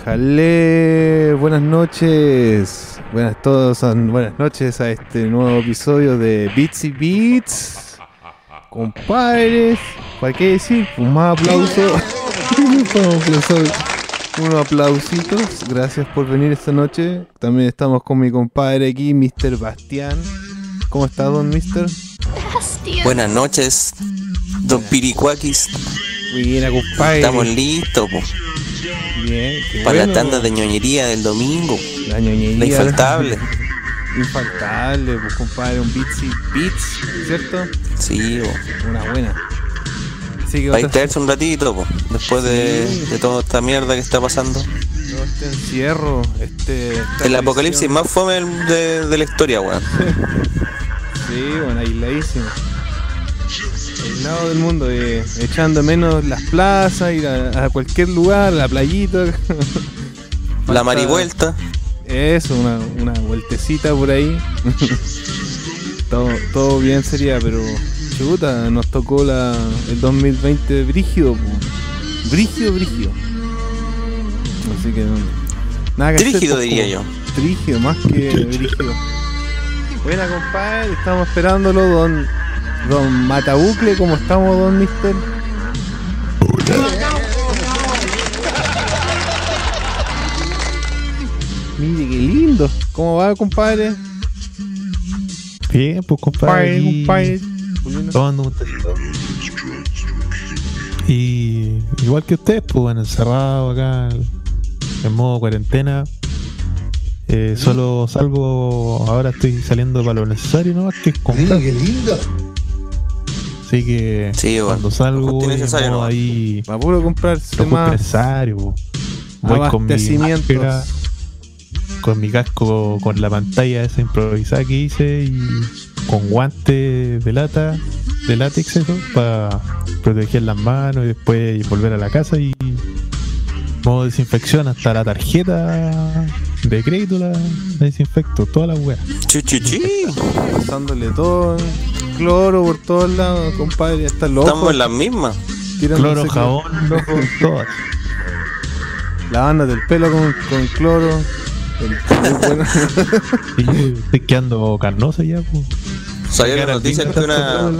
Déjale, buenas noches. Buenas todos, buenas noches a este nuevo episodio de Beats y Beats. Compadres, ¿para qué decir? Un más aplauso. Un aplauso. Unos aplausitos. Gracias por venir esta noche. También estamos con mi compadre aquí, Mr. Bastián. ¿Cómo está, don Mr.? Hastighet. Buenas noches, don Piricuaquis. Buena, compadre. Estamos listos po, Bien, para bueno. la tanda de ñoñería del domingo. La ñoñería. La infaltable. Infaltable, pues compadre, un Beats y Beats, ¿cierto? Sí. Una buena. Así que para otra- distraerse un ratito, po, después de, Sí. de toda esta mierda que está pasando. todo este encierro, este. El apocalipsis más fome de, de la historia, weón. Sí, bueno, aisladísimo. Aislado del mundo, eh, echando menos las plazas, ir a, a cualquier lugar, a la playita. La marivuelta. Eso, una, una vueltecita por ahí. todo, todo bien sería, pero chuta, nos tocó la, el 2020 brígido, po. brígido, brígido. Así que no, nada que Trígido po, diría como- yo. Trígido, más que brígido. Buena compadre, estamos esperándolo, don, don Matabucle, ¿cómo estamos, don Mister? Mire qué lindo. ¿Cómo va, compadre? Bien, pues Compadre, compadre. Tomando un tecito. Y igual que ustedes, pues bueno, encerrado acá en modo cuarentena. Eh, solo salgo, ahora estoy saliendo para lo necesario, ¿no? Que es comprar. Así que Sí, bueno. cuando salgo ahí Para puro comprarse lo justo más necesario. Voy con mi máscara, con mi casco, con la pantalla esa improvisada que hice y con guantes de lata, de látex eso, para proteger las manos y después volver a la casa y modo desinfección hasta la tarjeta de crédito la, la desinfecto, toda la wea. Chuchuchi. pasándole todo, cloro por todos lados, compadre, hasta los Estamos en las mismas. Cloro, cloro. jabón, todas. lavándote el pelo con, con cloro. Yo estoy quedando carnoso ya, pues. Salió la noticia que una,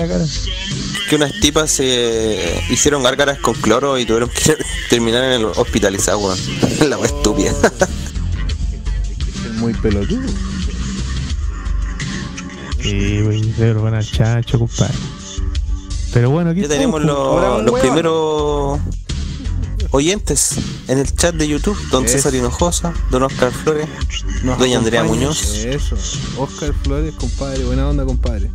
que unas tipas se hicieron gárgaras con cloro y tuvieron que terminar en el hospitalizado, weón. La wea estúpida. Es muy pelotudo. Sí, güey, pero van al chancho, compadre. Pero bueno, aquí Ya tenemos estamos, los, los primeros oyentes en el chat de YouTube. Don Eso. César Hinojosa, Don Oscar Flores, Nos Doña Andrea. Muñoz. Eso. Oscar Flores, compadre. Buena onda, compadre.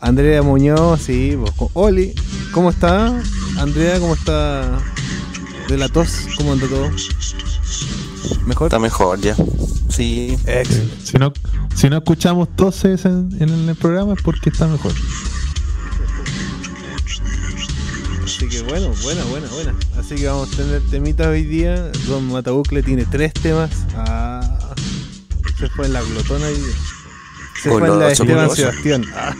Andrea Muñoz, sí. vos, Oli, ¿cómo está? Andrea, ¿cómo está? De la tos, ¿cómo anda todo? ¿Mejor? está mejor ya. Sí, Excelente. Si no, si no escuchamos toses en, en el programa es porque está mejor. Así que bueno, buena, buena, buena. Así que vamos a tener temitas hoy día. Don Matabucle tiene tres temas. Ah, se fue en la glotona hoy día. Se fue en la Esteban goloso. Sebastián. Ah,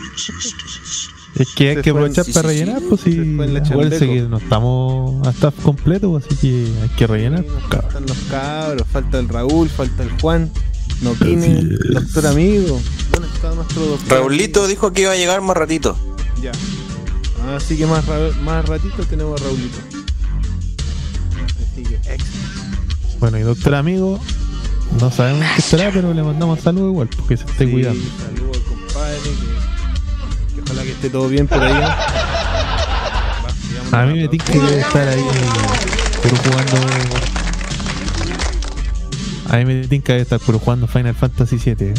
Es que hay que aprovechar para rellenar, pues Acuérdense chambeco. que no estamos a staff completo, pues, así que hay que rellenar. faltan los cabros, falta el Raúl, falta el Juan, Noquine, doctor amigo. ¿Dónde está nuestro doctor? Raulito dijo que iba a llegar más ratito. Ya. Así que más, ra- más ratito tenemos a Raulito. Así que excelente. Bueno, y doctor amigo, no sabemos qué será, pero le mandamos saludos igual, porque se esté Sí, cuidando. Saludos al compadre, que esté todo bien por digamos, A mí me tinca que debe estar ahí puro jugando. A mí me tinca que estar puro jugando Final Fantasy VII. ¿eh?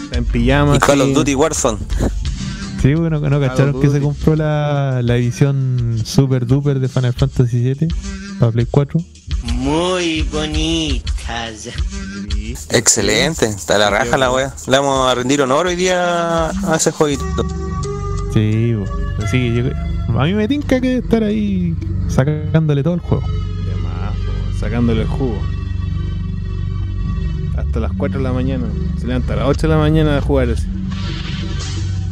Está en pijama. Y Call of. Duty Warzone. Sí, bueno, que no cacharon que se compró la, la edición super duper de Final Fantasy VII para Play 4. Muy bonitas. Excelente, está la raja la wea. Le vamos a rendir honor hoy día a ese jueguito. Sí, así que yo- a mí me tinca que estar ahí sacándole todo el juego. De más, po, sacándole el jugo. Hasta las 4 de la mañana. Se levanta a las 8 de la mañana a jugar así.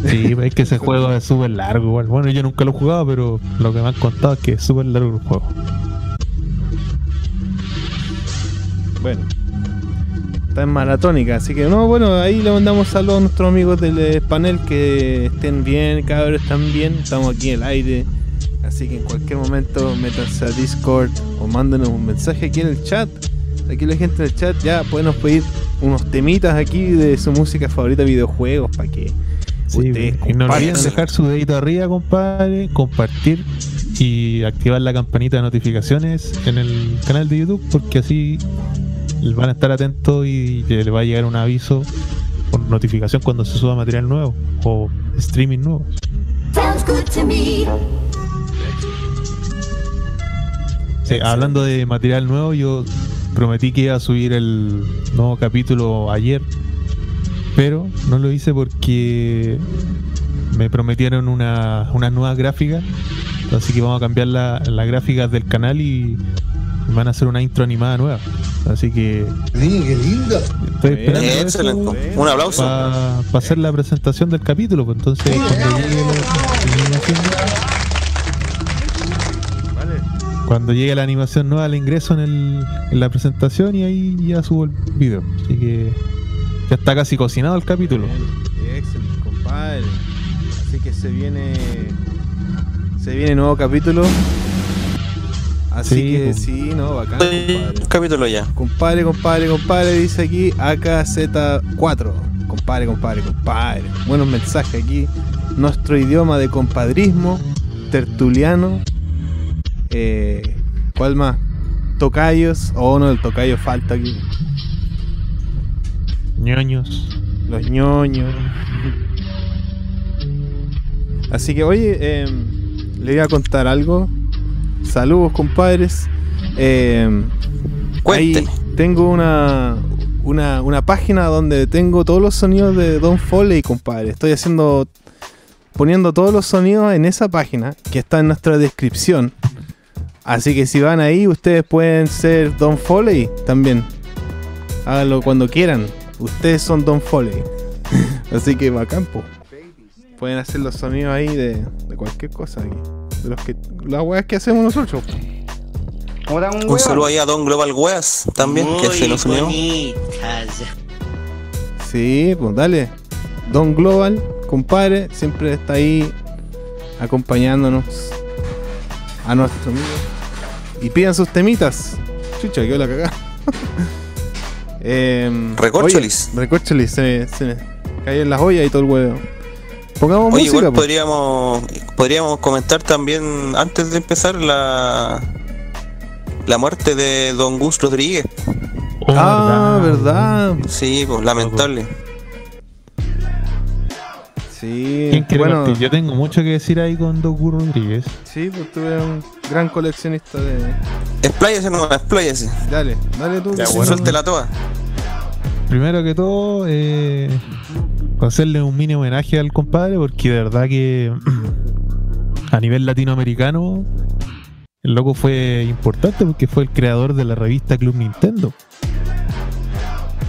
Sí, es que ese juego es súper largo igual. Bueno, yo nunca lo he jugado, pero lo que me han contado es que es súper largo el juego. Bueno. Está en maratónica, así que no, bueno, ahí le mandamos saludos a nuestros amigos del eh, panel que estén bien, cabros, están bien, estamos aquí en el aire. Así que en cualquier momento métanse a Discord o mándenos un mensaje aquí en el chat. Aquí la gente en el chat ya podemos pedir unos temitas aquí de su música favorita de videojuegos para que Sí, ustedes y no olviden dejar su dedito arriba, compadre, compartir y activar la campanita de notificaciones en el canal de YouTube porque así van a estar atentos y le va a llegar un aviso por notificación cuando se suba material nuevo o streaming nuevo. Hablando de material nuevo, yo prometí que iba a subir el nuevo capítulo ayer, pero no lo hice porque me prometieron una, una nueva gráfica, así que vamos a cambiar la- las gráficas del canal y van a hacer una intro animada nueva. Así que estoy esperando Bien, Excelente. Un aplauso. para hacer la presentación del capítulo, pues entonces cuando llegue la- la animación nueva- Vale. cuando llegue la animación nueva la ingreso en, el, en la presentación y ahí ya subo el video. Así que ya está casi cocinado el capítulo. Excelente, compadre. Así que se viene. Se viene nuevo capítulo. Así Sí, que pues. sí, no, bacán, compadre. Capítulo ya. Compadre, compadre, compadre, dice aquí AKZ4. Compadre, compadre, compadre. Buenos mensajes aquí. Nuestro idioma de compadrismo, tertuliano. Eh, ¿Cuál más? Tocayos. Oh, no, el tocayo falta aquí. ñoños. Los ñoños. Así que, oye, eh, le iba a contar algo. Saludos, compadres. Eh, ahí tengo una, una, una página donde tengo todos los sonidos de Don Foley, compadre. Estoy haciendo. poniendo todos los sonidos en esa página que está en nuestra descripción. Así que si van ahí, ustedes pueden ser Don Foley también. Háganlo cuando quieran. Ustedes son Don Foley. Así que bacán, po. Pueden hacer los sonidos ahí de, de cualquier cosa. aquí. De los que, las weas que hacemos nosotros. un saludo ahí a Don Global Weas también, que se nos unió. Sí, pues dale. Don Global, compadre, siempre está ahí acompañándonos a nuestro amigo. Y pidan sus temitas. Chucha, quedó la cagada. Em, Recorcholis. oye, Recorcholis, se me, se me cayó en las ollas y todo el huevo. Pongamos Oye, música, igual pues. podríamos, podríamos comentar también, antes de empezar, la, la muerte de Don Gus Rodríguez. Oh, ah, verdad. Sí, pues lamentable. Sí, ¿Quién quiere bueno? Yo tengo mucho que decir ahí con Doku Rodríguez. sí, pues tú eres un gran coleccionista de. Expláyese no, expláyese. Dale, dale tú. Ya, bueno. Suéltela toda. Primero que todo, eh, hacerle un mini homenaje al compadre, porque de verdad que a nivel latinoamericano, el loco fue importante porque fue el creador de la revista Club Nintendo.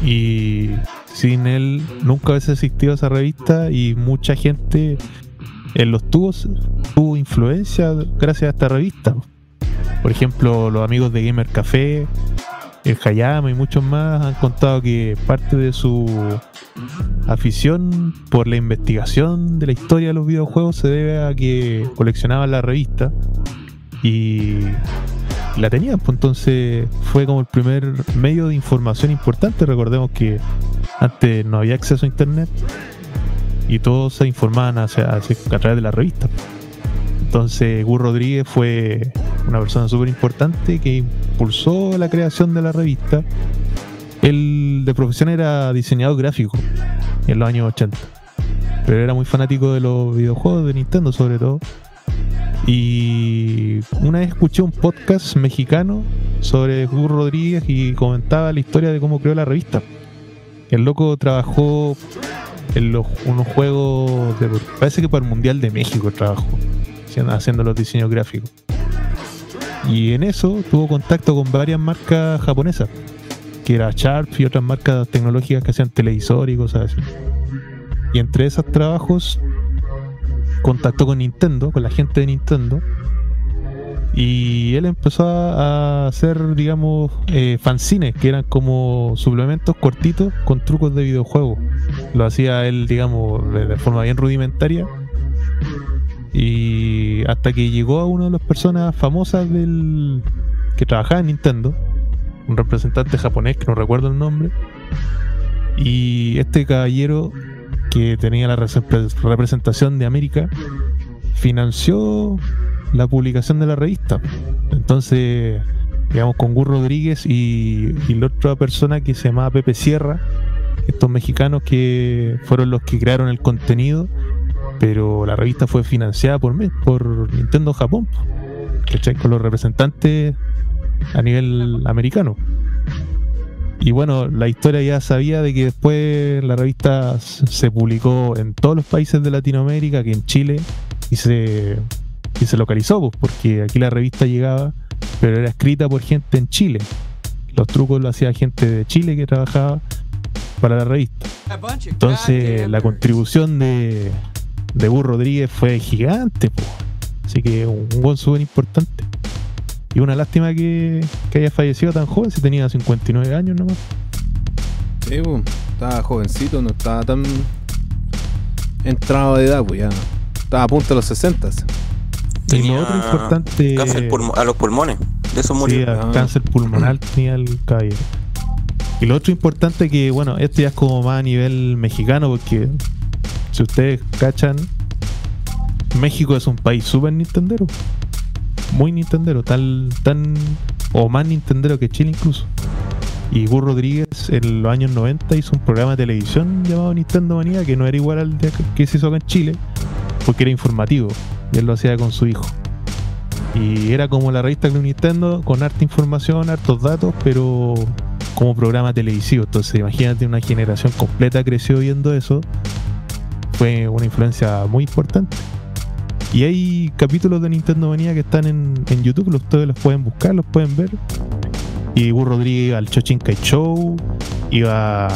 Y sin él nunca hubiese existido esa revista y mucha gente en los tubos tuvo influencia gracias a esta revista. Por ejemplo, los amigos de Gamer Café, el Hayama y muchos más han contado que parte de su afición por la investigación de la historia de los videojuegos se debe a que coleccionaban la revista y la tenían, pues entonces fue como el primer medio de información importante. Recordemos que antes no había acceso a internet y todos se informaban hacia- a través de la revista. Entonces, Gus Rodríguez fue una persona súper importante que impulsó la creación de la revista. Él de profesión era diseñador gráfico en los años 80, pero era muy fanático de los videojuegos de Nintendo, sobre todo. Y una vez escuché un podcast mexicano sobre Gus Rodríguez y comentaba la historia de cómo creó la revista. El loco trabajó en los, unos juegos, de, parece que para el Mundial de México trabajó haciendo- los diseños gráficos. Y en eso tuvo contacto con varias marcas japonesas, que era Sharp y otras marcas tecnológicas que hacían televisores y cosas así. Y entre esos trabajos contactó con Nintendo, con la gente de Nintendo. Y él empezó a hacer, digamos, eh, fanzines, que eran como suplementos cortitos con trucos de videojuegos. Lo hacía él, digamos, de forma bien rudimentaria. Y hasta que llegó a una de las personas famosas del que trabajaba en Nintendo, un representante japonés que no recuerdo el nombre. Y este caballero que tenía la repre- representación de América financió la publicación de la revista. Entonces, digamos, con Gus Rodríguez y, y la otra persona que se llamaba Pepe Sierra, estos mexicanos que fueron los que crearon el contenido, pero la revista fue financiada por, me- por Nintendo Japón, ¿cachai? Con los representantes a nivel americano. Y bueno, la historia ya sabía de que después la revista se publicó en todos los países de Latinoamérica, que en Chile, y se, y se localizó, pues, porque aquí la revista llegaba, pero era escrita por gente en Chile. Los trucos lo hacía gente de Chile que trabajaba para la revista. Entonces la contribución de, de Gus Rodríguez fue gigante, po. así que un, un buen súper importante. Y una lástima que, que haya fallecido tan joven, si tenía 59 años nomás. Sí, pues, estaba jovencito, no estaba tan entrado de edad, pues ya. Estaba a punto de los 60. Y Tenía lo otro importante. Cáncer a los pulmones. De eso Sí, murió. a Ah. cáncer pulmonar tenía el caballero. Y lo otro importante que, bueno, esto ya es como más a nivel mexicano, porque si ustedes cachan, México es un país súper nintendero. Muy nintendero, tal, tan, o más nintendero que Chile incluso. Y Gus Rodríguez en los años 90 hizo un programa de televisión llamado Nintendo Manía, que no era igual al que se hizo acá en Chile, porque era informativo, y él lo hacía con su hijo. Y era como la revista Club Nintendo, con harta información, hartos datos, pero como programa televisivo. Entonces, imagínate, una generación completa creció viendo eso. Fue una influencia muy importante. Y hay capítulos de Nintendo Manía que están en, en YouTube, los- ustedes los pueden buscar, los pueden ver. Y Gus Rodríguez iba al Chochinkai Show, iba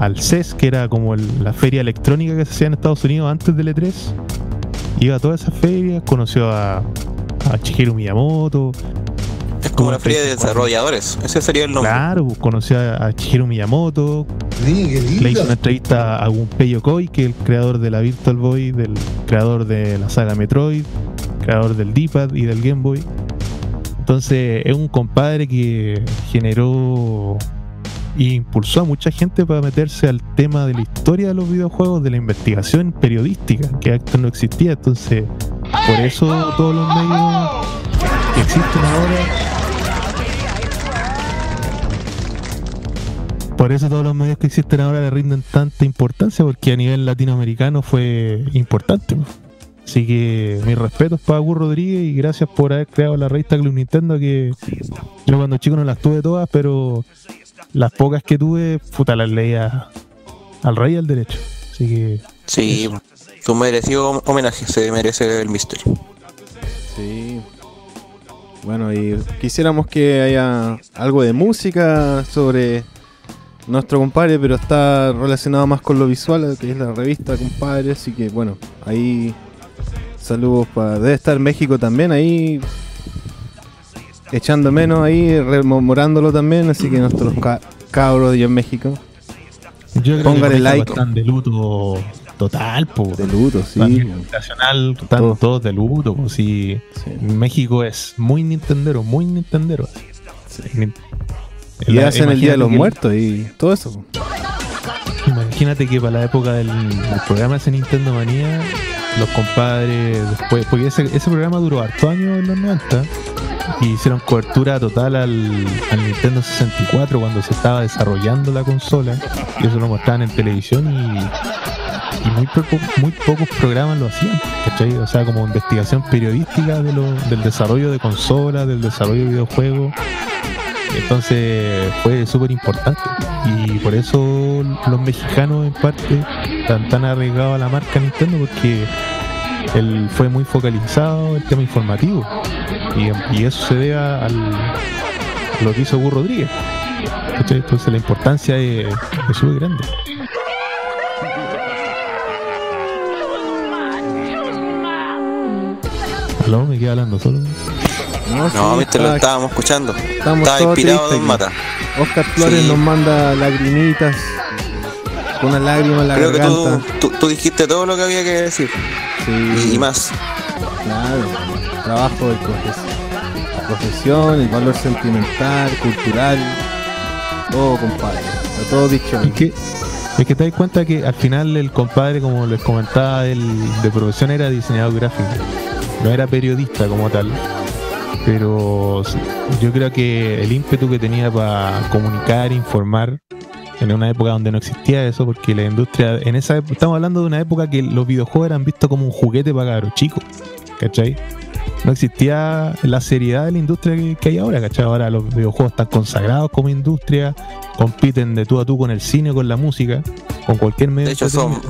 al CES, que era como la feria electrónica que se hacía en Estados Unidos antes del E3. Iba a todas esas ferias, conoció a, a Shigeru Miyamoto, Es como la feria de desarrolladores. Ese sería el nombre. Claro, pues, conoció a, a Shigeru Miyamoto, le hizo una entrevista a Gunpei Yokoi, que es el creador de la Virtual Boy, del creador de la saga Metroid, creador del D-Pad y del Game Boy. Entonces es un compadre que generó e impulsó a mucha gente para meterse al tema de la historia de los videojuegos, de la investigación periodística, que antes no existía. Entonces, por eso todos los medios que existen ahora Por eso todos los medios que existen ahora le rinden tanta importancia, porque a nivel latinoamericano fue importante. po. Así que mis respetos para Gus Rodríguez y gracias por haber creado la revista Club Nintendo que yo cuando chico no las tuve todas, pero las pocas que tuve, puta, las leía al rey y al derecho. Así que Sí, tu merecido homenaje, se merece el mister. Sí. Bueno, y quisiéramos que haya algo de música sobre nuestro compadre, pero está relacionado más con lo visual, que es la revista, compadre. Así que, bueno, ahí saludos para. Debe estar México también ahí. Echando menos ahí, rememorándolo también. Así que nuestros ca- cabros de en México. yo Póngale like. están de luto total, po. De luto, sí. Nacional están Todo. todos de luto, po. Sí. México es muy nintendero, muy nintendero. Nin- Y La- hacen el Día de los que- Muertos y todo eso. Imagínate que para la época del, del programa ese Nintendo Manía, los compadres después, porque ese, ese programa duró harto años en los 90 y hicieron cobertura total al, al Nintendo 64 cuando se estaba desarrollando la consola y eso lo mostraban en televisión y, y muy, poco- muy pocos programas lo hacían, ¿cachai? O sea, como investigación periodística de lo- del desarrollo de consolas, del desarrollo de videojuegos. Entonces fue súper importante y por eso los mexicanos en parte están tan arriesgados a la marca Nintendo porque él fue muy focalizado el tema informativo y, eso se debe al- a lo que hizo Gus Rodríguez. Entonces la importancia es súper grande. ¿Aló? ¿Me queda solo? No, sí, mister, lo está- estábamos escuchando. Estamos Estaba inspirado aquí. Mata. Oscar Flores Sí. nos manda lagrimitas. Con una lágrima en la Creo que tú, garganta. tú, tú dijiste todo lo que había que decir. Sí, Y, y más. Claro, el trabajo de profes- la profesión, el valor sentimental, cultural, todo compadre, está todo dicho. Es que, es que te das cuenta que al final el compadre, como les comentaba, él de profesión era diseñador gráfico, no era periodista como tal. Pero yo creo que el ímpetu que tenía para comunicar, informar, en una época donde no existía eso, porque la industria, en esa estamos hablando de una época que los videojuegos eran vistos como un juguete para cabros chicos, ¿cachai? No existía la seriedad de la industria que, que hay ahora, ¿cachai? Ahora los videojuegos están consagrados como industria, compiten de tú a tú con el cine, con la música, con cualquier medio De hecho, son,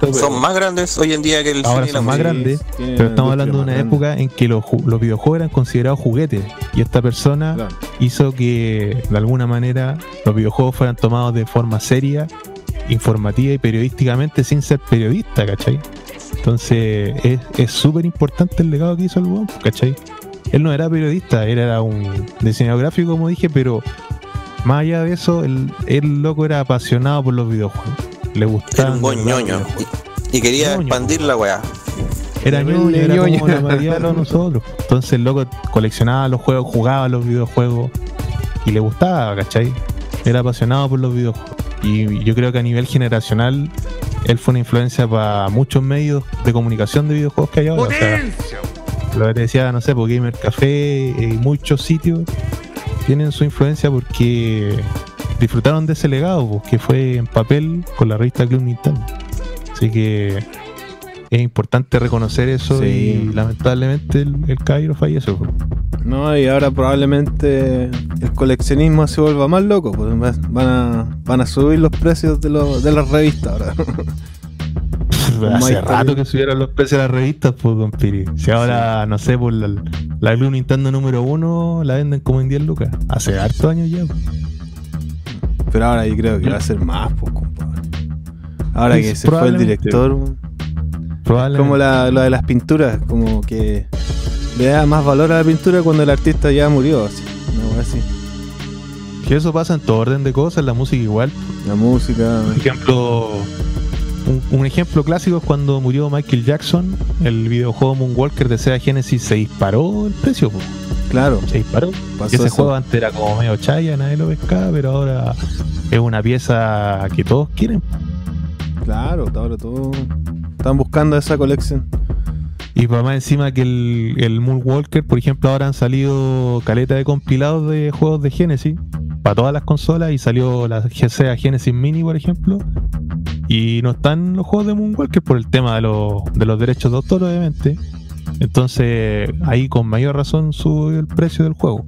más grandes hoy en día que el Ahora cine y la son más grandes, pero estamos hablando de una época en que los, ju- los videojuegos eran considerados juguetes y esta persona hizo que de alguna manera los videojuegos fueran tomados de forma seria, informativa y periodísticamente sin ser periodista, ¿cachai? Entonces es es súper importante el legado que hizo el weón, ¿cachai? Él no era periodista, él era un diseñador gráfico, como dije, pero más allá de eso, el, el loco era apasionado por los videojuegos. Le Era gustaba. un buen ñoño. Y, y quería Ñoño. expandir la weá. Era ñoño, era ñoño. como la mayoría de nosotros. Entonces el loco coleccionaba los juegos, jugaba los videojuegos y le gustaba, ¿cachai? Era apasionado por los videojuegos. Y yo creo que a nivel generacional él fue una influencia para muchos medios de comunicación de videojuegos que hay ahora. O sea, lo que te decía, no sé, por Gamer Café y muchos sitios tienen su influencia porque disfrutaron de ese legado, pues, que fue en papel con la revista Club Nintendo. Así que es importante reconocer eso Sí. y lamentablemente el, el caballero falleció. pues. No, y ahora probablemente el coleccionismo se vuelva más loco, pues va- van a, van a subir los precios de, los de las revistas ahora. Hace rato que subieron los precios de las revistas, pues, don Piri. Si ahora, no sé, por la, la Club Nintendo número uno la venden como en 10 lucas. Hace hartos años ya. pues. Pero ahora yo creo que va a ser más, pues, compadre. Ahora que se fue el director, Probablemente. como la, lo de las pinturas, como que le da más valor a la pintura cuando el artista ya murió, así. Wea así. Que eso pasa en todo orden de cosas, la música igual. La música. Por ejemplo, un, un ejemplo clásico es cuando murió Michael Jackson, el videojuego Moonwalker de Sega Genesis se disparó el precio, po. Claro, se disparó. pasó Ese eso. juego antes era como medio chaya, nadie lo pescaba, pero ahora es una pieza que todos quieren. Claro, ahora todo. Están buscando esa colección. Y para más encima que el, el Moonwalker, por ejemplo, ahora han salido caleta de compilados de juegos de Genesis, para todas las consolas y salió la Sega Genesis Mini, por ejemplo. Y no están los juegos de Moonwalker por el tema de, los- de los derechos de autor, obviamente. Entonces, ahí con mayor razón sube el precio del juego.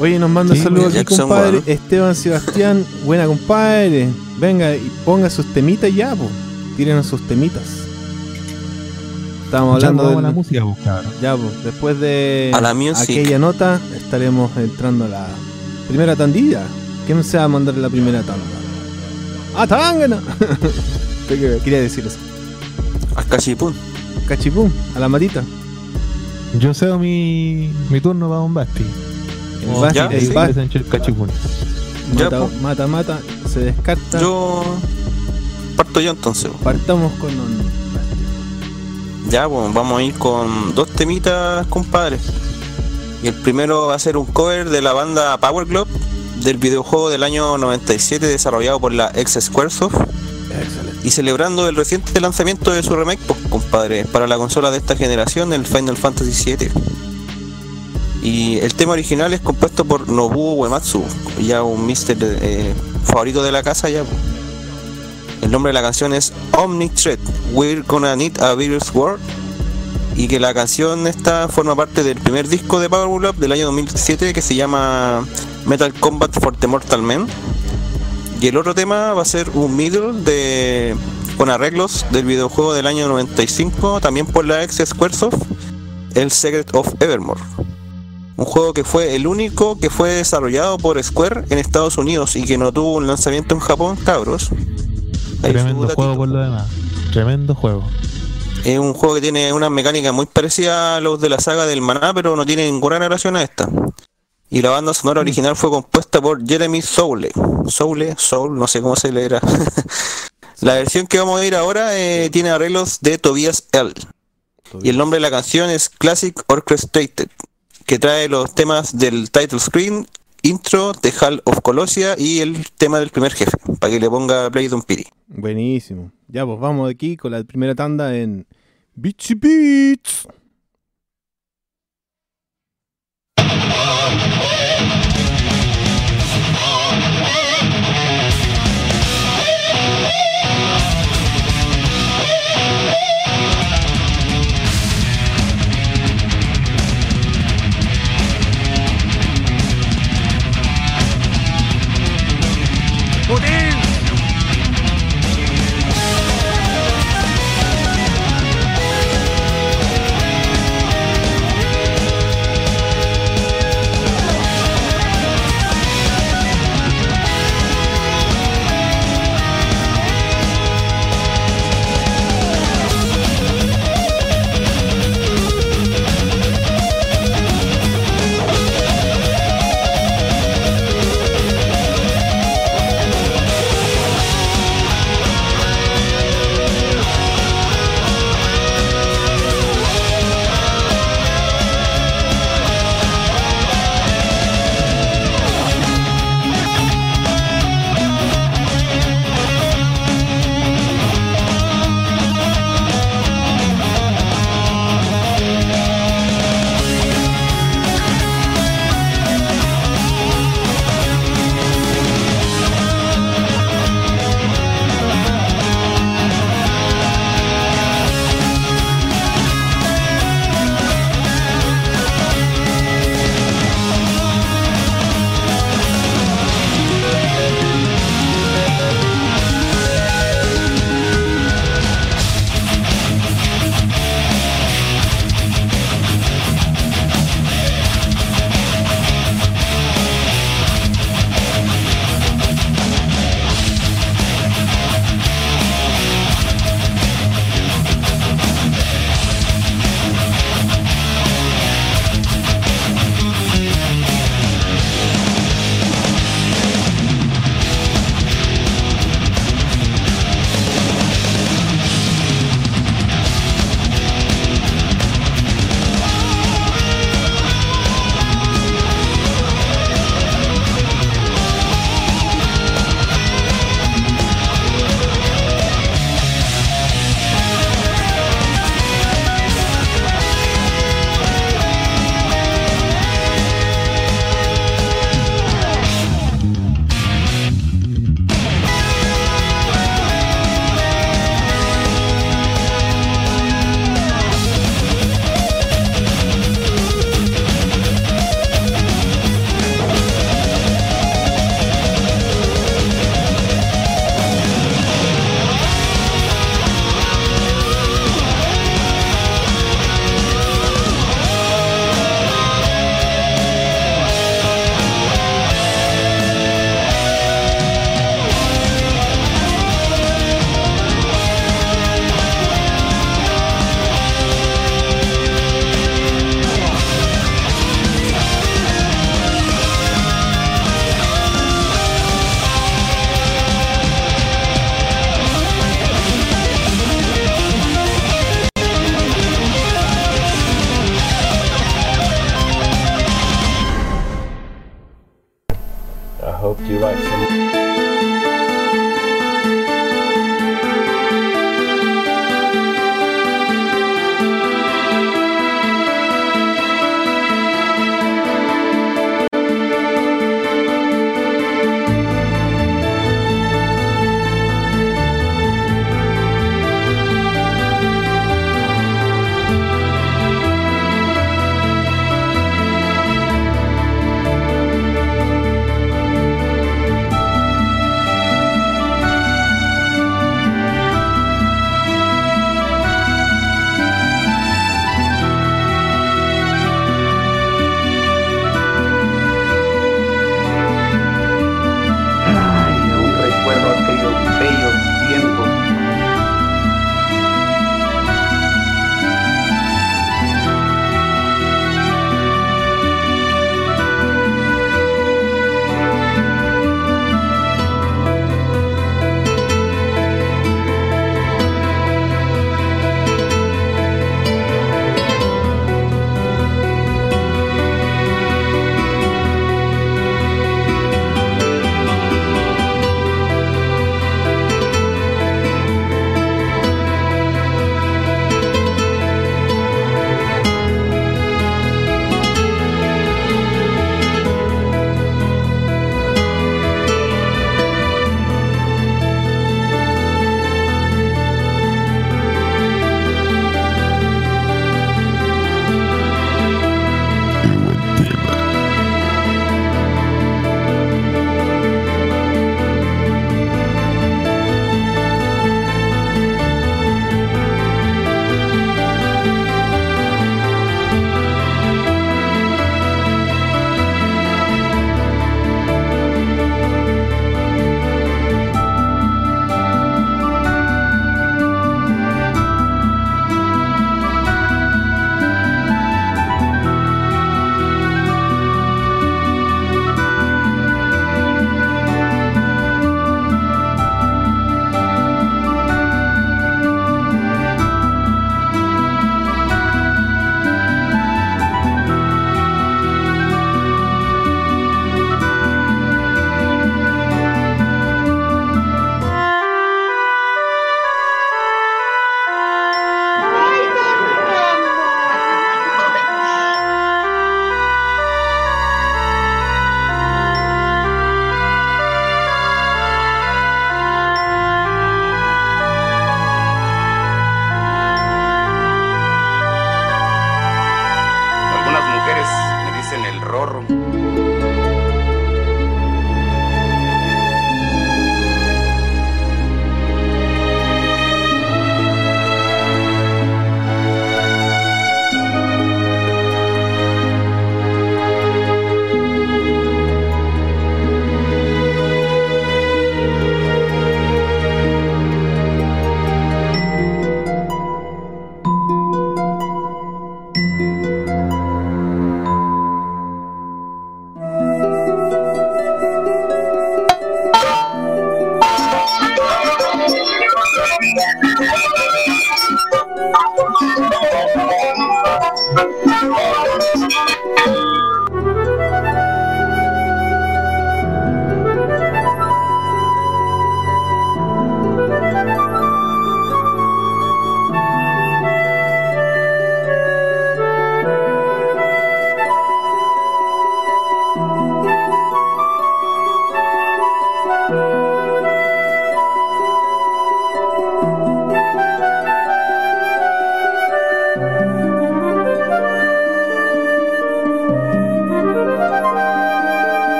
Oye, nos manda Sí, saludos aquí, Jackson, compadre. Esteban Sebastián, buena compadre. Venga y ponga sus temitas ya, po. Tírenos sus temitas. Estamos hablando a la de. música, pues, cabrón. Ya, po. Después de A la aquella nota, estaremos entrando a la primera tandilla. ¿Quién se va a mandar la primera tanda? ¡Ah, Tangana! Quería decir eso. Al cachipún. Cachipum, a la matita. Yo cedo mi, mi turno para Bombasti. El el sí. mata, po. mata, mata, se descarta. Yo parto yo entonces. Partamos con un. Ya, pues vamos a ir con dos temitas, compadre. Y el primero va a ser un cover de la banda Power Glove del videojuego del año 97 desarrollado por la ex Squaresoft y celebrando el reciente lanzamiento de su remake, pues, compadre, para la consola de esta generación, el Final Fantasy VII. Y el tema original es compuesto por Nobuo Uematsu, ya un mister eh, favorito de la casa ya. El nombre de la canción es Omni Thread, We're Gonna Need a Bigger Sword. Y que la canción esta forma parte del primer disco de Power Glove del año 2007 que se llama Metal Combat for the Mortal Men. Y el otro tema va a ser un middle de con arreglos del videojuego del año 95, también por la ex Squaresoft, el Secret of Evermore. Un juego que fue el único que fue desarrollado por Square en Estados Unidos y que no tuvo un lanzamiento en Japón, cabros. Ahí Tremendo juego por lo demás. Tremendo juego. Es un juego que tiene una mecánica muy parecida a los de la saga del Maná, pero no tiene ninguna relación a esta. Y la banda sonora original fue compuesta por Jeremy Soule. Soule, Soul, no sé cómo se leerá. la versión que vamos a ir ahora eh, tiene arreglos de Tobias L. Y el nombre de la canción es Classic Orchestrated, que trae los temas del title screen, intro, The Hall of Colossia y el tema del primer jefe, para que le ponga Play Don Piri. Buenísimo. Ya, pues vamos aquí con la primera tanda en Beachy Beats.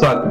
¿Qué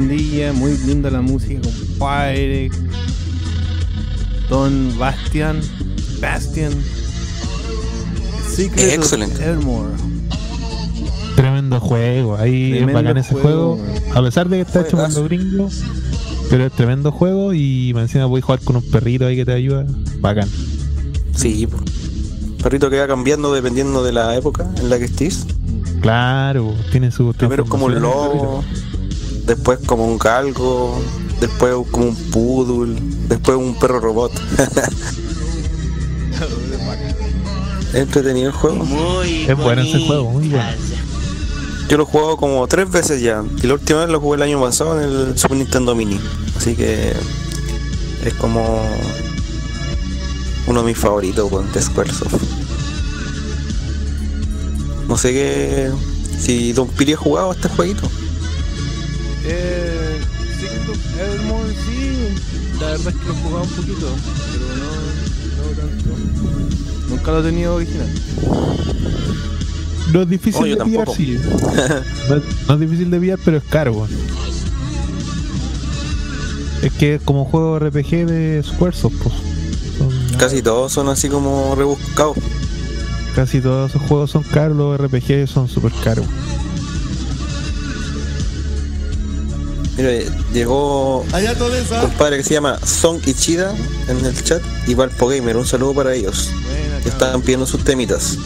muy linda la música, compadre. Don Bastian, Bastian. Secret of Excelente. Evermore. Tremendo juego. Ahí Tremendo es bacán ese juego, juego. A pesar de que está hecho por gringos. Pero es tremendo juego y más encima puedes jugar con un perrito ahí que te ayuda. Bacán. Sí, perrito que va cambiando dependiendo de la época en la que estés. Claro, tiene su Primero es como un transformación, lobo, después como un galgo, después como un poodle, después un perro robot. Es entretenido el juego. Muy Es bueno ese juego, muy bueno. Yo lo he jugado como tres veces ya. Y la última vez lo jugué el año pasado en el Super Nintendo Mini. Así que es como uno de mis favoritos weón, de Squaresoft. No sé qué. Si Don Piri ha jugado este jueguito. Eh, Secret of Evermore, sí. La verdad es que lo he jugado un poquito, pero no, no tanto. Nunca lo he tenido original. No es difícil Oh, de pillar, sí. No es, no es difícil de pillar, pero es caro. Es que es como juego RPG de Squaresoft, pues. Son- Casi todos son así como rebuscados. casi todos esos juegos son caros, los RPG son súper caros. Mira, llegó un compadre que se llama Song Ichida en el chat y Valpo Gamer. Un saludo para ellos. Que están pidiendo sus temitas.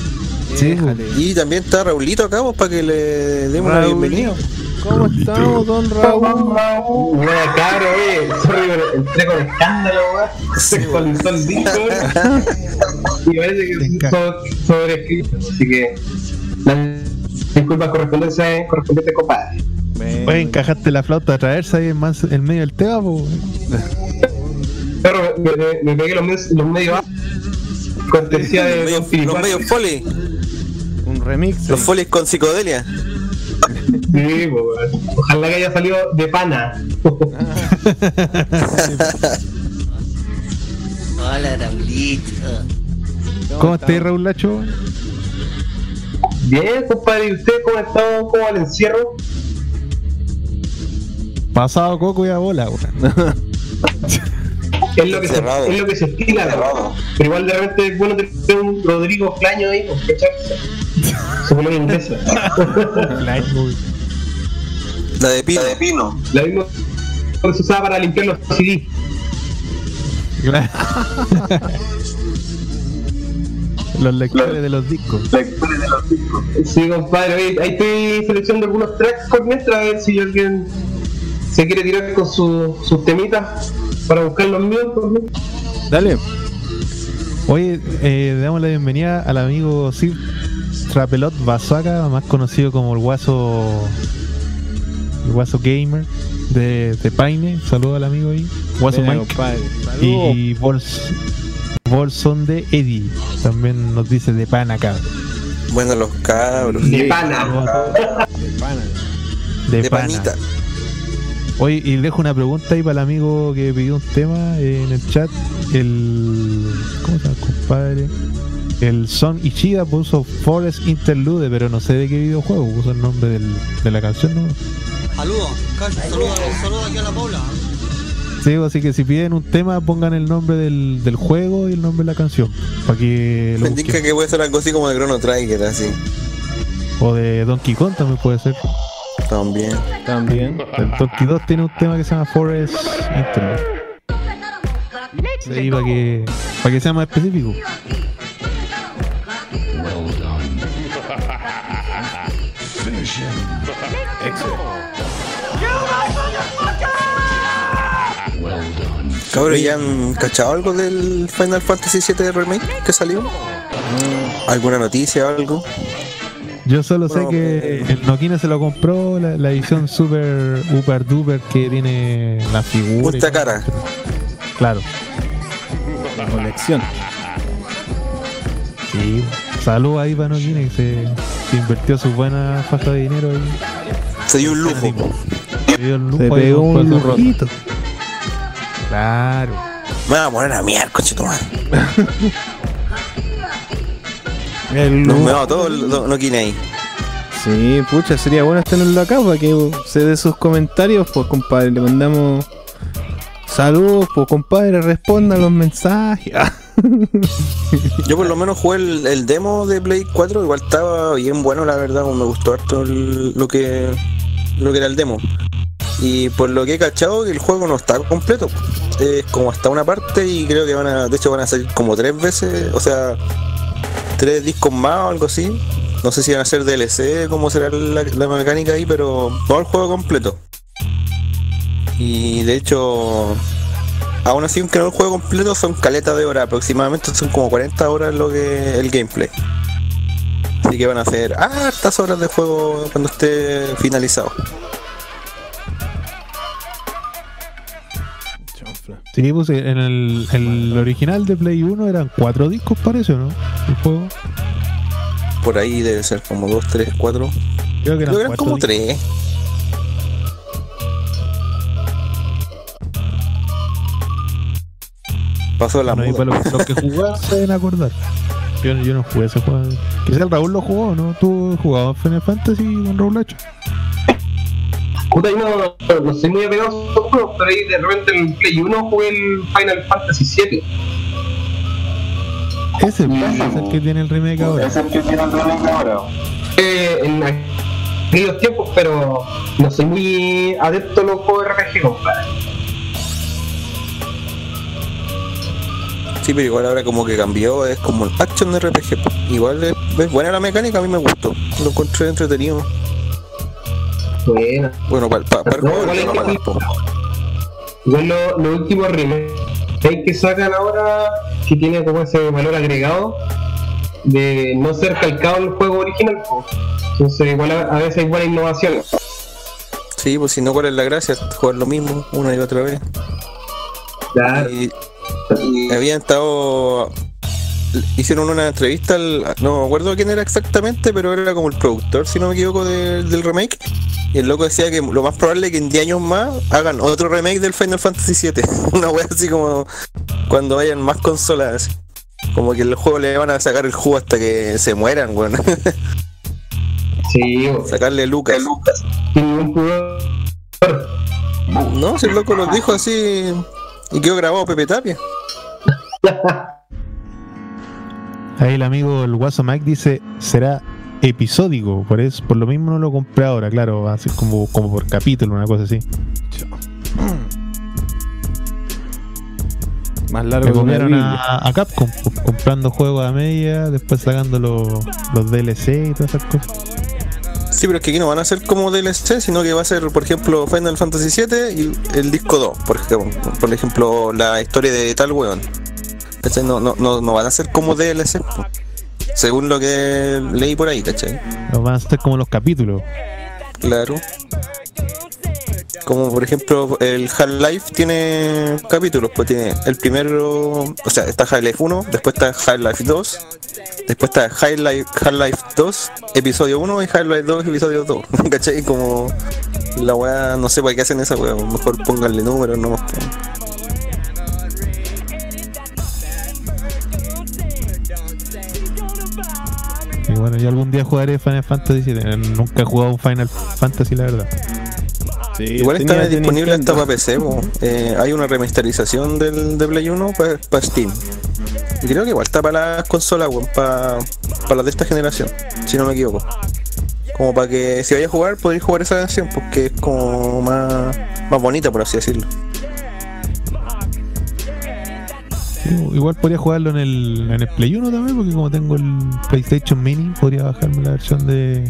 Sí. Y también está Raulito acá pues, para que le demos la bienvenida. ¿Cómo estamos, don Raúl? Buena caro, eh. Sorry, pero entré con escándalo, weón. Se actualizó el disco. Y parece que so- sobrescrito. Así que. Las disculpas correspondientes, correspondientes, compadre. Oye, encajaste la flauta a traerse ahí en, más, en medio del tema, po. Pero me, me- me pegué los, mes- los medios. Cortesía Los de Don Piricuac. los medios foli, Un remix. los folis con psicodelia. Sí. Ojalá que haya salido de pana. Hola, Raulito. ¿Cómo estás, Raúl Lacho? Bien, compadre, ¿y usted cómo ha estado? ¿Cómo va el encierro? Pasado coco y a bola, weón. Es lo que, se, es lo que se estila, ¿no? Pero igual de repente es bueno tener un Rodrigo Flaño ahí, pues, ¿cachai? Se pone inglesa. La de pino. La misma que se usaba para limpiar los CD. los lectores de los discos. Sí, compadre, ahí estoy seleccionando algunos tracks por mientras a ver si alguien se quiere tirar con su- sus temitas para buscar los míos. Dale. Oye, eh, le damos la bienvenida al amigo Sir Trapelot Basaca, más conocido como el Guaso el Guaso Gamer de, de Paine. Saludos al amigo ahí. Guaso Mike. Y Bols, Bolson de Eddie. También nos dice de pan acá. Bueno, los cabros. De pana. De pana. De, De pana. panita. Oye, y dejo una pregunta ahí para el amigo que pidió un tema eh, en el chat. El. ¿Cómo se llama, compadre? El Son Ichida puso Forest Interlude, pero no sé de qué videojuego. Puso el nombre del- de la canción, ¿no? Saludos, saludos saludo aquí a la Paula. Sí, así que si piden un tema, pongan el nombre del, del juego y el nombre de la canción. Para que lo Me indica que puede ser algo así como de Chrono Trigger, así. O de Donkey Kong también puede ser. También. También. El Donkey 2 tiene un tema que se llama Forest Interlude. Sí, para que, para que sea más específico. Cabros, ¿ya han cachado algo del Final Fantasy VII Remake que salió? ¿Alguna noticia o algo? Yo solo sé que eh, el Nokina se lo compró, la, la edición super, super duper que tiene la figura. Puesta cara. Claro, La colección. sí. Saludos ahí para Nokina que se, se invirtió su buena faja de dinero ahí. Se dio un lujo. Se dio el lujo Se pegó un lujito. Claro. Me van a poner a miar, coche. El Nos todo ahí. Sí, pucha, sería bueno tenerlo acá para que se dé sus comentarios, pues compadre, le mandamos saludos, pues compadre, responda los mensajes. Yo por lo menos jugué el, el demo de Play 4, igual estaba bien bueno la verdad, me gustó harto el- lo que lo que era el demo. Y por lo que he cachado el juego no está completo. Es como hasta una parte y creo que van a, de hecho van a salir como tres veces, o sea, tres discos más o algo así. No sé si van a ser DLC, cómo será la, la mecánica ahí, pero todo el juego completo. Y de hecho, aún así, aunque no el juego completo, son caletas de horas, aproximadamente son como 40 horas lo que el gameplay. Así que van a hacer hartas horas de juego cuando esté finalizado. Sí, pues en el, el original de Play 1 eran cuatro discos, parece, ¿o ¿no? El juego. Por ahí debe ser como 2, 3, 4. Creo que eran, Creo eran cuatro como discos. 3. Pasó la Bueno, para los, los que jugaron se deben acordar. Yo, yo no jugué ese juego. Quizá el Raúl lo jugó, ¿no? ¿Tú jugabas Final Fantasy con Raúl Hacho? Puta, yo no, no soy muy apegado a esos juegos, pero ahí de repente en Play 1 jugué el Final Fantasy 7. Ese pues, es el que tiene el remake ahora. Eh, en aquellos tiempos, pero no soy muy adepto a los juegos RPG, compadre. Sí, pero igual ahora como que cambió, es como el action de RPG. Igual es, es buena la mecánica, a mí me gustó. Lo encontré entretenido. Bueno, Bueno, para el No, juego igual no igual los los últimos remakes que sacan ahora, que tiene como ese valor agregado de no ser calcado el juego original. Entonces, igual a, a veces buena innovación. Sí, pues si no, ¿cuál es la gracia? Jugar lo mismo una y otra vez. Claro. Y, y habían estado. Hicieron una entrevista, al, no me acuerdo quién era exactamente, pero era como el productor, si no me equivoco, de- del remake. Y el loco decía que lo más probable es que en 10 años más hagan otro remake del Final Fantasy VII. Una wea así como cuando vayan más consolas. Como que el juego le van a sacar el jugo hasta que se mueran, weón. Sí. Sacarle Lucas. pudor. No, si el loco lo dijo así y quedó grabado Pepe Tapia. Ahí el amigo, el Guaso Mike dice, será episódico, por eso, por lo mismo no lo compré ahora, claro, va a ser como, como por capítulo, una cosa así. Más Me largo copiaron Biblia. a, a Capcom, po, comprando juegos a media, después sacando los, los DLC y todas esas cosas. Sí, pero es que aquí no van a ser como DLC, sino que va a ser, por ejemplo, Final Fantasy VII y el disco 2, por ejemplo, por ejemplo la historia de tal weón. ¿Cachai? No, no, no, no van a ser como DLC, po. según lo que leí por ahí, ¿cachai? Los van a ser como los capítulos. Claro. Como por ejemplo el Half-Life tiene capítulos, pues tiene el primero, o sea, está Half-Life 1, después está Half-Life 2, después está Half-Life Half-Life 2, episodio 1 y Half-Life 2, episodio 2. ¿Cachai? Como la weá, no sé para qué hacen esa weá, mejor pónganle números, no Y bueno, yo algún día jugaré Final Fantasy VII. Nunca he jugado un Final Fantasy, la verdad. Sí, Igual está disponible hasta para PC. Eh, hay una remasterización del de Play 1 para Steam. Y creo que igual está para las consolas, para las de esta generación, si no me equivoco. Como para que si vaya a jugar, podéis jugar esa versión, porque es como más, más bonita, por así decirlo. Igual podría jugarlo en el, en el Play 1 también, porque como tengo el PlayStation Mini, podría bajarme la versión de.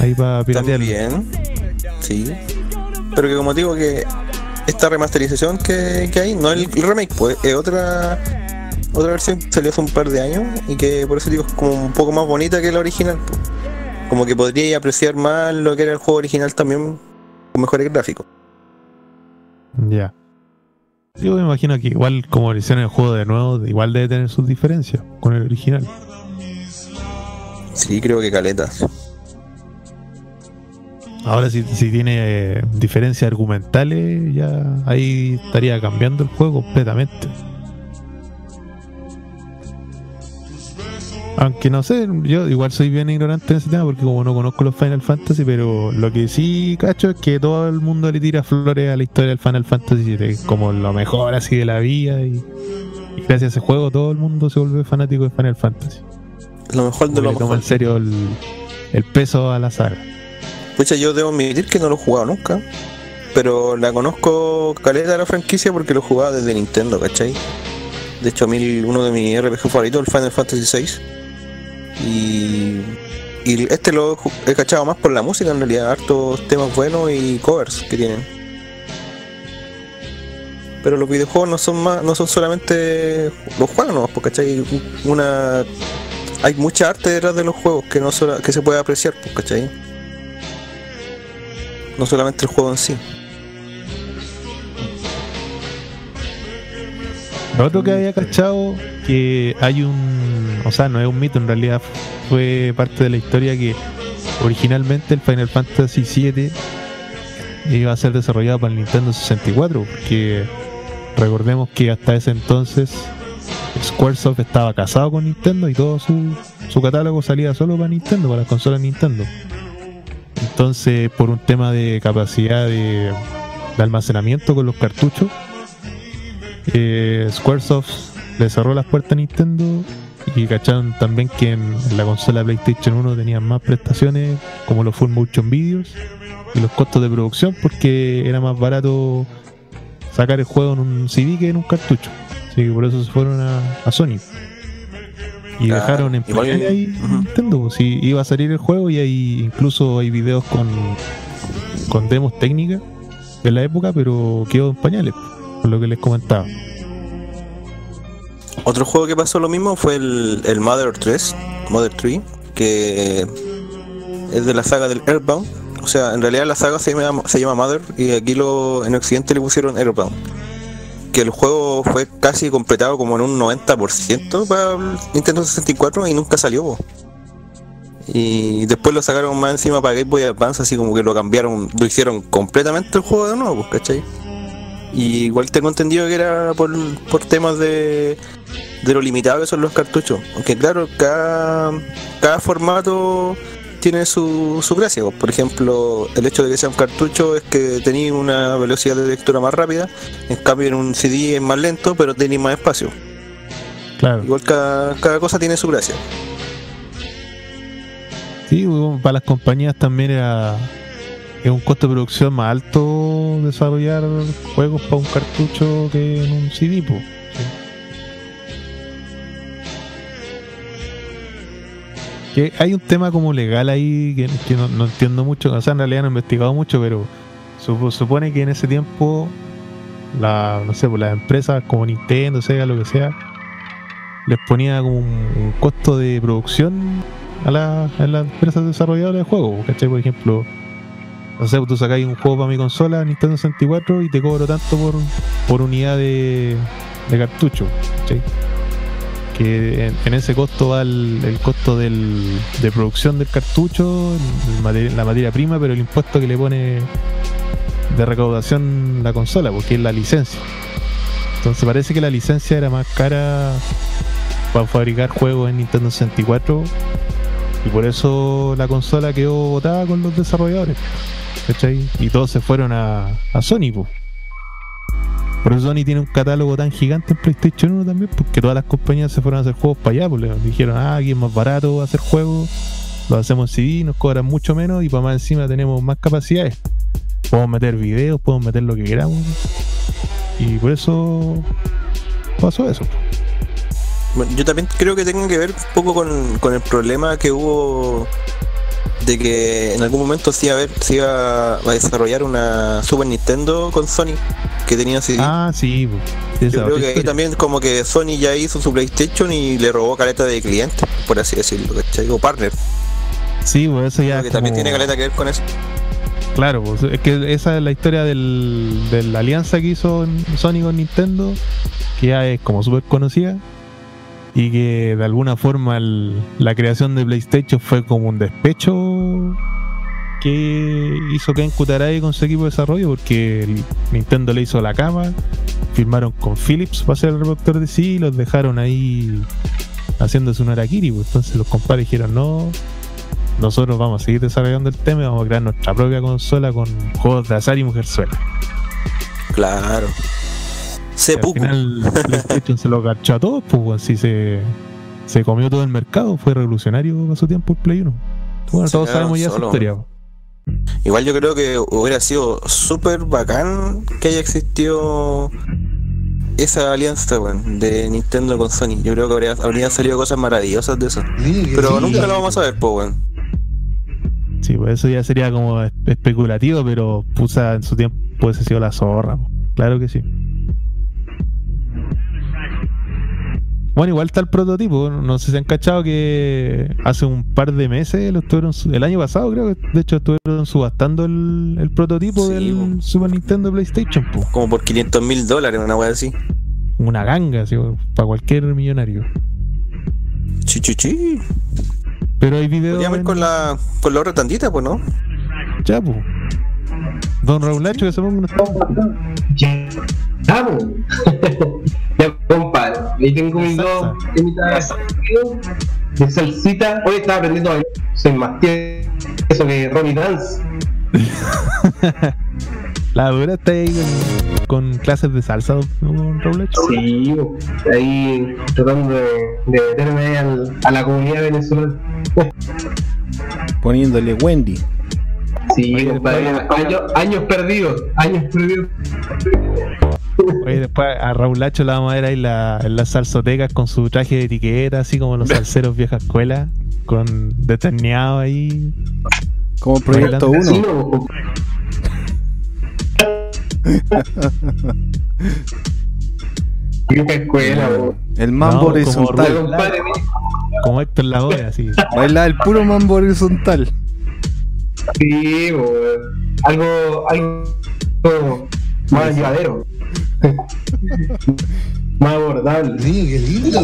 Ahí para piratearlo. También, sí. Pero que como digo que esta remasterización que, que hay, no el remake, pues es otra otra versión que salió hace un par de años y que por eso digo es como un poco más bonita que la original. pues. Como que podría apreciar más lo que era el juego original también con mejores gráficos. Ya. Yo me imagino que igual como le hicieron el juego de nuevo, igual debe tener sus diferencias con el original. Sí, creo que caletas. Ahora si, si tiene eh, diferencias argumentales, ya ahí estaría cambiando el juego completamente. Aunque no sé, yo igual soy bien ignorante en ese tema porque como no conozco los Final Fantasy, pero lo que sí cacho es que todo el mundo le tira flores a la historia del Final Fantasy VII, como lo mejor así de la vida y, y gracias a ese juego todo el mundo se vuelve fanático de Final Fantasy. Lo mejor de lo le toma mejor. en serio el, el peso a la saga. Pucha, yo debo admitir que no lo he jugado nunca. Pero la conozco caleta de la franquicia porque lo jugaba desde Nintendo, ¿cachai? De hecho, a mí uno de mis RPG favoritos el Final Fantasy VI. Y, y este lo he cachado más por la música, en realidad. Hartos temas buenos y covers que tienen. Pero los videojuegos no son más, no son solamente los juegos, no, porque ¿cachai? Una, hay mucha arte detrás de los juegos que no sola- que se puede apreciar, pues, ¿cachai? No solamente el juego en sí. Lo otro que había cachado, que hay un. O sea, no es un mito, en realidad fue parte de la historia que originalmente el Final Fantasy VII iba a ser desarrollado para el Nintendo 64, porque recordemos que hasta ese entonces Squaresoft estaba casado con Nintendo y todo su, su catálogo salía solo para Nintendo, para las consolas Nintendo. Entonces, por un tema de capacidad de, almacenamiento con los cartuchos, eh, Squaresoft le cerró las puertas a Nintendo y cacharon también que en la consola PlayStation 1 tenían más prestaciones como los full motion videos y los costos de producción porque era más barato sacar el juego en un CD que en un cartucho. Así que por eso se fueron a, a Sony. Y Claro, dejaron en pañales ahí ujú. Nintendo. pues, Si iba a salir el juego y hay incluso hay videos con, con demos técnicas de la época, pero quedó en pañales, por lo que les comentaba. Otro juego que pasó lo mismo fue el, Mother 3, Mother 3, que es de la saga del Airbound. O sea, en realidad la saga se llama, se llama Mother y aquí lo, en Occidente le pusieron Airbound. Que el juego fue casi completado como en un 90% para Nintendo 64 y nunca salió. Y después lo sacaron más encima para Game Boy Advance, así como que lo cambiaron, lo hicieron completamente el juego de nuevo, ¿cachai? Y igual tengo entendido que era por, por temas de, de lo limitado que son los cartuchos. Aunque claro, cada, cada formato tiene su, su gracia. pues. Por ejemplo, el hecho de que sea un cartucho es que tenéis una velocidad de lectura más rápida. En cambio en un CD es más lento, pero tenéis más espacio. Claro. Igual cada, cada cosa tiene su gracia. Sí, para las compañías también era es un costo de producción más alto desarrollar juegos para un cartucho que en un CD. po. Hay un tema como legal ahí que, no, entiendo mucho, o sea, en realidad no he investigado mucho, pero supo- supone que en ese tiempo la, no sé, pues las empresas como Nintendo, Sega, lo que sea, les ponía como un, costo de producción a, la- a las empresas desarrolladoras de juegos, ¿cachai? Por ejemplo, no sé, tú sacáis un juego para mi consola, Nintendo 64, y te cobro tanto por, por unidad de, de cartucho, ¿cachai? Que en, ese costo va el, costo del, de producción del cartucho, la materia prima, pero el impuesto que le pone de recaudación la consola, porque es la licencia. Entonces parece que la licencia era más cara para fabricar juegos en Nintendo 64 y por eso la consola quedó botada con los desarrolladores. ¿Cachai? Y todos se fueron a, a Sony, po. Por eso Sony tiene un catálogo tan gigante en PlayStation 1 también, porque todas las compañías se fueron a hacer juegos para allá, le dijeron, ah, aquí es más barato hacer juegos, lo hacemos en CD, nos cobran mucho menos y para más encima tenemos más capacidades. Podemos meter videos, podemos meter lo que queramos. Y por eso pasó eso. Yo también creo que tenga que ver un poco con el problema que hubo de que en algún momento se iba a, ver, se iba a desarrollar una Super Nintendo con Sony que tenía CD. Ah, sí, Yo creo que ahí también como que Sony ya hizo su PlayStation y le robó caleta de clientes, por así decirlo, ¿cachai? O partner, Sí, pues eso ya que también tiene caleta que ver con eso. Claro, pues, es que esa es la historia del, de la alianza que hizo Sony con Nintendo, que ya es como súper conocida, y que de alguna forma la creación de PlayStation fue como un despecho que hizo Ken Kutaragi con su equipo de desarrollo, porque Nintendo le hizo la cama, firmaron con Philips para ser el reproductor de sí, y los dejaron ahí haciéndose un Arakiri. pues. Entonces los compadres dijeron, no, nosotros vamos a seguir desarrollando el tema y vamos a crear nuestra propia consola con juegos de azar y mujerzuela. Claro. Y al Seppuku. final PlayStation se lo cachó a todos, pues si se, se comió todo el mercado, fue revolucionario a su tiempo el Play 1. Bueno, Se todos quedaron sabemos ya solos, historia. pues. Igual yo creo que hubiera sido súper bacán que haya existido esa alianza weón, de Nintendo con Sony. Yo creo que habría, habrían salido cosas maravillosas de eso. Pero nunca lo vamos a ver, pues, weón. Sí, pues eso ya sería como es- especulativo, pero pusa en su tiempo puede sido la zorra. po. Claro que sí. Bueno, igual está el prototipo. No sé si se han cachado que hace un par de meses, lo estuvieron, el año pasado creo que de hecho estuvieron subastando el, el prototipo Sí, del po. Super Nintendo PlayStation. po. Como por 500 mil dólares, una weá así. Una ganga, así, para cualquier millonario. Chichichi. Pero hay videos. Podríamos ir en- con la, con la otra tandita, pues, ¿no? Ya, po. Don Raulacho que se ponga po. ya, compadre. Ahí tengo mis dos temitas de salsita. Hoy estaba aprendiendo a bailar. Soy más tieso eso que Ronnie Dance. La dura está ahí con, con clases de salsa, Raulacho. Sí, ahí tratando de, de meterme ahí al- a la comunidad venezolana. Poniéndole Wendy. Sí, compadre. Años, años perdidos. Años perdidos. Oye, después a Raulacho la vamos a ver ahí en la, en las salsotecas con su traje de etiqueta, así como los salseros vieja escuela, con deterneado ahí. Como Proyecto Bailando. 1. Sí, no, po. Vieja escuela. El mambo No, como horizontal. compadre, mire. Como Héctor Lavoe, así. Baila el puro mambo horizontal. Sí, algo, algo más llevadero. más abordable. Sí, qué lindo.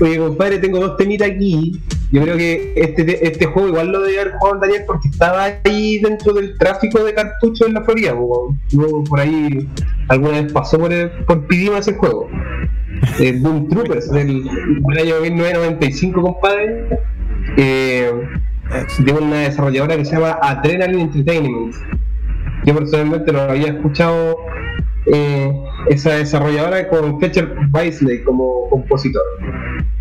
Oye, compadre, tengo dos temitas aquí. Yo creo que este, este juego igual lo debe haber jugado el Daniel porque estaba ahí dentro del tráfico de cartuchos en la Florida. Luego por ahí alguna vez pasó por, el- por Pidima ese juego. El Doom Troopers del, del año 1995, compadre. Eh, de una desarrolladora que se llama Adrenaline Entertainment. Yo personalmente lo había escuchado eh, esa desarrolladora con Fletcher Weisley como compositor.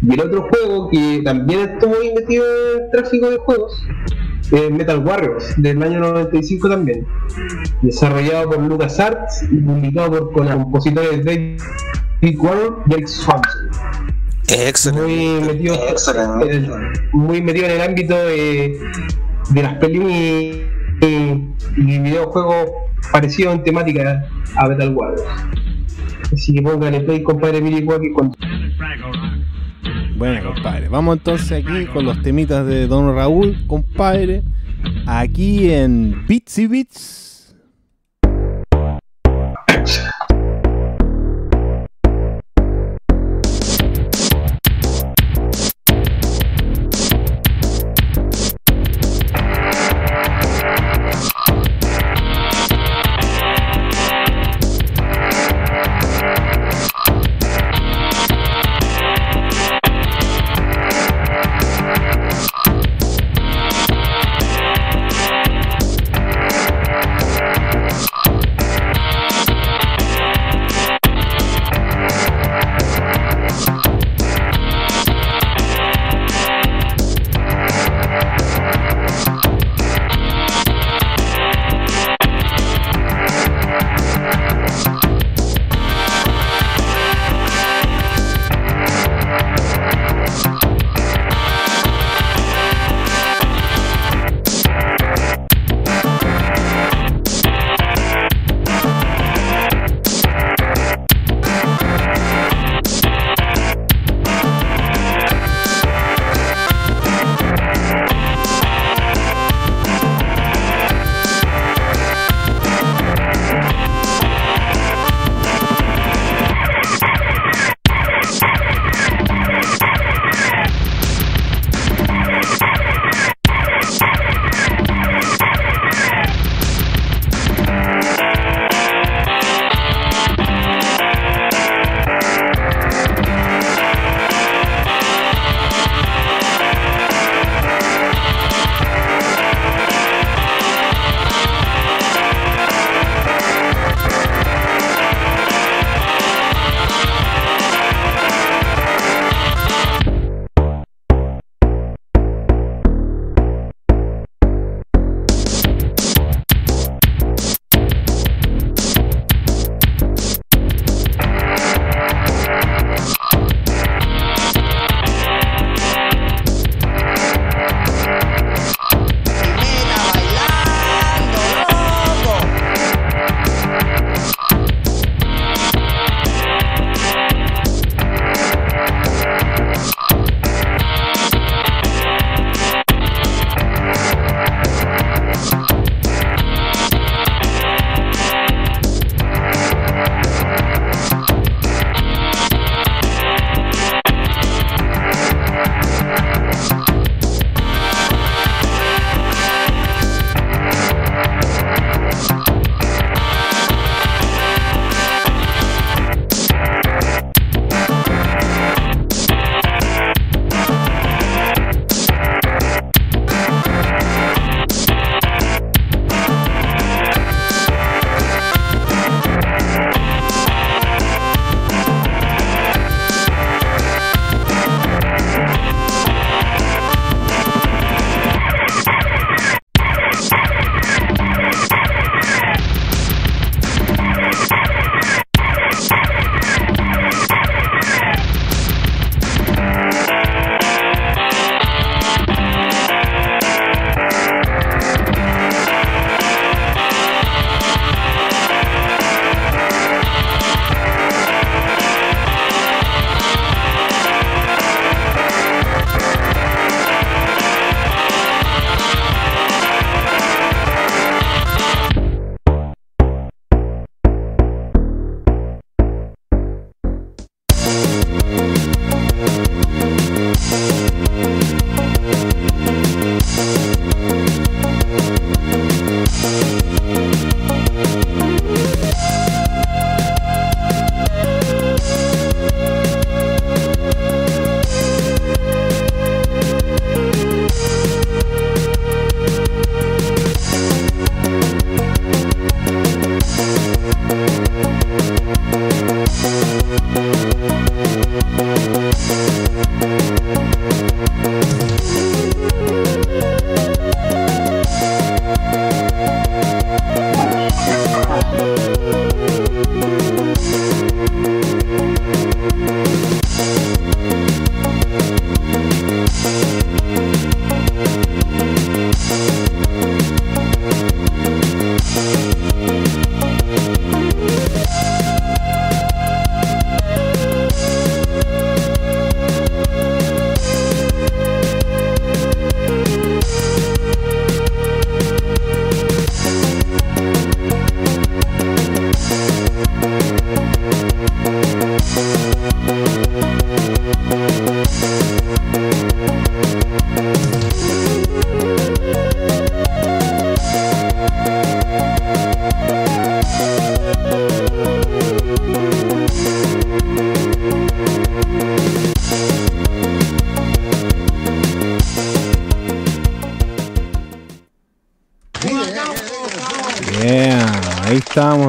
Y el otro juego que también estuvo ahí metido en el tráfico de juegos es Metal Warriors del año 95 también. Desarrollado por LucasArts y publicado por con los compositores David Warren y Alex Swanson Excelente. muy metido, en el, muy metido en el ámbito de, de las películas y- y videojuegos parecidos en temática a Metal Warriors. Así que póngale play, compadre Walkie, con Bueno, compadre. Vamos entonces aquí con los temitas de Don Raúl, compadre. Aquí en Bits y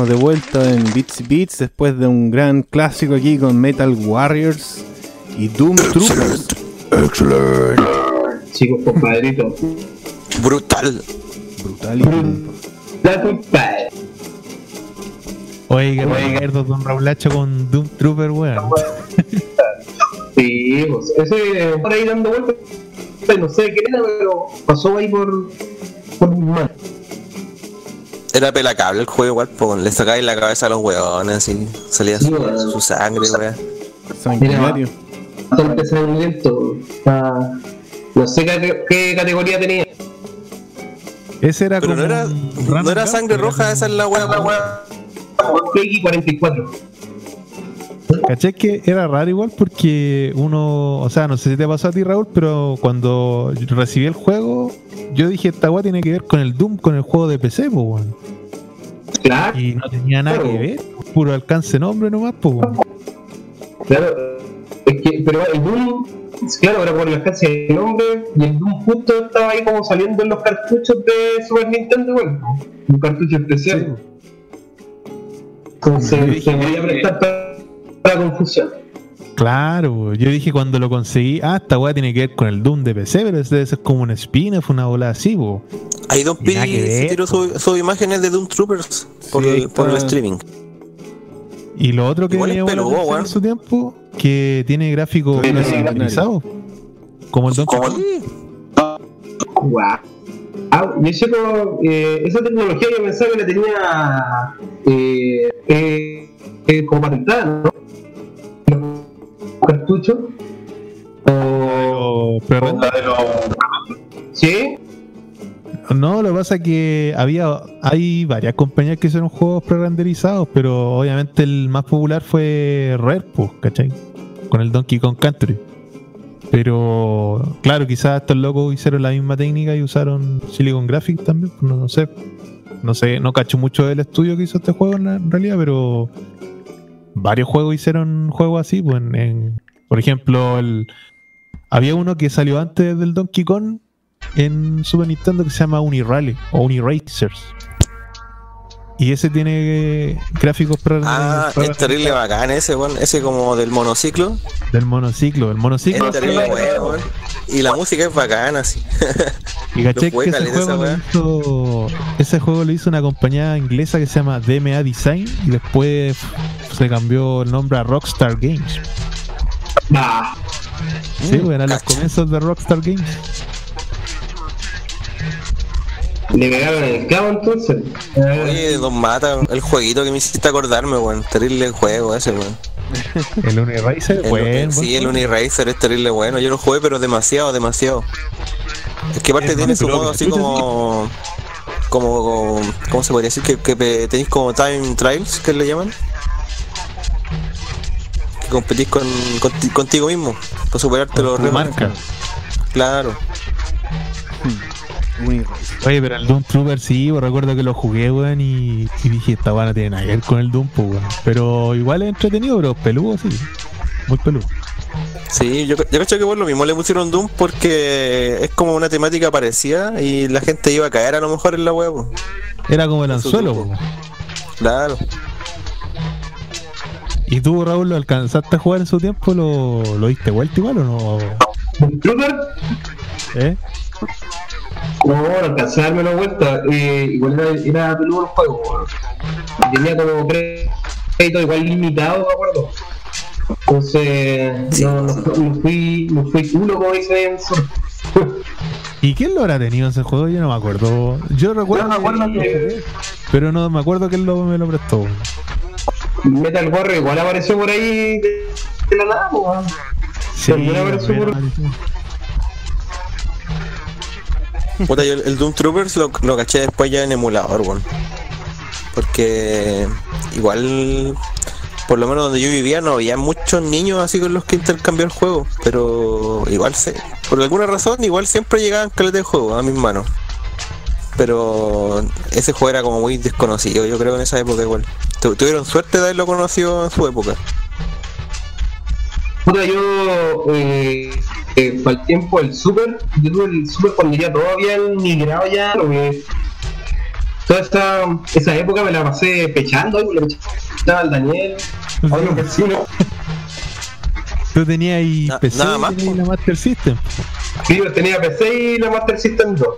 de vuelta en Beats y Beats después de un gran clásico aquí con Metal Warriors y Doom Troopers. Chicos, compadrito. Brutal. Brutal. La compadre. Oye, que recuerdo Don Raulacho con Doom Trooper, weón. Sí, pues, ese por ahí dando vueltas. No sé qué era, pero pasó ahí por. por mis manos. Era pelacable el juego igual, pues, le sacáis la cabeza a los hueones, así, salía su, su sangre, weón. Sanguinario. Bastante sangriento. Ah, no sé qué, qué categoría tenía. Ese era Pero como. no era, un no era sangre roja, esa es la weá, la weá. Peggy 44. ¿Caché que era raro igual? Porque uno, o sea, no sé si te pasó a ti Raúl, pero cuando recibí el juego, yo dije, esta weá tiene que ver con el Doom, con el juego de PC, pues, weón. Claro, Y no tenía nada que ver, puro alcance nombre nomás, pues, weón. claro. Es que, pero el Doom, claro, era por la alcance de nombre y el Doom justo estaba ahí como saliendo en los cartuchos de Super Nintendo, bueno, un cartucho especial. Entonces se podía prestar para la confusión. Claro, yo dije cuando lo conseguí, ah, esta weá tiene que ver con el Doom de PC, pero ese debe ser como un spin-off, una bola así, po. Ahí Don Piri se tiró su- sus imágenes de Doom Troopers por, Sí, el, por el está. streaming. Y lo otro que Igual me llamó la atención en su tiempo, que tiene gráficos Sí, renderizados. Como el Donkey Como-. Wow. Ah, yo sé como, eh, esa tecnología yo pensaba que la tenía eh, eh, eh, como patentada, ¿no? Los cartuchos. O, la de los. ¿Sí? No, lo que pasa es que había hay varias compañías que hicieron juegos pre-renderizados, pero obviamente el más popular fue Rare, pues, ¿cachai? Con el Donkey Kong Country. Pero claro, quizás estos locos hicieron la misma técnica y usaron Silicon Graphics también, pues, no, no sé. No sé, no cacho mucho del estudio que hizo este juego en realidad, pero varios juegos hicieron juegos así, pues por ejemplo, el, había uno que salió antes del Donkey Kong en Super Nintendo que se llama Unirally o Uniracers. Y ese tiene gráficos pre- Ah, es terrible bacán ese, weón. Ese como del monociclo. del monociclo. El monociclo Es terrible weón. Y la música es bacana, así. Y caché que ese esa juego, lo hizo, ese juego lo hizo una compañía inglesa que se llama DMA Design y después se cambió el nombre a Rockstar Games. Bah. Sí, pues, eran los comienzos de Rockstar Games. Le pegaron el clavo entonces. Oye, Don Mata, el jueguito que me hiciste acordarme, weón. Terrible juego ese, weón. El Uniracer, El- bueno, sí, el. Uniracer es terrible bueno. Yo lo jugué, pero demasiado, demasiado. Es que aparte Es tiene su modo así como. Como. ¿Cómo se podría decir? Que, que tenéis como time trials, que le llaman. Que competís con, conti- contigo mismo. Para superarte los Tu retos. Oye, pero el Doom Trooper sí, pues, recuerdo que lo jugué, weón, y, y dije, esta weá no tiene nada que ver con el Doom, pues, weón. Pero igual es entretenido, pero peludo, sí. Muy peludo. Sí, yo, yo cacho que por lo mismo le pusieron Doom porque es como una temática parecida y la gente iba a caer a lo mejor en la huevo. Era como el anzuelo, weón. Claro. ¿Y tú, Raúl, lo alcanzaste a jugar en su tiempo? ¿Lo, lo diste vuelta igual o no? ¿Eh? No, no alcancé a darme una vuelta. Eh, igual era, era peludo el juego. weón. Tenía como crédito igual limitado, me acuerdo. Entonces, no, no, no fui, no fui uno como dice en sur. ¿Y quién lo habrá tenido en ese juego? Yo no me acuerdo. Yo recuerdo, Yo me acuerdo que que- pero no me acuerdo quién lo, me lo prestó. Metal Warrior igual apareció por ahí de, de la nada. Sí, apareció por- bueno, Puta, yo el, Doom Troopers lo, lo caché después ya en emulador, weón. Porque igual, por lo menos donde yo vivía, no había muchos niños así con los que intercambiar el juego. Pero igual, se, por alguna razón, igual siempre llegaban caletas de juego a mis manos. Pero ese juego era como muy desconocido, yo creo, en esa época igual. Tu- Tuvieron suerte de haberlo conocido en su época. Puta, yo, eh, eh, para el tiempo del Super, yo tuve el Super cuando ya todo habían migrado ya, lo que toda esa, esa época me la pasé pechando, le pechaba al Daniel, a otros vecinos. Tú tenías ahí Na- PC nada más, y la Master System. Sí, yo tenía PC y la Master System 2.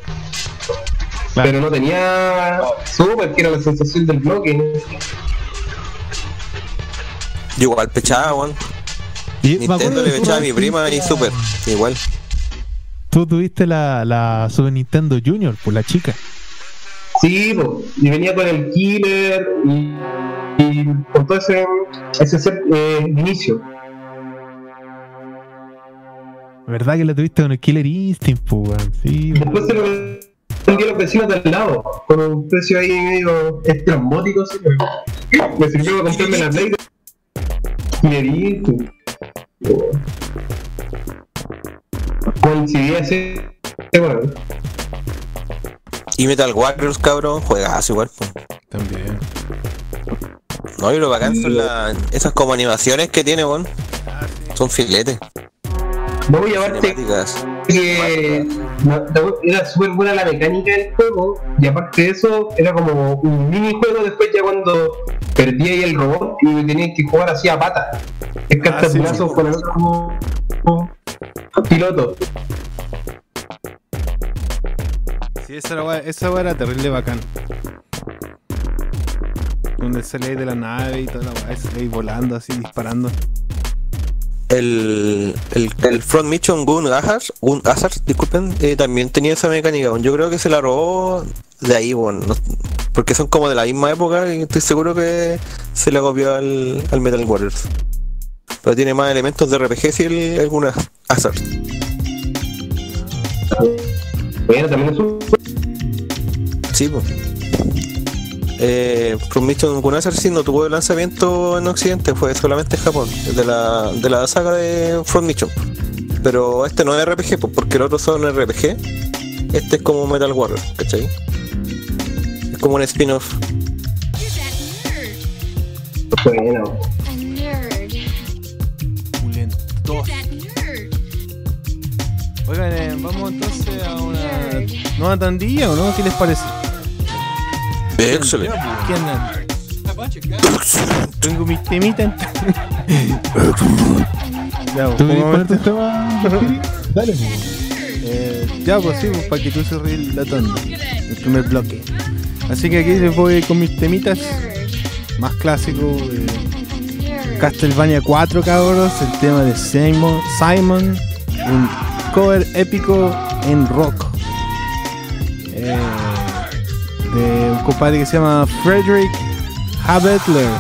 Pero no tenía Super, que era la sensación del bloque. Yo igual pechaba, weón. Y me acuerdo Nintendo de le tu pechaba a mi prima y Super. Igual. Tú tuviste la, la Super Nintendo Junior, por la chica. Sí, po, y venía con el Killer y, y con todo ese, ese set eh, inicio. ¿Verdad que la tuviste con el Killer Instinct, pues, weón? Sí. Después se lo vendí a los vecinos de al lado, con un precio ahí medio estrambótico. así, Me, me sirvió para comprarme la Play. Y me di. Coincidí así. Bueno, Y Metal Warriors, cabrón, juegas igual, po. También. No, y lo bacán son la- esas como animaciones que tiene, weón. Son filetes. voy a llevarte Cinemáticas. Que era súper buena la mecánica del juego y aparte de eso era como un minijuego después ya cuando perdí ahí el robot y tenías que jugar así a pata es cartapulazo sí. con el otro como- como piloto Sí, esa esa era terrible bacán. Donde ahí de la nave y toda la weá, ahí volando así, disparando. El, el, el Front Mission Gun Hazard, Gun Hazard, disculpen, eh, también tenía esa mecánica. Yo creo que se la robó de ahí, weón, no- porque son como de la misma época y estoy seguro que se la copió al, al Metal Warriors. Pero tiene más elementos de RPG si el, alguna Hazard. bueno también es un Sí, pues. Eh, Front Mission Gun Hazard sí no tuvo lanzamiento en Occidente, fue solamente en Japón, de la, de la saga de Front Mission. Pero este no es RPG, pues, porque los otros son RPG. Este es como Metal Warrior, ¿cachai? Es como un spin-off. bueno. Oigan, eh, vamos entonces a una nueva tandilla o no? ¿Qué les parece? Excelente. ¿Qué andan? Tengo mis temitas. ya, pues, ¿Tú querés pongamos ponerte este- tema? Dale. Eh, ya, pues sí, pues, para que tú se la tanda. El primer bloque. Así que aquí les voy con mis temitas más clásicos. eh. Castlevania 4, cabros. El tema de Simon, Simon un cover épico en rock. Eh, de un compadre que se llama Frederick Habetler.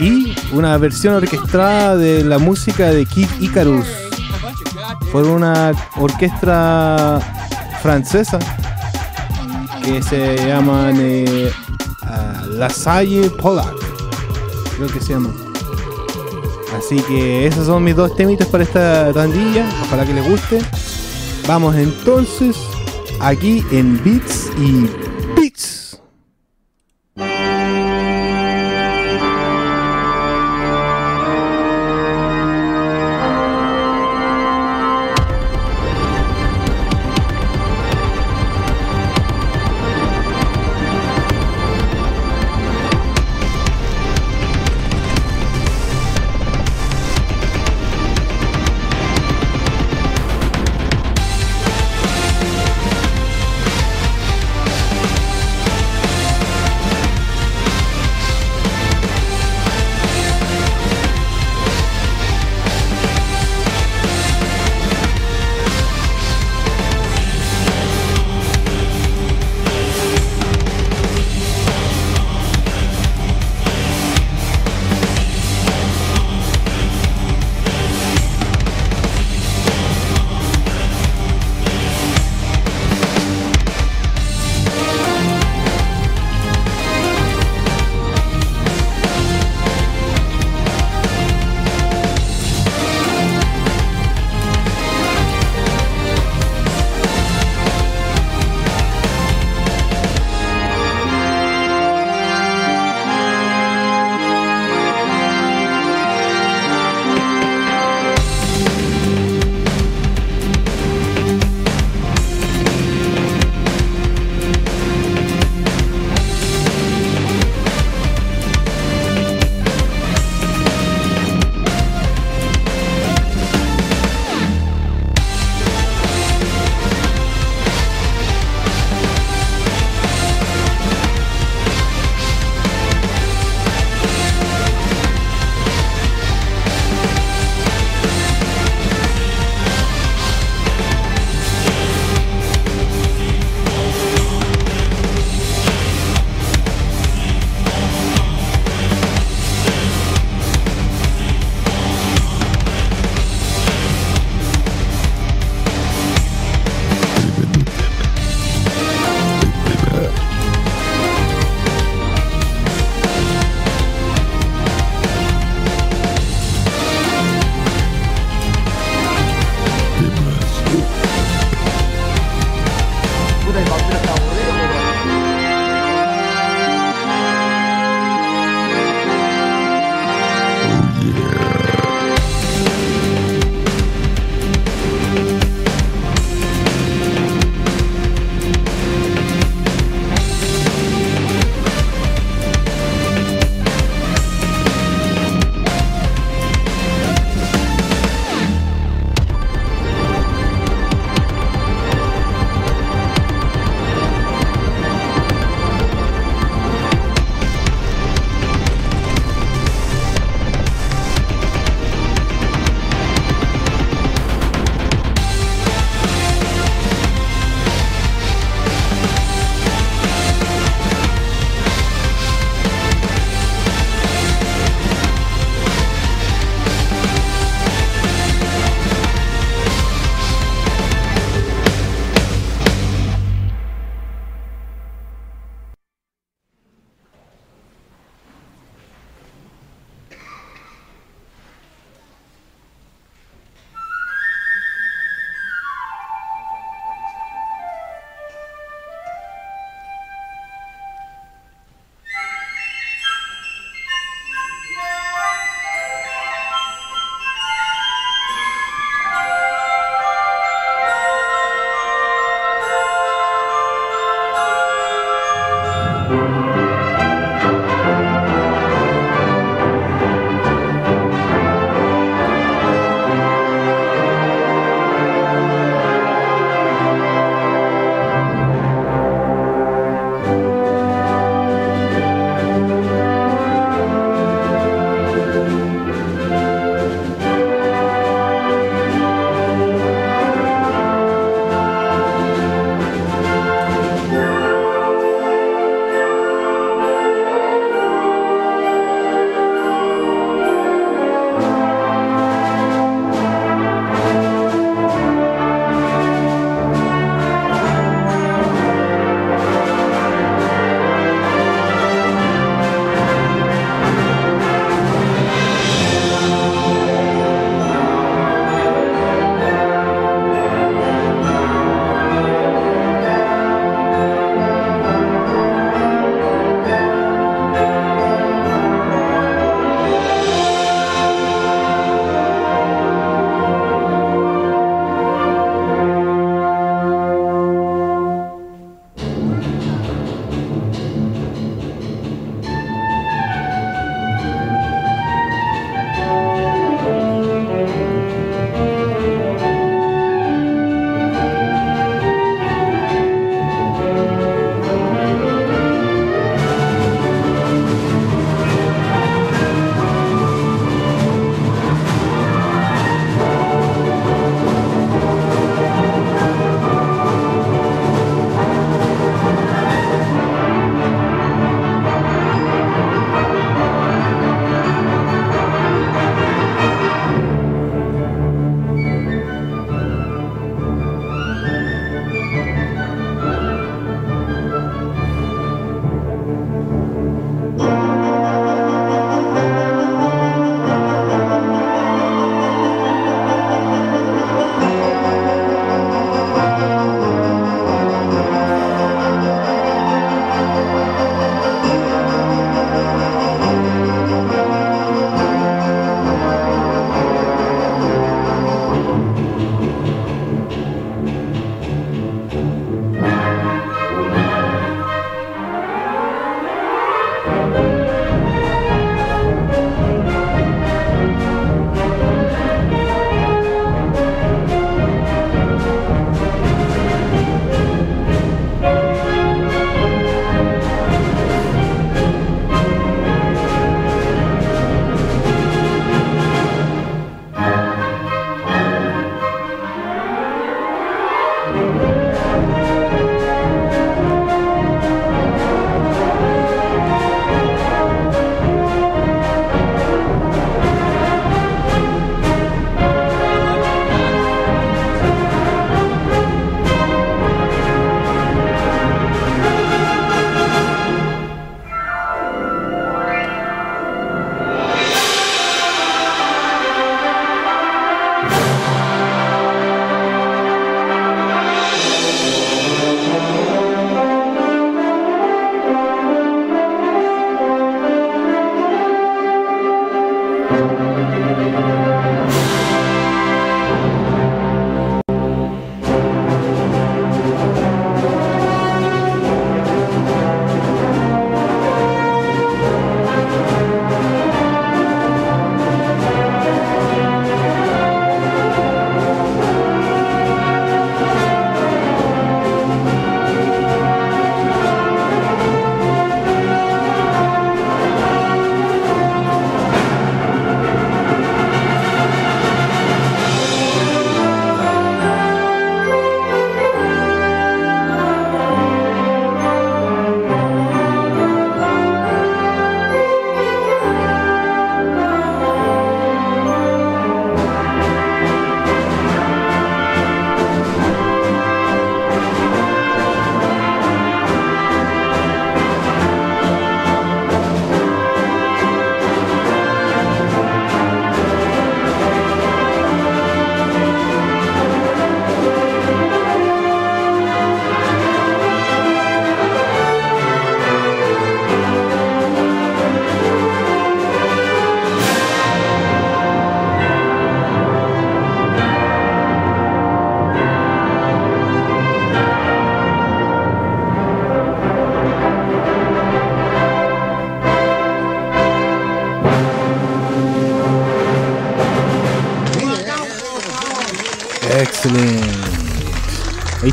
Y una versión orquestada de la música de Kid Icarus por una orquesta francesa que se llaman eh, ah, La Salle Polak creo que se llama. Así que esos son mis dos temitas para esta tandilla ojalá que les guste. Vamos entonces aquí en Beats y Beats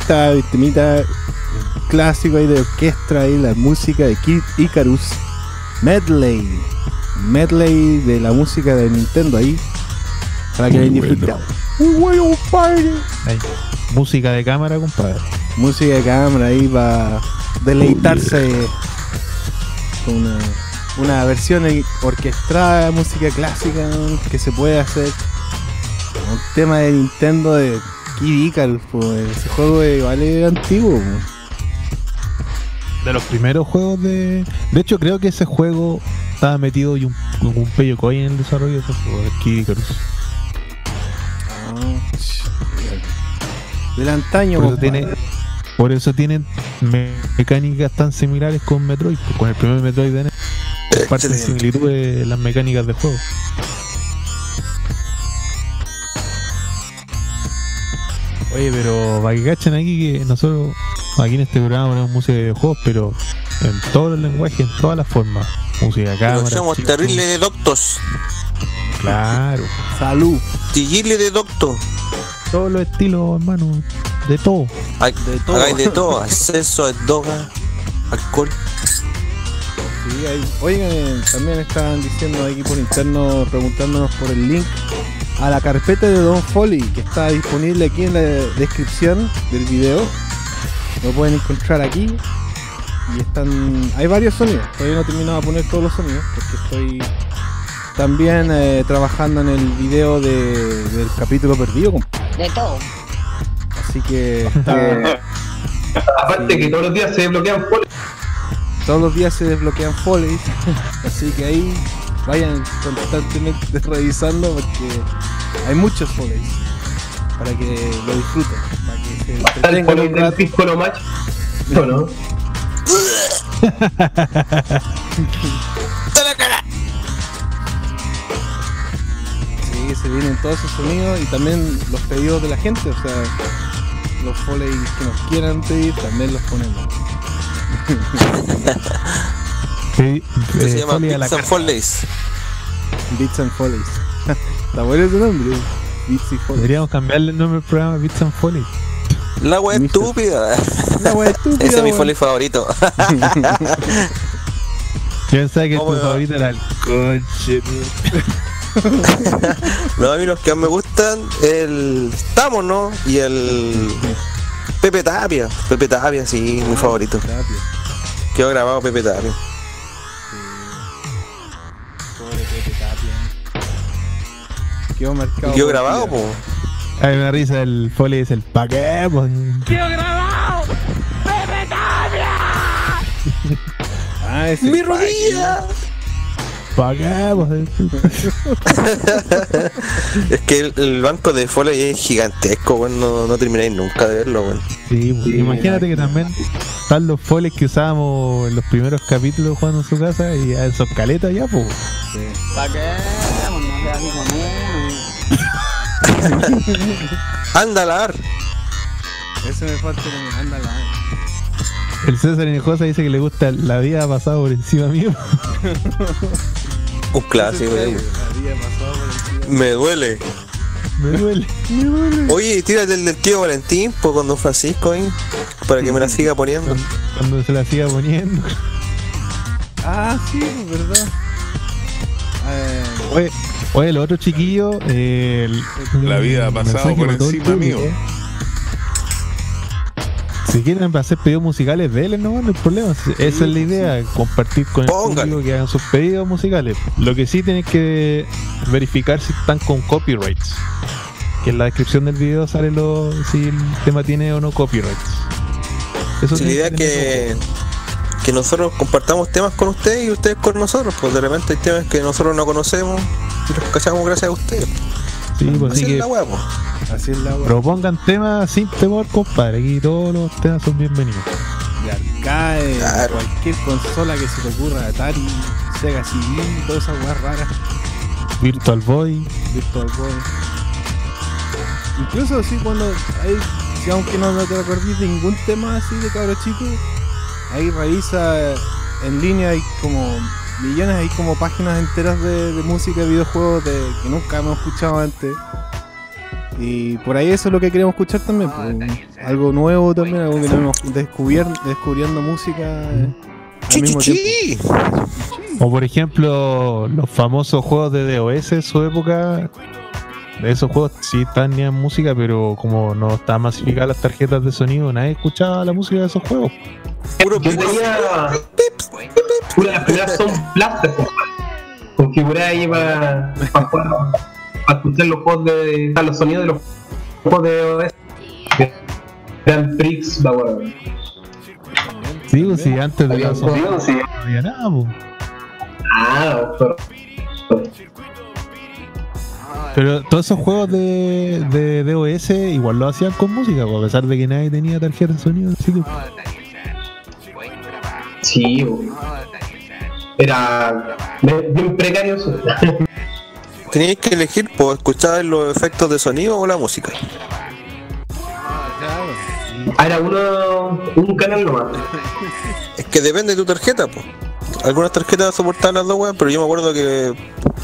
Está el temita clásico ahí de orquesta ahí, la música de Kid Icarus. Medley. Medley de la música de Nintendo ahí. Para que. Muy bueno, compadre. Ahí. Música de cámara, compadre. Música de cámara ahí para deleitarse con una, una versión orquestada de música clásica que se puede hacer. Un tema de Nintendo de Kid Icarus, pues, ese juego es- vale antiguo. pues. De los primeros juegos de. De hecho, creo que ese juego estaba metido y un, con un pello coin en el desarrollo de ese juego, de Kid Icarus. Ah, Del antaño, Por eso, compadre. tiene, por eso tienen me- mecánicas tan similares con Metroid, pues, con el primer Metroid de NES. Comparten Excelente. similitudes las mecánicas del juego. Oye, pero para que cachen aquí que nosotros aquí en este programa ponemos música de videojuegos, pero en todos los lenguajes, en todas las formas. Música de Pero cámara. somos terribles de doctos. Claro. Salud. Tigirle de docto. Todos los estilos, hermano. De todo. Hay De todo. hagáis de todo. Acceso, droga, alcohol. Sí, ahí- Oigan, también estaban diciendo aquí por interno, preguntándonos por el link a la carpeta de Don Foley que está disponible aquí en la descripción del video. Lo pueden encontrar aquí. Y están. Hay varios sonidos. Todavía no he terminado de poner todos los sonidos porque estoy también eh, trabajando en el video de- del capítulo perdido. De todo. Así que está- Aparte Sí. que todos los días se desbloquean por todos los días se desbloquean follies. Así que ahí vayan constantemente revisando porque hay muchos follies para que lo disfruten, para que se el entretengan foley un rato. pisco no match. No, no. Sí, se vienen todos esos sonidos y también los pedidos de la gente, o sea, los follies que nos quieran pedir también los ponemos. Sí, Que eh, se llama Foley a la Pizza carta. Foldays. Beats and Follies. Está bueno ese nombre, y Follies. Deberíamos cambiarle el nombre del programa Bits and Foley. La wea estúpida. Una wea estúpida, Ese es mi foley favorito. Yo pensaba que tu favorito era el conche. no, a mí los que más me gustan, el Estamos, ¿no? Y el Pepe Tapia. Pepe Tapia, sí, mi favorito. Quedó grabado Pepe Tapia. Quedó marcado. Quedó grabado, po. A mí me da risa el Foley es el pa' qué, pues. Ah, ese. ¡Mi rodilla! Pa' qué. Es que el, el banco de Foley es gigantesco, weón. No, no termináis nunca de verlo, weón. Sí, pues, imagínate que también están los foles que usábamos en los primeros capítulos jugando en su casa y a esos caletas ya, pues. ¿Para qué? Vamos, no sea así con uno. Anda a lavar. Ese me falta como anda la. El César Hinojosa dice que le gusta la vida pasada por encima mío. Un clásico, la había pasado por encima. Me duele. Me duele, me duele. Oye, tírate el del tío Valentín, pues con Don Francisco ahí. Para que me la siga poniendo. Cuando se la siga poniendo. Ah, sí, pues, verdad. Eh, Oye, oye, los otros chiquillos. eh, el- La vida ha pasado por encima mío. Si quieren hacer pedidos musicales, denle, no, no hay problema. Esa es la idea, compartir con el Póngale. público que hagan sus pedidos musicales. Lo que sí tienen que verificar si están con copyrights. Que en la descripción del video sale lo, si el tema tiene o no copyrights. Eso Sí, la idea es tener que, que nosotros compartamos temas con ustedes y ustedes con nosotros. Pues de repente hay temas que nosotros no conocemos y los cachamos gracias a ustedes. Sí, pues Así así es la hueá, pues. así es la wea. propongan temas sin temor, compadre. Aquí todos los temas son bienvenidos. De arcade, Claro. cualquier consola que se te ocurra, Atari, Sega CD, todas esas weas raras, Virtual Boy. Virtual Boy. Incluso así cuando hay, si aunque no, no te acuerdes de ningún tema así de cabro chico, ahí revisa en línea hay como millones, hay como páginas enteras de, de música y videojuegos de, que nunca hemos escuchado antes. Y por ahí eso es lo que queremos escuchar también. pues, algo nuevo también, algo que no hemos descubierto, descubriendo música eh, al mismo tiempo. Chichichi. O por ejemplo, los famosos juegos de DOS en su época. De esos juegos sí tenían música, pero como no estaban masificadas las tarjetas de sonido, nadie escuchaba la música de esos juegos. Puro Yo tenía una de las primeras son Blaster, configuré ahí para, para, escuchar los juegos de a los sonidos de los juegos de OS. Grand Prix, me acuerdo. Digo, si antes de la juego, sí. no había nada, po. Ah, pero- Pero todos esos juegos de, de DOS igual lo hacían con música, a pesar de que nadie tenía tarjeta de sonido. Así que, sí, era bien precario eso. Teníais que elegir por escuchar los efectos de sonido o la música. Ah, era uno, un canal nomás. Es que depende de tu tarjeta, pues. Algunas tarjetas soportaban las dos weas, pero yo me acuerdo que,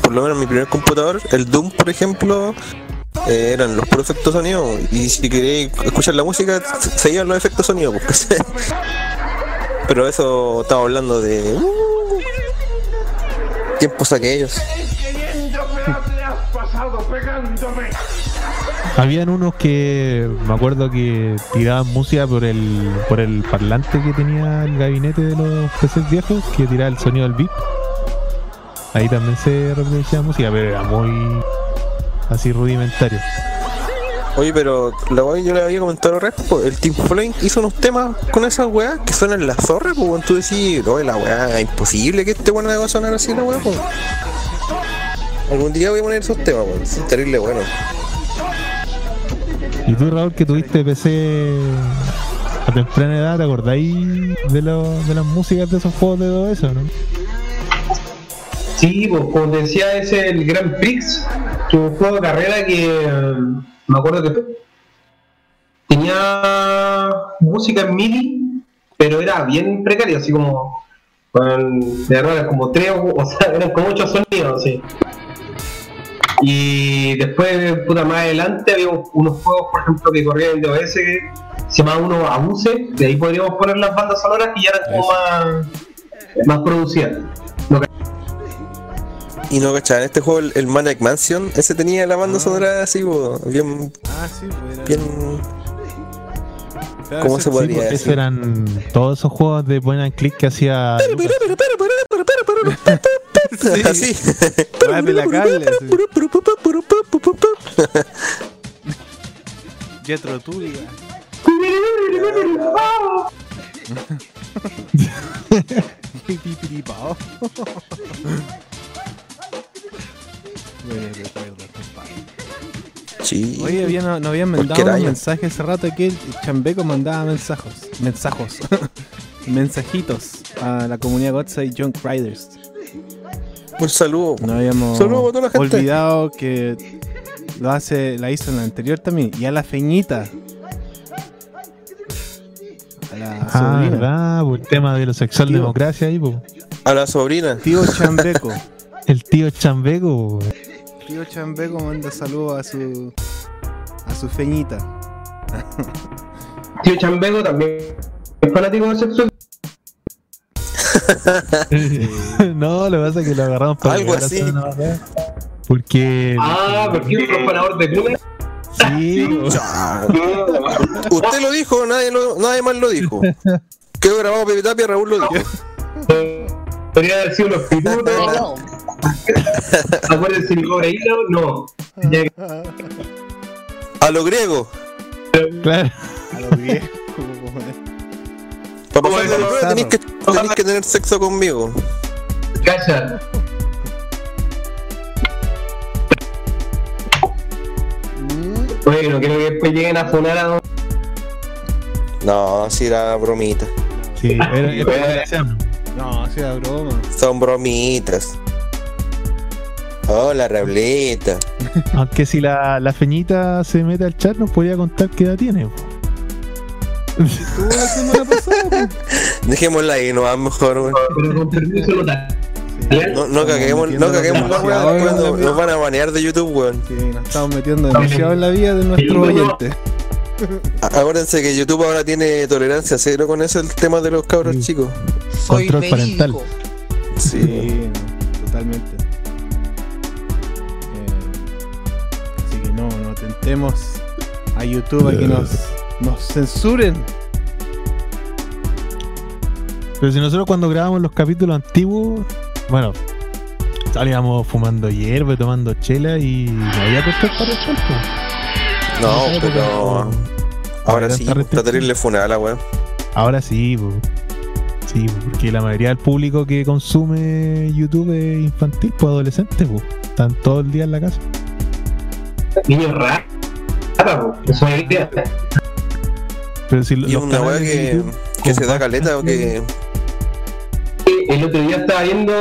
por lo menos en mi primer computador, el Doom, por ejemplo, eh, eran los puros efectos sonido. Y si queréis escuchar la música, se- seguían los efectos sonido, pues. pero eso estamos hablando de. uh, tiempos aquellos. Habían unos que me acuerdo que tiraban música por el por el parlante que tenía el gabinete de los PCs viejos, que tiraba el sonido del beat. Ahí también se reproducía música, pero era muy así rudimentario. Oye, pero la que yo le había comentado al resto, pues, el Team Flame hizo unos temas con esas weas que suenan la zorra, pues cuando tú decís, oye, la wea, imposible que este weón va a sonar así la wea, pues. Algún día voy a poner esos temas, weón, terrible bueno. Y tú, Raúl, que tuviste PC a temprana edad, ¿te acordáis de, de las músicas de esos juegos de todo eso, no? Sí, pues como te decía, es el Grand Prix, que un juego de carrera que eh, me acuerdo que tenía música en MIDI, pero era bien precario, así como con, de verdad, como tres, o o sea, eran como ocho sonidos, así. Y después, puta, más adelante había unos juegos, por ejemplo, que corrían en DOS que se llamaba uno Abuse, de ahí podríamos poner las bandas sonoras que ya eran como más, más producidas. Y no, cachai, en este juego, el, el Maniac Mansion, ese tenía la banda sonora así, pues, bien, Ah, sí, pues era. bien, claro, ¿cómo ese- se Sí, podría esos decir? eran todos esos juegos de and click que hacía. Así. Compadre. Sí. Oye, había, no, no habían mandado año. mensajes hace rato que el Chambeco mandaba mensajos, mensajos, mensajitos a la comunidad Godside Junk Riders. Un saludo. No habíamos Saludos a toda la gente. olvidado que lo hace, la hizo en la anterior también. Y a la feñita. A la Ah, sobrina. verdad, por el tema de la sexual Tío. democracia ahí, po. A la sobrina. Tío Chambeco. El tío Chambeco. Tío Chambeco manda saludos a su a su feñita. Tío Chambego también es fanático de sexo. no, lo que pasa es que lo agarramos para Algo así. Porque. Ah, porque es un profanador de clubes. Sí. Usted lo dijo, nadie, lo, nadie más lo dijo. Quedó grabado Pepe Tapia, Raúl lo dijo. Podría haber sido los. Acuérdense mi hilo, no. Que- A lo griego. claro. A los viejos. Para pasar de la Bueno, prueba tenéis que, tenéis que tener sexo conmigo. Calla. Oye, no quiero que después lleguen a funar a don- No, si era bromita. Sí, era, era. No, sí, era broma. Son bromitas. Hola, Raulita. Aunque si la, la feñita se mete al chat, nos podría contar qué edad tiene. la semana pasada, pues. Dejémosla ahí, no va mejor, güey. pero con permiso no. No, no caguemos, no caguemos la weá, nos, van a banear de YouTube, weón. Sí, nos estamos metiendo demasiado en la vida de nuestro oyente. Acuérdense que YouTube ahora tiene tolerancia cero con eso, el tema de los cabros Sí. chicos. Soy Control parental. Sí, totalmente. Eh, así que no, no tentemos a YouTube a que nos, nos censuren. Pero si nosotros cuando grabamos los capítulos antiguos, bueno, salíamos fumando hierba y tomando chela y no había control parental, po. No, En esa época, pero no- ahora sí, está restricción. terrible funada la weá. Ahora sí, po. Sí, po, porque la mayoría del público que consume YouTube es infantil, pues adolescente, pues. Están todo el día en la casa. Niños raros. po. Eso es. Pero si lo- Y una weá que, se da caleta o que. El otro día estaba viendo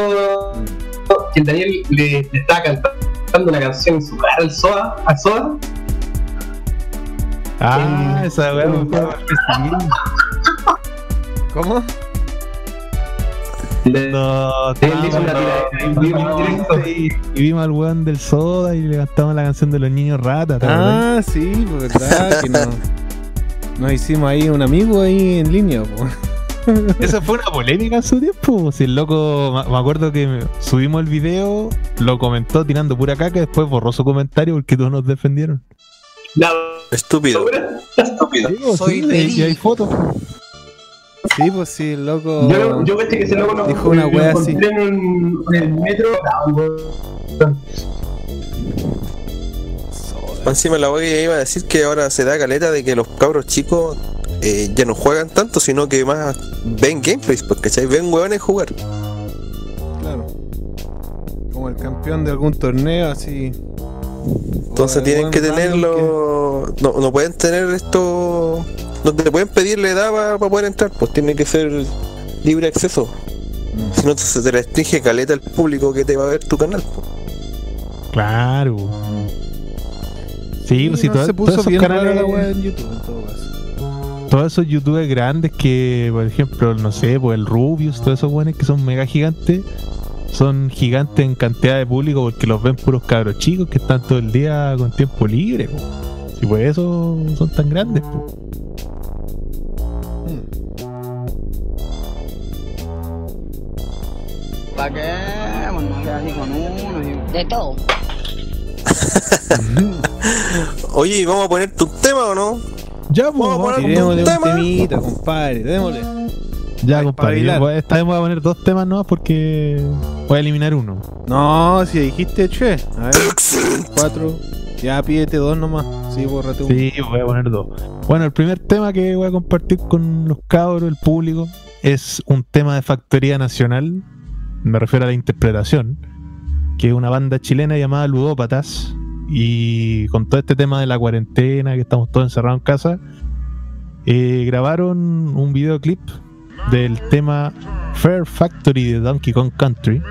que el Daniel le, le estaba cantando una canción en su cara al Soda, al Soda. Ah, en- esa weá me. ¿Cómo? Le- No, Él hizo una estábamos- tira en vivo en directo. y, y vimos al weón del soda y le cantamos la canción de los niños ratas. Ah, sí, pues verdad que no. Nos hicimos ahí un amigo ahí en línea, po. Esa fue una polémica en su tiempo. Si el loco, me acuerdo que subimos el video, lo comentó tirando pura caca, después borró su comentario porque todos nos defendieron. La Estúpido. Estúpido. Soy y- y hay fotos. Sí, pues sí, el loco. Yo, yo caché que ese loco lo, Dijo una wea encontré en, un- en el metro. Encima la que iba a decir que ahora se da caleta de que los cabros chicos eh, ya no juegan tanto, sino que más ven gameplays, porque ¿cachai? ven hueones jugar. Claro. Como el campeón de algún torneo, así. Entonces tienen que tenerlo. No, no pueden tener esto. No te pueden pedir la edad para poder entrar, pues tiene que ser libre acceso. Mm. Si no, se te restringe caleta el público que te va a ver tu canal. pues. Claro. Sí, pues si no, todos, se todos puso esos bien rara canales, la wea en YouTube en todo caso. Todos esos youtubers grandes que, por ejemplo, no sé, pues el Rubius, todos esos buenos que son mega gigantes, son gigantes en cantidad de público porque los ven puros cabros chicos que están todo el día con tiempo libre. po. Si por eso son tan grandes. po. ¿Para qué? Bueno, así con uno. y- De todo. Oye, ¿y vamos a ponerte un tema o no? Ya, pues, Vamos a vamos a- poner Tirémosle un tema? temita, compadre, démosle. ya, pa' compadre. voy- Esta vez voy a poner dos temas nuevos porque voy a eliminar uno. No, si dijiste che. A ver, cuatro. Ya pídete dos nomás. Sí, bórrate uno. Sí, voy a poner dos. Bueno, el primer tema que voy a compartir con los cabros, el público, es un tema de Factoría Nacional. Me refiero a la interpretación. Que es una banda chilena llamada Ludópatas. Y con todo este tema de la cuarentena, que estamos todos encerrados en casa, eh, grabaron un videoclip del tema Fair Factory de Donkey Kong Country,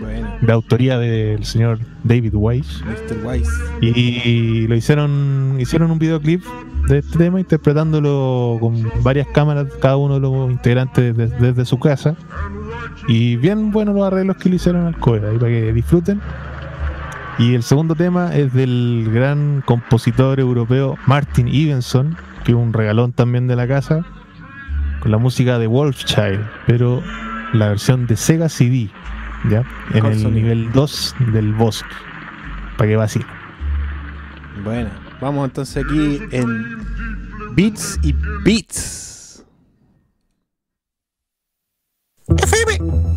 Bueno, de autoría del señor David Wise. Mr. Wise. Y lo hicieron, hicieron un videoclip de este tema interpretándolo con varias cámaras, cada uno de los integrantes desde, desde su casa. Y bien buenos los arreglos que le hicieron al cover, ahí para que disfruten. Y el segundo tema es del gran compositor europeo Martin Evenson, que es un regalón también de la casa, con la música de Wolfchild, pero la versión de Sega CD, ¿ya? En Con el sonido. nivel 2 del bosque, para que vacile. Bueno, vamos entonces aquí en Beats y Beats. Beats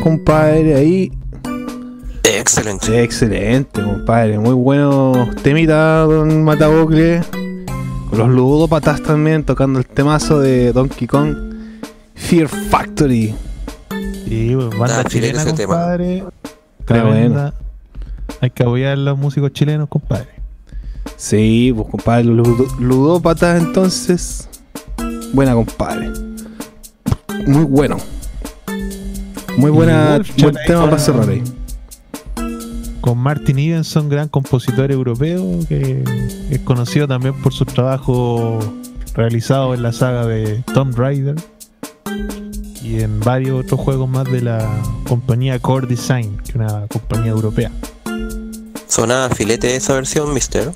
compadre, ahí. Excelente. Excelente, compadre. Muy buenos temitas, don Matabocle. Con los ludópatas también, tocando el temazo de Donkey Kong. Fear Factory. Sí, pues, banda Ah, chileno chilena, ese tema. compadre. Está Tremenda. Hay que apoyar a los músicos chilenos, compadre. Sí, pues compadre, los ludópatas entonces. Buena, compadre. Muy bueno. Muy buena, buen tema para cerrar ahí. Con Martin Evenson, gran compositor europeo, que es conocido también por su trabajo realizado en la saga de Tomb Raider y en varios otros juegos más de la compañía Core Design, que es una compañía europea. Sonaba filete esa versión, mister.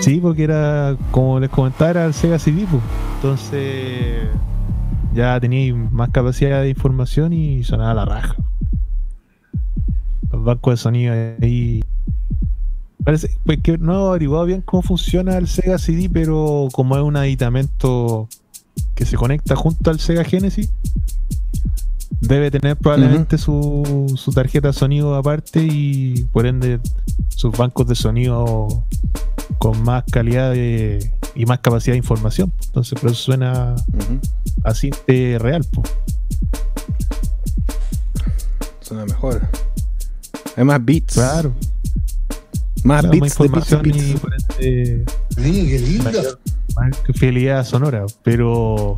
Sí, porque era, como les comentaba, era el Sega CD, pues. entonces ya tenía más capacidad de información y sonaba la raja. Los bancos de sonido ahí. Parece pues, que no he averiguado bien cómo funciona el Sega CD, pero como es un aditamento que se conecta junto al Sega Genesis, debe tener probablemente su, su tarjeta de sonido aparte y por ende sus bancos de sonido con más calidad de- y más capacidad de información. Entonces, por eso suena así de real. po. Suena mejor. Hay más beats. Claro. Más Claro, más beats de beats, beats. por ende mayor- más fidelidad sonora. Pero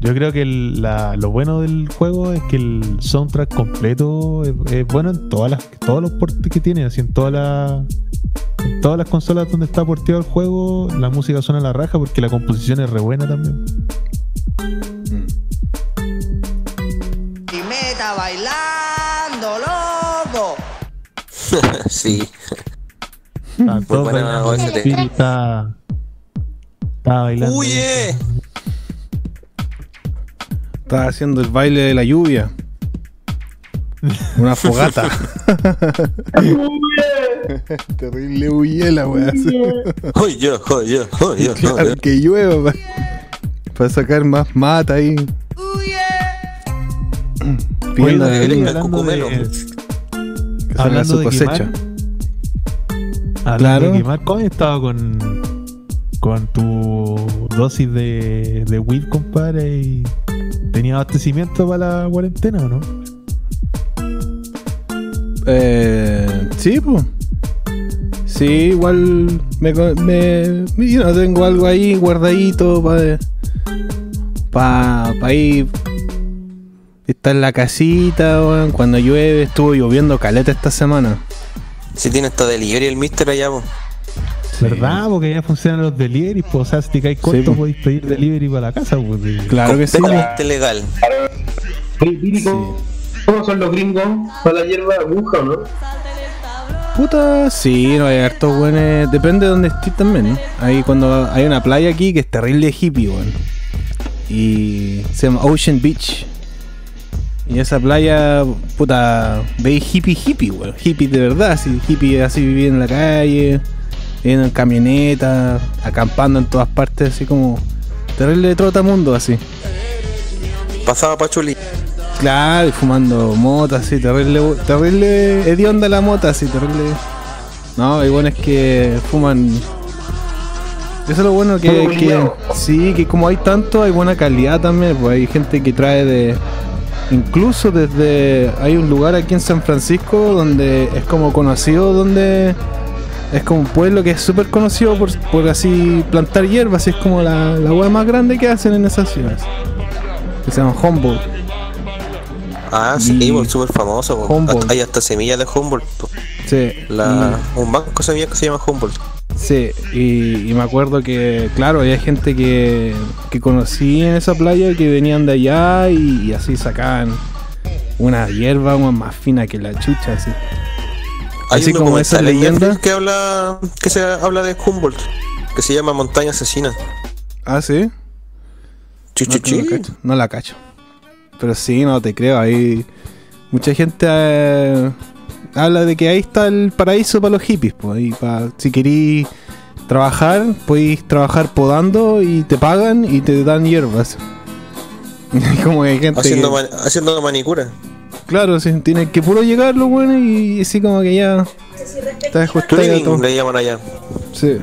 yo creo que el- la- lo bueno del juego es que el soundtrack completo es, es bueno en todas las, todos los portes que tiene, así en todas las todas las consolas donde está porteado el juego, la música suena a la raja porque la composición es re buena también. Mm. Y meta bailando, loco. sí. Está todo buena bailando, OST. el espíritu está, está haciendo el baile de la lluvia. Una fogata. Terrible huyela, weón. ¡Hoy yo, hoy yo, hoy yo! Claro, que llueva para sacar más mata ahí. Pidiendo que venga el cucumelo. de- que hablando su de cosecha. quemar, Claro. de quemar, ¿cómo has estado con, con tu dosis de, de weed, compadre? Y ¿Tenía abastecimiento para la cuarentena o no? Eh, sí, pues. Sí, igual me, co- me, me- yo no tengo algo ahí guardadito para pa, pa ir estar en la casita, weón. Cuando llueve, estuvo lloviendo caleta esta semana. Si tiene esta delivery el mister allá, po. ¿Verdad? Porque ya funcionan los delivery, pues, o sea, si te caes corto, pues. podéis pedir delivery para la casa, pues. y- Claro que sí. Completamente legal. Viri, ¿cómo, son los gringos para la hierba aguja o no? Puta, sí, no hay hartos buenos. Depende de donde estés también. ¿no? Ahí cuando hay una playa aquí que es terrible hippie, weón. Y se llama Ocean Beach. Y esa playa, puta, veis hippie hippie, weón. Hippie de verdad, así, hippie así viviendo en la calle, viviendo en camioneta, acampando en todas partes, así como terrible de trotamundo, así. Pasaba Pachuli. Claro, y fumando mota, así, terrible, terrible hedionda la mota, así, terrible. No, y bueno es que fuman. Eso es lo bueno que, sí, que como hay tanto, hay buena calidad también, pues hay gente que trae de. Incluso desde. Hay un lugar aquí en San Francisco donde es como conocido, donde. Es como un pueblo que es súper conocido por, por así plantar hierbas, y es como la, la hueá más grande que hacen en esas ciudades. Que se llama Humboldt. Ah, sí, po, súper famoso. Humboldt. Hay hasta semillas de Humboldt. Sí, La, un banco de semillas que se llama Humboldt. Sí, y, y me acuerdo que, claro, había gente que, que conocí en esa playa que venían de allá y, y así sacaban una hierba más fina que la chucha, así. Hay Así un como esa leyenda. Que habla que se habla de Humboldt, que se llama Montaña Asesina. Ah, sí. Chi, No, chi, no chi. la cacho, no la cacho. Pero sí, no te creo. Hay mucha gente eh, habla de que ahí está el paraíso para los hippies. Pues, ahí pa- si querís trabajar, podéis trabajar podando y te pagan y te dan hierbas. como que hay gente Haciendo, que- man- haciendo manicura. Claro, sí, tiene que puro llegar lo bueno y así como que ya está ajustado todo. le llaman allá. Sí.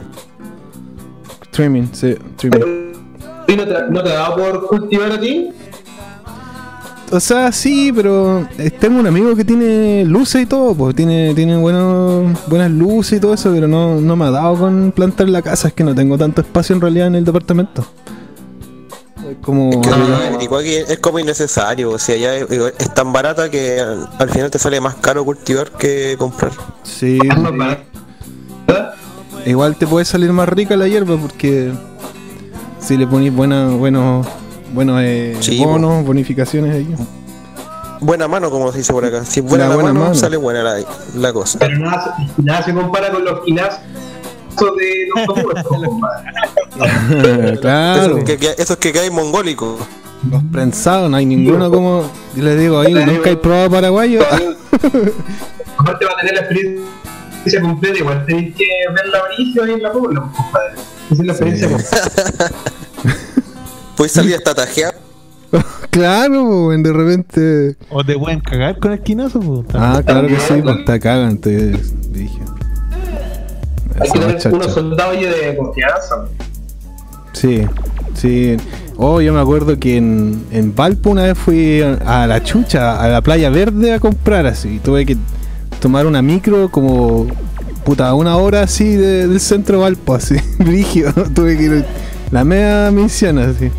Trimming, sí, trimming. ¿Y no te, no te ha dado por cultivar a ti? O sea, sí, pero eh, tengo un amigo que tiene luces y todo, pues tiene, tiene buenos, buenas luces y todo eso, pero no, no me ha dado con plantar la casa, es que no tengo tanto espacio en realidad en el departamento. Es como... Que igual que es como innecesario, o sea, ya es, es tan barata que al, al final te sale más caro cultivar que comprar. Sí, igual te puede salir más rica la hierba porque si le ponís buena, buenos, buenos eh, Sí, bonos, bonificaciones ahí. Buena mano, como se dice por acá. Si es buena La la, buena mano, mano. sale buena la, la cosa. Pero nada, se- nada se compara con los quinazos de los claro, Esos que, que- esos que caen mongólicos. los prensados, no hay ninguno como... Yo les digo ahí, nunca he probado paraguayo. Aparte va a tener la experiencia completa, igual tenéis que ver la origen en la pobla, compadre. Esa es la experiencia completa. Puedes salir hasta tajear. claro, weón, de repente... O te pueden cagar con esquinazo. Ah, claro que sí, pues te cagan, te dije. Hay que tener unos soldados de confianza. Sí, sí. Oh, yo me acuerdo que en, en Valpo una vez fui a, a la chucha, a la playa verde a comprar así. Tuve que tomar una micro como puta una hora así de- del centro de Valpo, así, brígido. Tuve que ir la media misión así.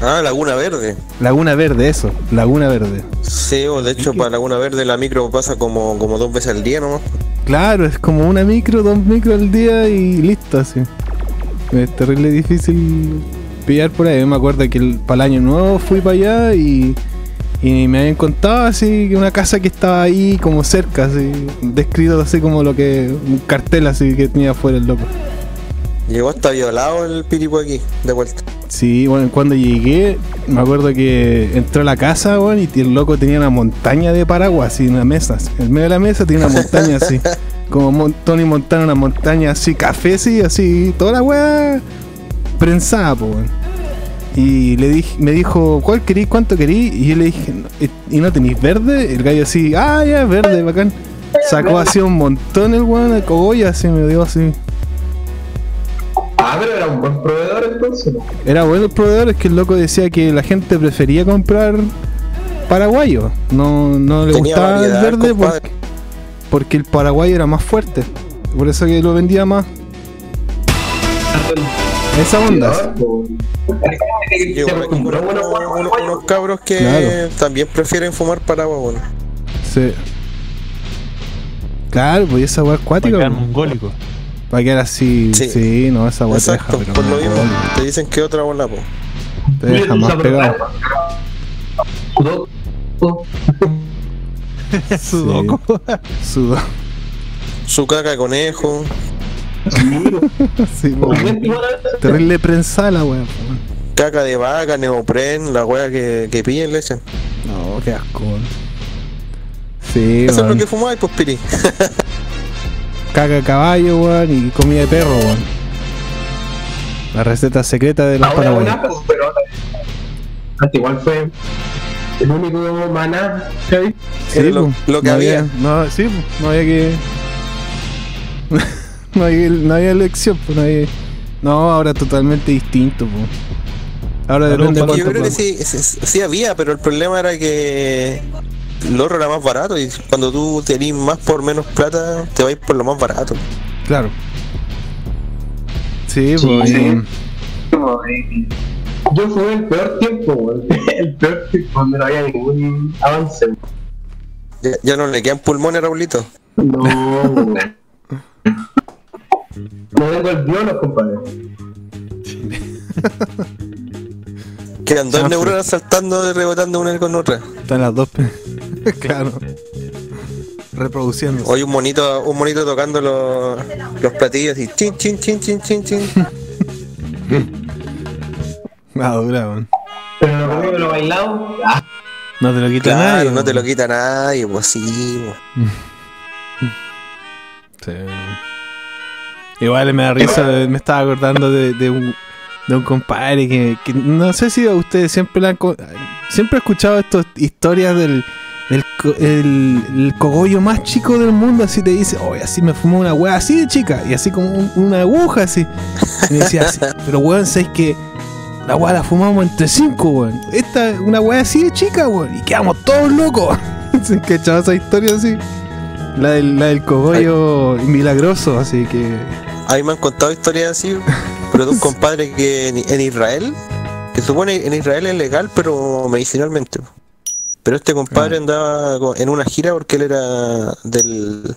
Ah, Laguna Verde. Laguna Verde, eso, Laguna Verde. Sí, o de hecho para Laguna Verde la micro pasa como, como dos veces al día nomás. Claro, es como una micro, dos micros al día y listo así. Es terrible difícil pillar por ahí. Yo me acuerdo que el, para el año nuevo fui para allá y, y me habían contado así que una casa que estaba ahí como cerca, así, descrito así como lo que. un cartel así que tenía afuera el loco. Llegó hasta violado el piripo aquí, de vuelta. Sí, bueno, cuando llegué, me acuerdo que entró a la casa, bueno, y el loco tenía una montaña de paraguas, así, una mesa. En medio de la mesa tenía una montaña así. Como Tony Montana, una montaña así, café, así, así, toda la weá prensada, po, weón. Y le dije, me dijo, ¿cuál querís? ¿Cuánto querís? Y yo le dije, "No, eh, ¿y no tenéis verde? El gallo así, ah, ya, verde, bacán. Sacó así un montón el weón de cogollas, así, me dio así. Ah, pero era un buen proveedor entonces. Era bueno el proveedor, es que el loco decía que la gente prefería comprar paraguayo. No, no le Tenía gustaba variedad, el verde porque, porque el paraguayo era más fuerte. Por eso que lo vendía más. Esa onda. Sí, bueno, acostumbró unos, unos- cabros que Claro. también prefieren fumar paraguas, bueno. Sí. Claro, pues esa weá acuática. Bacán pues. mongólico. Va a quedar así. Sí, Sí. no, esa weá te deja, Exacto, pero por lo no, mismo te dicen que otra bola, po. te deja más pegado. Sudoku. Sudoku. Sudo. Su caca de conejo. Sí, terrible prensada la weá. Caca de vaca, neopren, la wea que, que pillen le echan. No, qué asco. Sí, Eso es lo que fumáis, pues piri. caca de caballo, weón, y comida de perro, weón. La receta secreta de los Ahora paraguayos. buena, pero. Antes igual fue el único maná que había. Sí, Era lo- pues, lo que no había. No, sí, pues, no había que. no, había, no había elección, pues no había. No, ahora totalmente distinto, pues. Ahora depende yo creo que sí, sí, sí había, pero el problema era que el oro era más barato y cuando tú tenés más por menos plata, te vais por lo más barato. Claro. Sí, Sí, pues. sí. y- Yo fui el peor tiempo. El peor tiempo donde no había ningún avance. Ya, ya no le quedan pulmones, Raulito. No. No tengo el biolo, compadre. Quedan dos neuronas saltando y rebotando una con otra. Están las dos. claro. Reproduciendo. Hoy un monito, un monito tocando los, los platillos y chin chin chin chin chin chin. Ah, dura, weón. Pero lo conmigo lo bailado. Ah, No te lo quita Claro, nadie. no te lo quita nadie, pues sí. pues. Sí. Igual me da risa, me estaba acordando de, de un, de un compadre que, que no sé si ustedes siempre la han siempre he escuchado estas historias del, el, el cogollo más chico del mundo, así te dice, oye, así me fumó una wea así de chica, y así como un- una aguja así. Y me decía así, pero weón, ¿sabes que La wea la fumamos entre cinco, weón. Esta es una wea así de chica, weón. Y quedamos todos locos. ¿Se cachaba esa historia así? La del, la del cogollo milagroso, así que. A mí me han contado historias así, pero de un compadre que en, en Israel, que supone en Israel es legal, pero medicinalmente. Pero este compadre andaba co- en una gira porque él era del,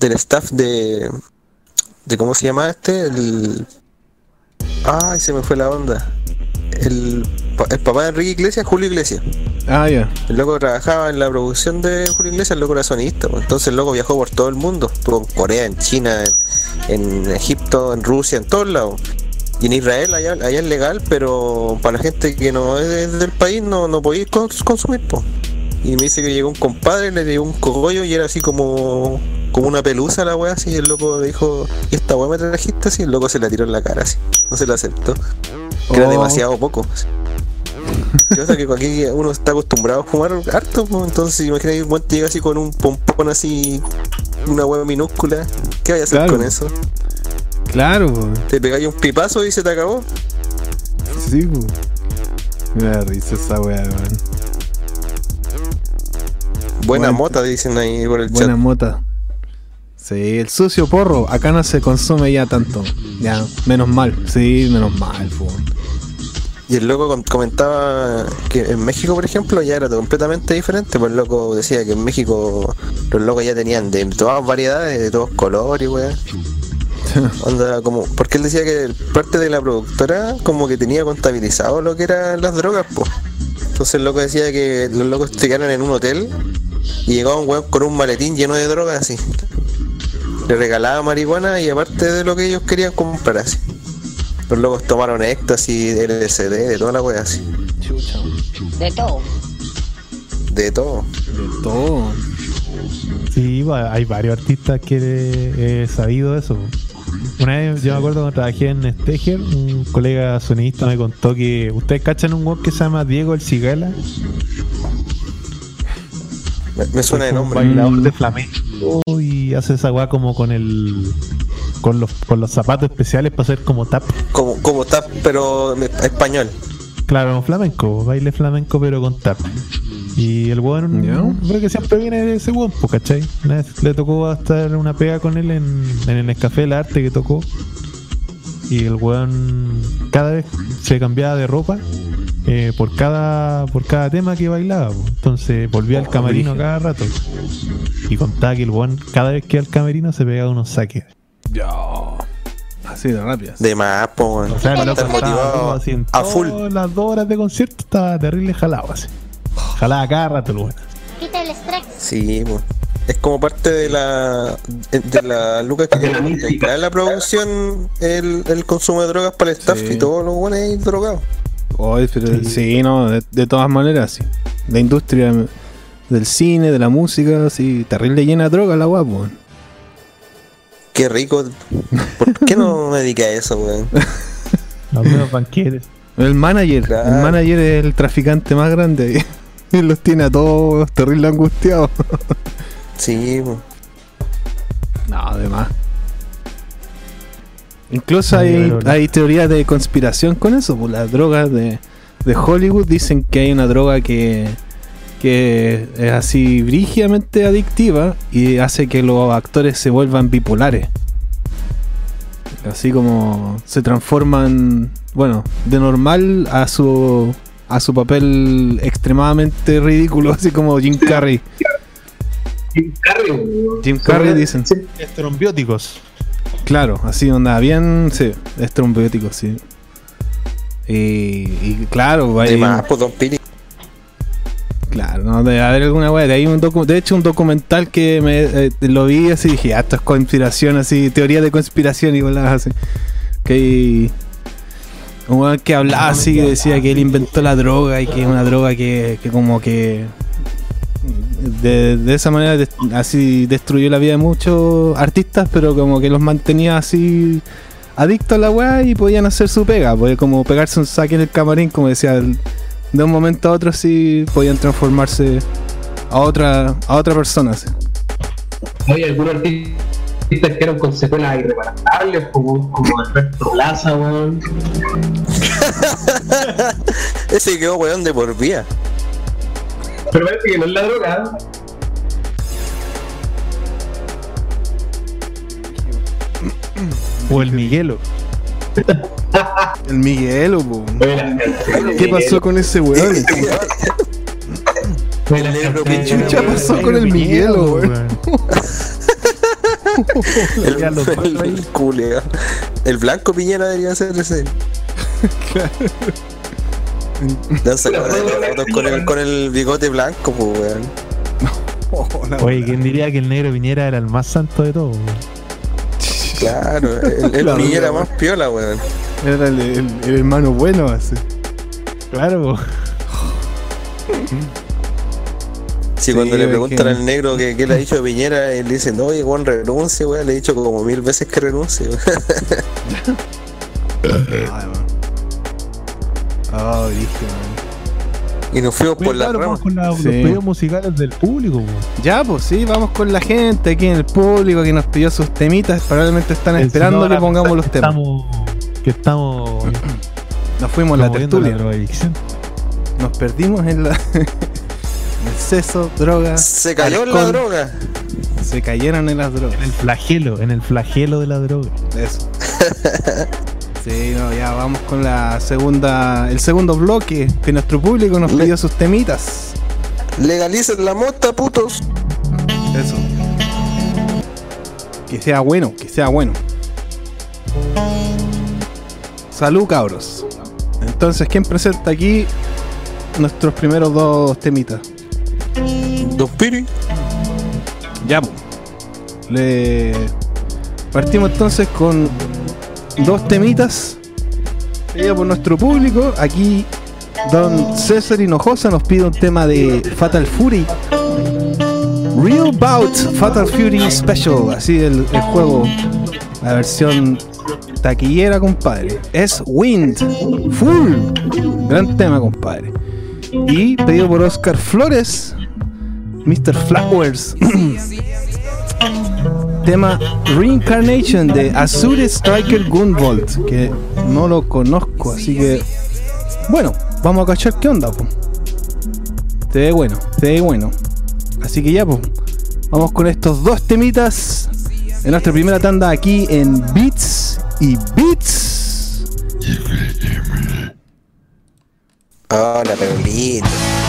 del staff de, de. ¿Cómo se llama este? El. Ay, se me fue la onda. El, el papá de Enrique Iglesias, Julio Iglesias. Ah, ya. El loco trabajaba en la producción de Julio Iglesias, el loco era sonista. pues. Entonces el loco viajó por todo el mundo. Estuvo en Corea, en China, en, en Egipto, en Rusia, en todos lados. Y en Israel allá, allá es legal, pero para la gente que no es de- del país no, no podéis cons- consumir. po. Y me dice que llegó un compadre, le dio un cogollo y era así como, como una pelusa la wea así. Y el loco dijo, ¿y esta wea me trajiste así? Y el loco se la tiró en la cara así. No se la aceptó. Que era Oh. demasiado poco. así. ¿Qué pasa? Que aquí uno está acostumbrado a fumar harto, pues, entonces imagina que un llega así con un pompón así, una hueá minúscula. ¿Qué vaya a hacer Claro. con eso? Claro, po. Te pegáis un pipazo y se te acabó. Sí. Me da risa esa weá, weón. Buena mota, dicen ahí por el Buena chat. mota. Sí, el sucio porro, acá no se consume ya tanto. Ya, menos mal. Sí, menos mal, po. Y el loco com- comentaba que en México, por ejemplo, ya era completamente diferente. Pues el loco decía que en México los locos ya tenían de todas variedades, de todos colores, weón. Onda, como, porque él decía que parte de la productora como que tenía contabilizado lo que eran las drogas, pues. Entonces el loco decía que los locos se quedaron en un hotel y llegaba un weón con un maletín lleno de drogas así. Le regalaba marihuana y aparte de lo que ellos querían comprar así. Los locos tomaron éxtasis, LSD, de toda la wea así. De todo. De todo. De todo. Sí, hay varios artistas que he sabido eso. Una vez, yo me acuerdo cuando trabajé en Steger, un colega sonidista me contó que ustedes cachan un web que se llama Diego el Cigala. Me, me suena de un nombre. bailador de flamenco y hace esa weá como con el con los con los zapatos especiales para hacer como tap. Como, como tap, pero en español. Claro, flamenco, baile flamenco pero con tap. Y el weón, creo que siempre viene de ese weón, pues, ¿cachai? Una vez le tocó estar una pega con él en, en el Escafé del Arte que tocó. Y el weón cada vez se cambiaba de ropa eh, por cada por cada tema que bailaba. pues. Entonces volvía al camerino brígido. cada rato. Y contaba que el weón cada vez que iba al camerino se pegaba unos saques. Ya. Así de rápidas. De más, po. O sea, el loco motivado así en a full. las dos horas de concierto estaba terrible jalado así. Jalaba cada rato el weón. Quita el estrés. Sí, po. es como parte de la de la lucas que De la tiene la producción el, el consumo de drogas para el staff Sí. y todos los buenos ahí drogados. Oye, pero sí, no, de, de todas maneras, sí. La industria del cine, de la música, sí, terrible llena de droga la guapo. Qué rico. ¿Por qué no me dediqué a eso, weón? Los nuevos banquetes. El manager, Claro. el manager es el traficante más grande ahí. Y los tiene a todos terrible angustiados. Sí, po. No, además. Incluso hay, teorías de conspiración con eso. Pues las drogas de, de Hollywood dicen que hay una droga que, que es así brígidamente adictiva y hace que los actores se vuelvan bipolares. Así como se transforman, bueno, de normal a su a su papel extremadamente ridículo, así como Jim Carrey. Jim Carrey. Jim Carrey dicen. Sí. Claro, así onda bien, sí, es trombiótico, sí. Y, y claro, pues Don Piri. claro, no debe haber alguna wea. De, ahí un docu- de hecho, un documental que me eh, lo vi así y dije, ah, esto es conspiración, así, teoría de conspiración y cosas así. Que hay un weón que hablaba así y decía que él inventó la droga y que es una droga que, que como que de, de esa manera así destruyó la vida de muchos artistas, pero como que los mantenía así adictos a la weá y podían hacer su pega, podía como pegarse un saque en el camarín, como decía, de un momento a otro sí podían transformarse a otra a otra persona. así. Hay algunos artistas que eran con secuelas irreparables, como, como Alberto Plaza, weón. Ese quedó weón de por vía. Pero parece que no es la droga. O el Miguelo. El Miguelo, po. ¿qué pasó con ese weón? ¿Qué chucha pasó con el Miguelo, weón? El, blanco Piñera debería ser ese. Fotos con el, con el bigote blanco, pues weón. Oh, Oye. ¿quién diría que el negro Piñera era el más santo de todos? weón? Claro, el, el Piñera más piola, weón. Era el, el- el hermano bueno así. Claro. Si Sí, cuando le preguntan que- al negro qué, qué le ha dicho a Piñera, él dice, no, oye, Juan, renuncie, weón. Le he dicho como mil veces que renuncie, weón. Man. Oh. Y nos fuimos por la Claro, rama. vamos con la- Sí. los pedidos musicales del público. Ya, pues sí, vamos con la gente aquí en el público que nos pidió sus temitas. Probablemente están El esperando que pongamos los temas. Estamos, que estamos Nos fuimos a la tertulia. Nos perdimos en la. en el seso, drogas. Se cayó en la alcohol. droga. Se cayeron en las drogas. En el flagelo, en el flagelo de la droga. Eso. Sí, no, ya vamos con la segunda, el segundo bloque que nuestro público nos Le- pidió sus temitas. Legalicen la mota, putos. Eso. Que sea bueno, que sea bueno. Salud, cabros. Entonces, ¿quién presenta aquí nuestros primeros dos temitas? Don Piri. Ya. Le partimos entonces con dos temitas pedidos por nuestro público. Aquí Don César Hinojosa nos pide un tema de Fatal Fury. Real Bout Fatal Fury Special, así el, el juego, la versión taquillera, compadre. Es Wind, full, gran tema, compadre. Y pedido por Oscar Flores, Mr. Flowers. tema Reincarnation de Azure Striker Gunvolt, que no lo conozco, así que bueno, vamos a cachar qué onda, po. Se ve bueno, se ve bueno. Así que ya, pues, vamos con estos dos temitas en nuestra primera tanda aquí en Beats y Beats. Hola, Paulito.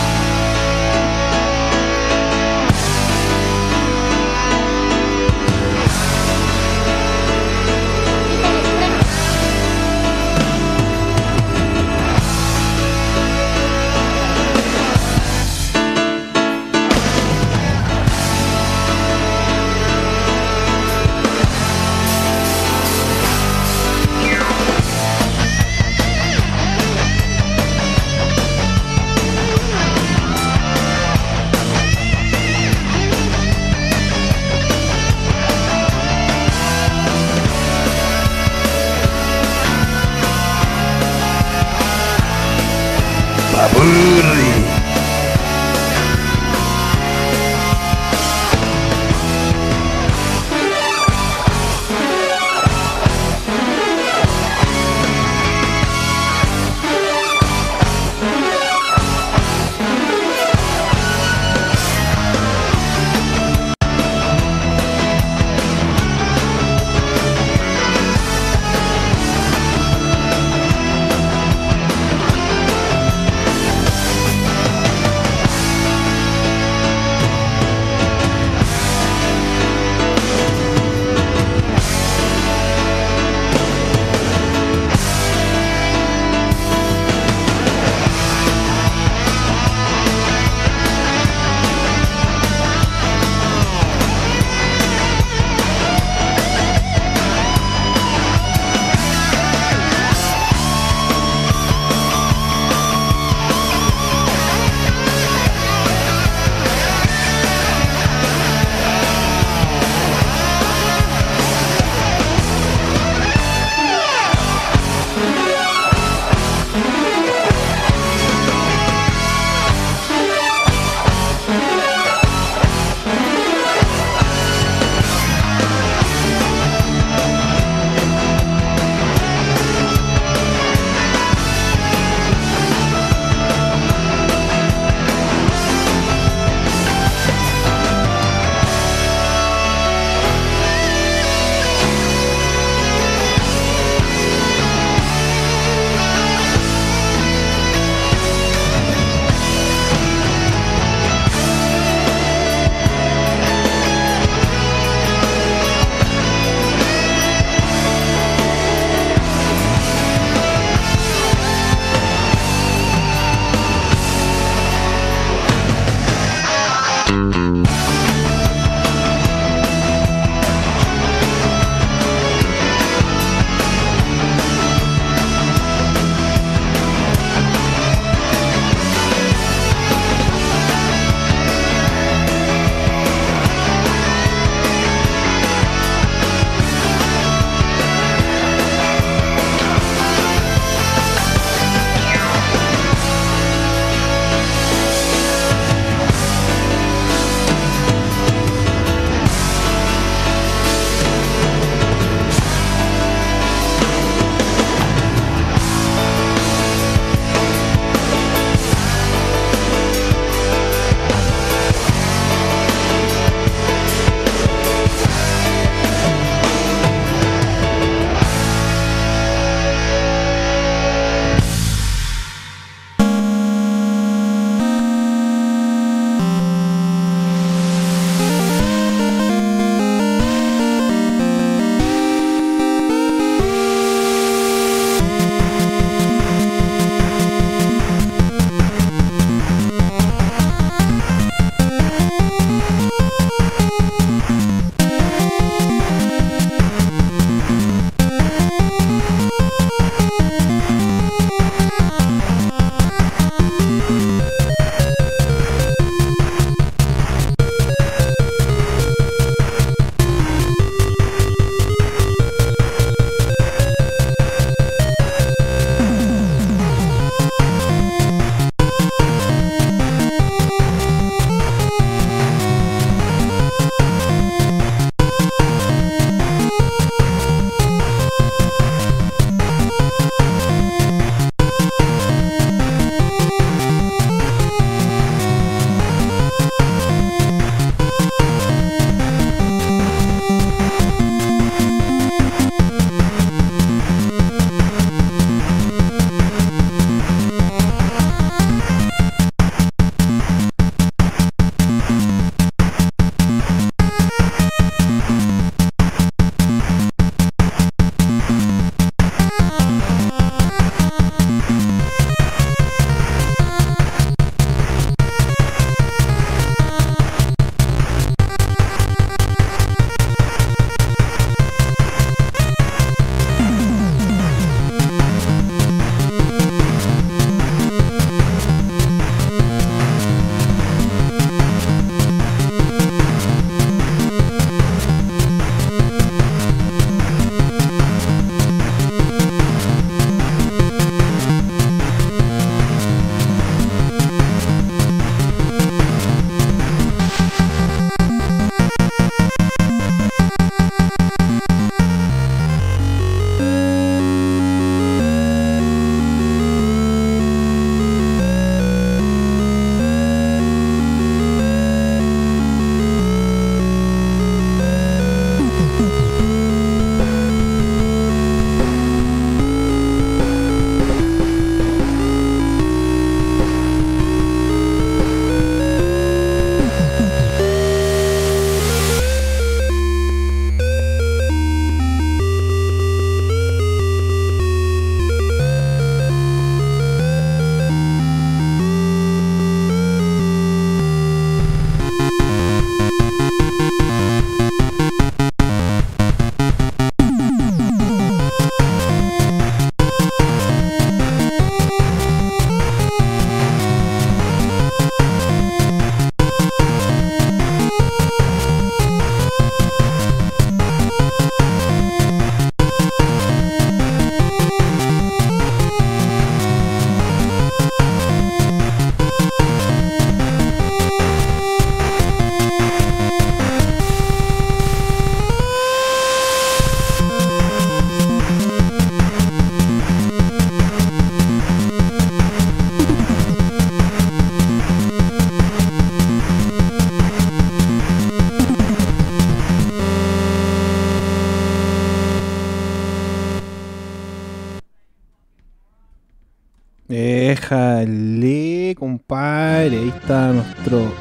Déjale, compadre. Ahí está nuestro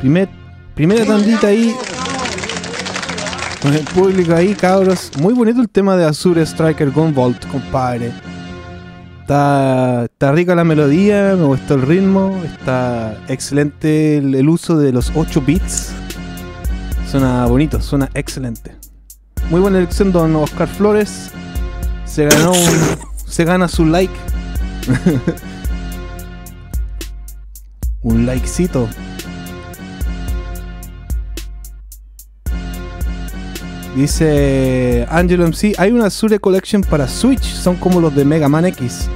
primer, primera tandita ahí. Con el público ahí, cabros. Muy bonito el tema de Azure Striker Gunvolt, compadre. Está, está rica la melodía, me gustó el ritmo. Está excelente el, uso de los 8 bits. Suena bonito, suena excelente. Muy buena elección, don Oscar Flores. Se ganó un, se gana su like. un likecito. Dice Angelo MC, hay una Azure Collection para Switch, son como los de Mega Man X.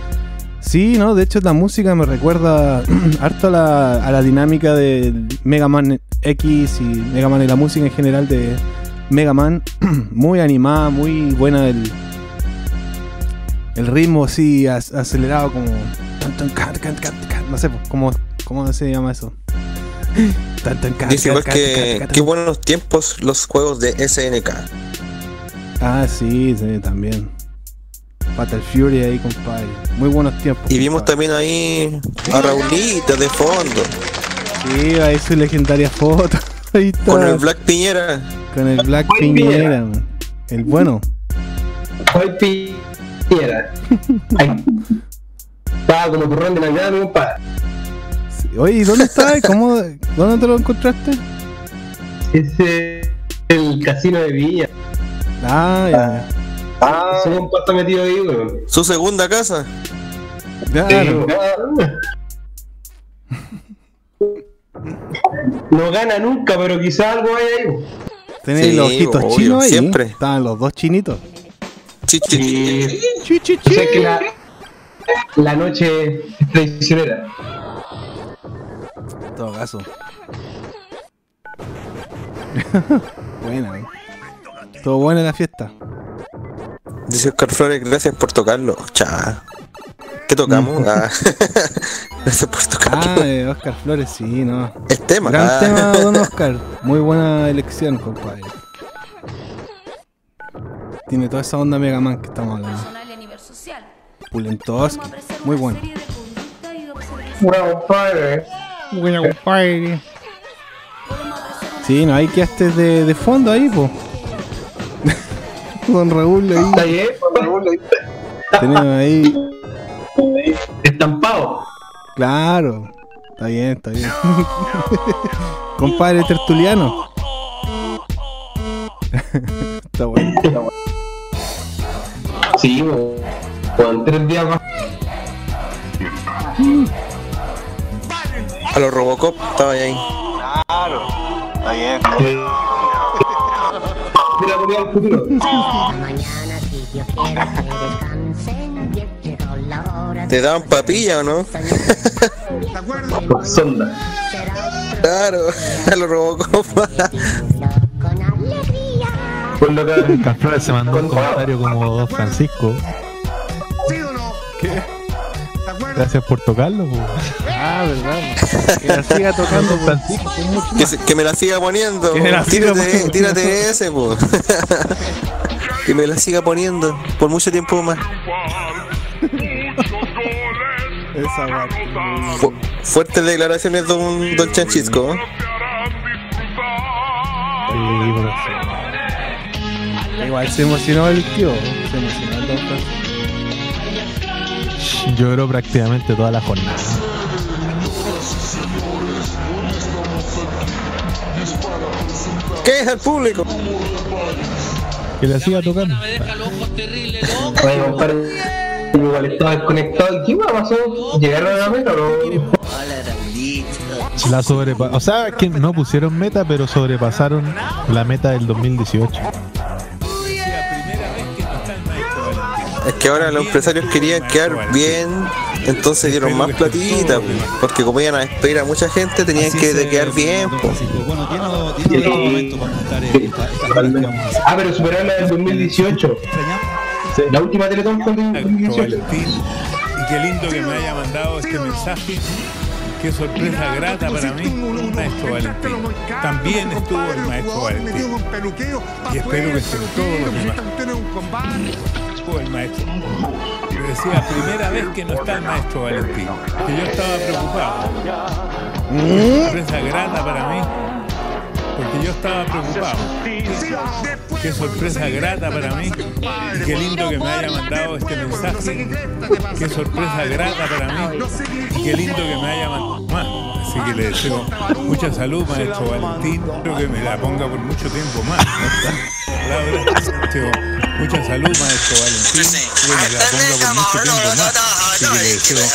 Sí, no, de hecho la música me recuerda harto a la, a la dinámica de Mega Man X y Mega Man y la música en general de Mega Man. muy animada, muy buena el, el ritmo así ac- acelerado como... No sé, pues, ¿cómo, se llama eso? Dice igual que qué buenos tiempos los juegos de SNK. Ah, sí, sí, también. Fatal Fury ahí, compadre. Muy buenos tiempos. Y vimos compadre. también ahí a Raulito de fondo, Sí, ahí su legendaria foto. Ahí está. con el Black Piñera. Con el Black Piñera, Piñera. man. El bueno. ¿Cuál piedra? Ay. Estaba como turrón de Navidad, mi compadre. Oye, ¿y dónde está? ¿Cómo, ¿Dónde te lo encontraste? Es el casino de Villa. Ah, ya. Ah, compa está metido ahí, weón. Su segunda casa. Claro. No gana nunca, pero quizá algo hay ahí. Tenés Sí, los ojitos obvio, chinos ahí. siempre. Estaban los dos chinitos. Chi, chi, chi. Chi, O sea que la, la noche es traicionera. En todo caso. Buena, eh. Todo bueno en la fiesta. Dice Oscar Flores, gracias por tocarlo. Cha. ¿Qué tocamos? Ah. gracias por tocarlo. Ah, eh, Oscar Flores, sí, no. El tema. Gran ah. tema, don Oscar. Muy buena elección, compadre. Tiene toda esa onda Mega Man que estamos hablando. apreciar Muy bueno. Pura compadre. Buena, compadre. Sí, no, ahí quedaste de, de fondo ahí, po. Don Raúl Está ahí. bien, Tenemos ahí. estampado. Claro. Está bien, está bien. compadre tertuliano. está bueno. Está bueno. Sí. Con tres días más. A los Robocop estaba ahí. Mira, volví al futuro. Mañana, si Dios quiere, que descansen bien, llegó la hora ¿Te daban papilla o no? Con sonda. Claro, a los Robocop. lo que. Se mandó un comentario como Don Francisco. Gracias por tocarlo. po. Ah, verdad. Que la siga tocando, Francisco. que, se- que me la siga poniendo. Que me la siga tírate, poniendo. tírate ese, po. que me la siga poniendo por mucho tiempo más. Esa parte. Fu- fuertes declaraciones don, don Chanchisco. ¿eh? Sí. Igual se emocionó el tío. Se emocionó el Francisco. Lloró prácticamente toda la jornada. ¿Qué es el público? Que la siga tocando. Oye, compadre. Igual estaba desconectado. ¿Y qué me pasó? ¿Llegaron a la meta o no? La sobrepa o sea, que no pusieron meta, pero sobrepasaron la meta del 2018. Es que ahora los empresarios querían quedar bien, entonces dieron más platita, po, porque como iban a despedir a mucha gente, tenían que de quedar bien. po. Bueno, tiene, tiene otro momento para contar esta, esta cosa que vamos a hacer. Ah, pero superaron la del 2018. La última Teletón fue del 2018. Valentín. Y qué lindo que me haya mandado este mensaje. Qué sorpresa grata para mí, maestro Valentín. También estuvo el maestro Valentín. Y espero que estén todos los demás. El maestro. Le decía, primera vez que no está el maestro Valentín. Que yo estaba preocupado. Una sorpresa grata para mí. Porque yo estaba preocupado. Qué sorpresa grata para mí. Qué lindo que me haya mandado este mensaje. Qué sorpresa grata para mí. Qué lindo que me haya mandado. Así que le deseo mucha salud, maestro Valentín. Espero que me la ponga por mucho tiempo más. Mucha salud, maestro Valentín. Que me la ponga por mucho tiempo más. Así que le deseo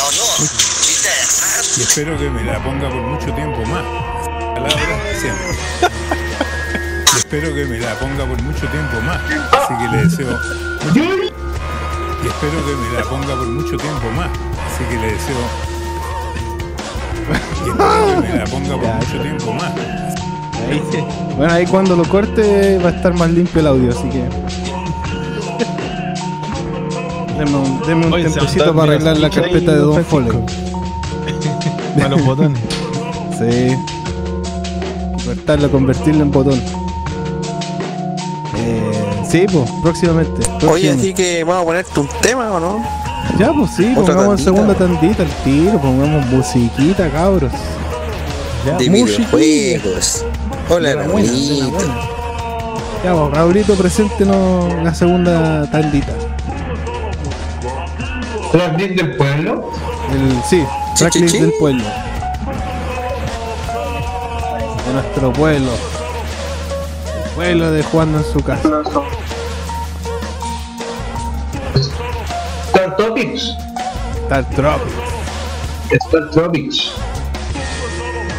y espero que me la ponga por mucho tiempo más. Siempre. Y espero que me la ponga por mucho tiempo más. Así que le deseo mucho- Y espero que me la ponga por mucho tiempo más. Así que le deseo. Y espero que me la ponga por mucho tiempo más. Ahí sí. Bueno, ahí cuando lo corte va a estar más limpio el audio, así que. Deme un, deme un Oye, para arreglar la carpeta de don. Foley. A los botones. Sí. Cortarlo, convertirlo en botón. Eh, sí, pues, próximamente. Oye, próximamente. así que vamos a ponerte un tema o no? Ya, pues sí, Otra pongamos tandita. segunda tandita al tiro, pongamos musiquita, cabros. Ya, De videojuegos. Hola, Raulito. Ya, pues, Raulito, preséntenos la segunda tandita. Tracklist del pueblo. El, sí, chi. del pueblo. De nuestro pueblo. El pueblo de jugando en su casa. Star Topics. Star Tropics. Star Tropics.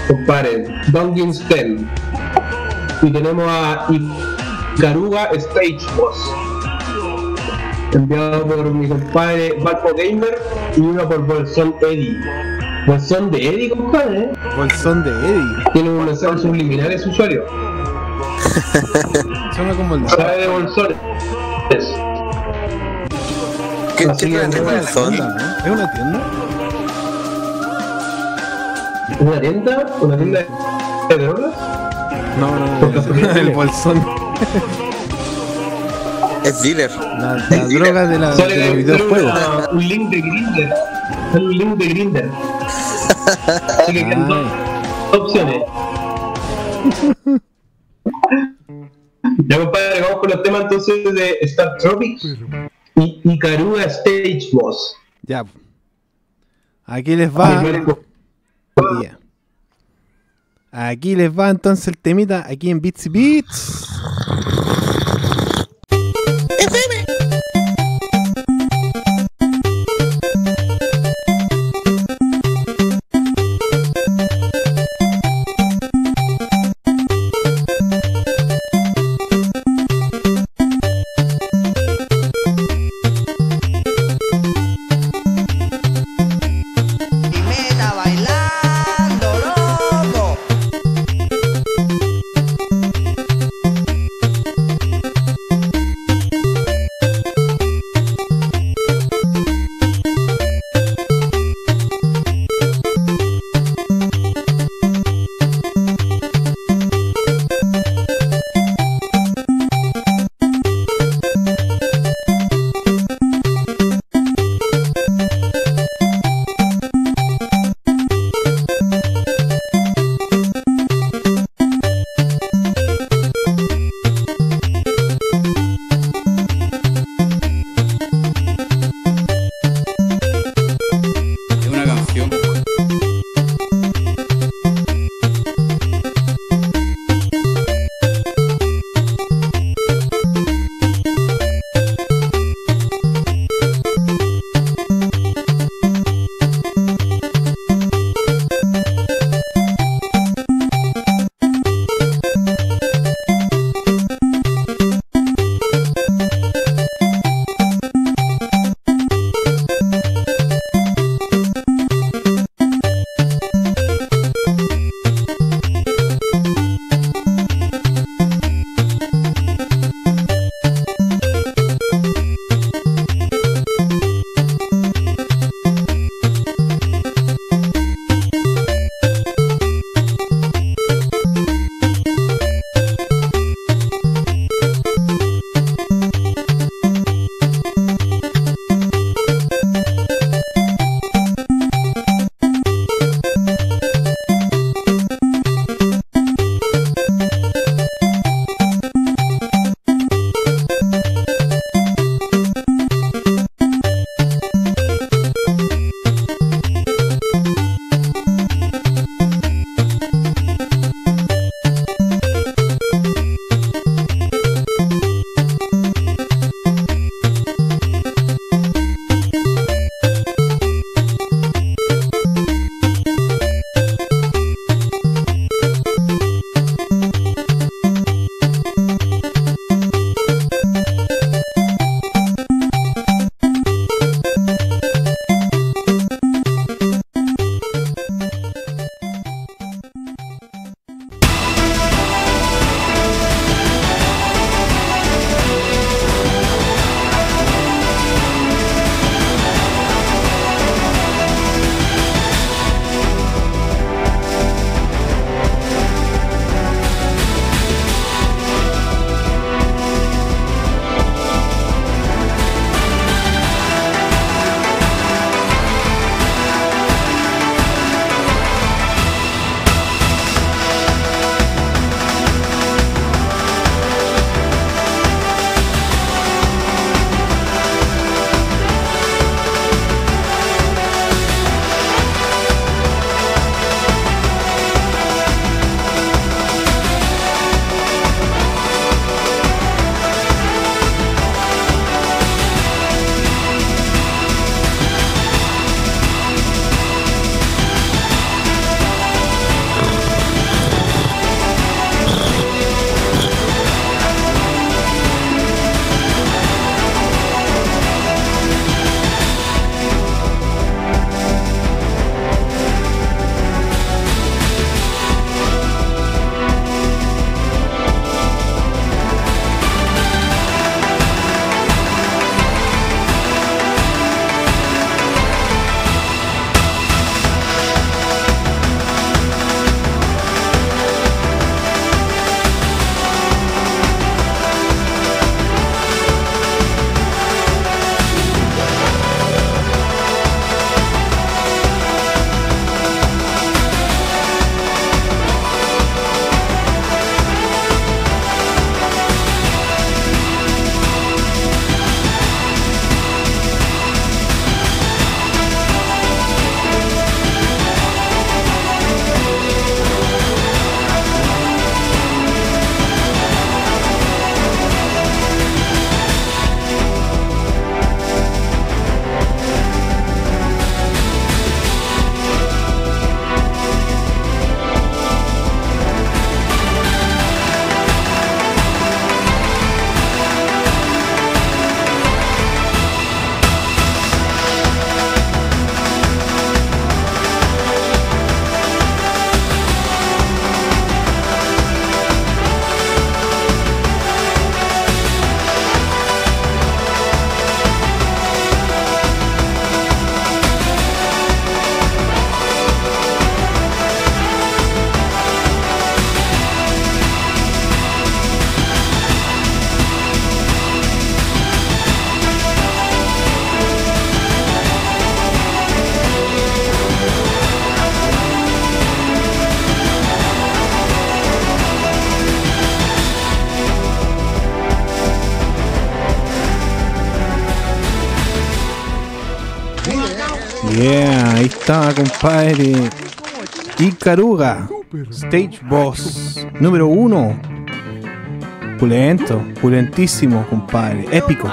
Comparen. Dungeons 10. Y tenemos a Ikaruga Stage Boss. Enviado por mi compadre Baco Gamer y uno por Bolsón Eddie. Bolsón de Eddie, compadre. ¿eh? Bolsón de Eddie. Tiene un mensaje subliminal ese usuario. Suena como el Sabe de bolsones. ¿Qué, Así qué no es Bolsón? ¿Es una tienda? ¿Una tienda? ¿Una tienda de drogas? No, no, no. El bolsón. Es dealer. La, la droga de, la, de los videojuegos. un link de Grindr. Sale un link de Grindr. Así que quedan dos Ay. opciones. Ya compadre, vamos con los temas entonces de Star Tropics y Ikaruga Stage Boss. Ya. Aquí les va. Ya. Aquí les va entonces el temita aquí en Beats y Beats. Compadre. Icaruga, Stage Boss, número uno. Pulento, pulentísimo, compadre. Épico.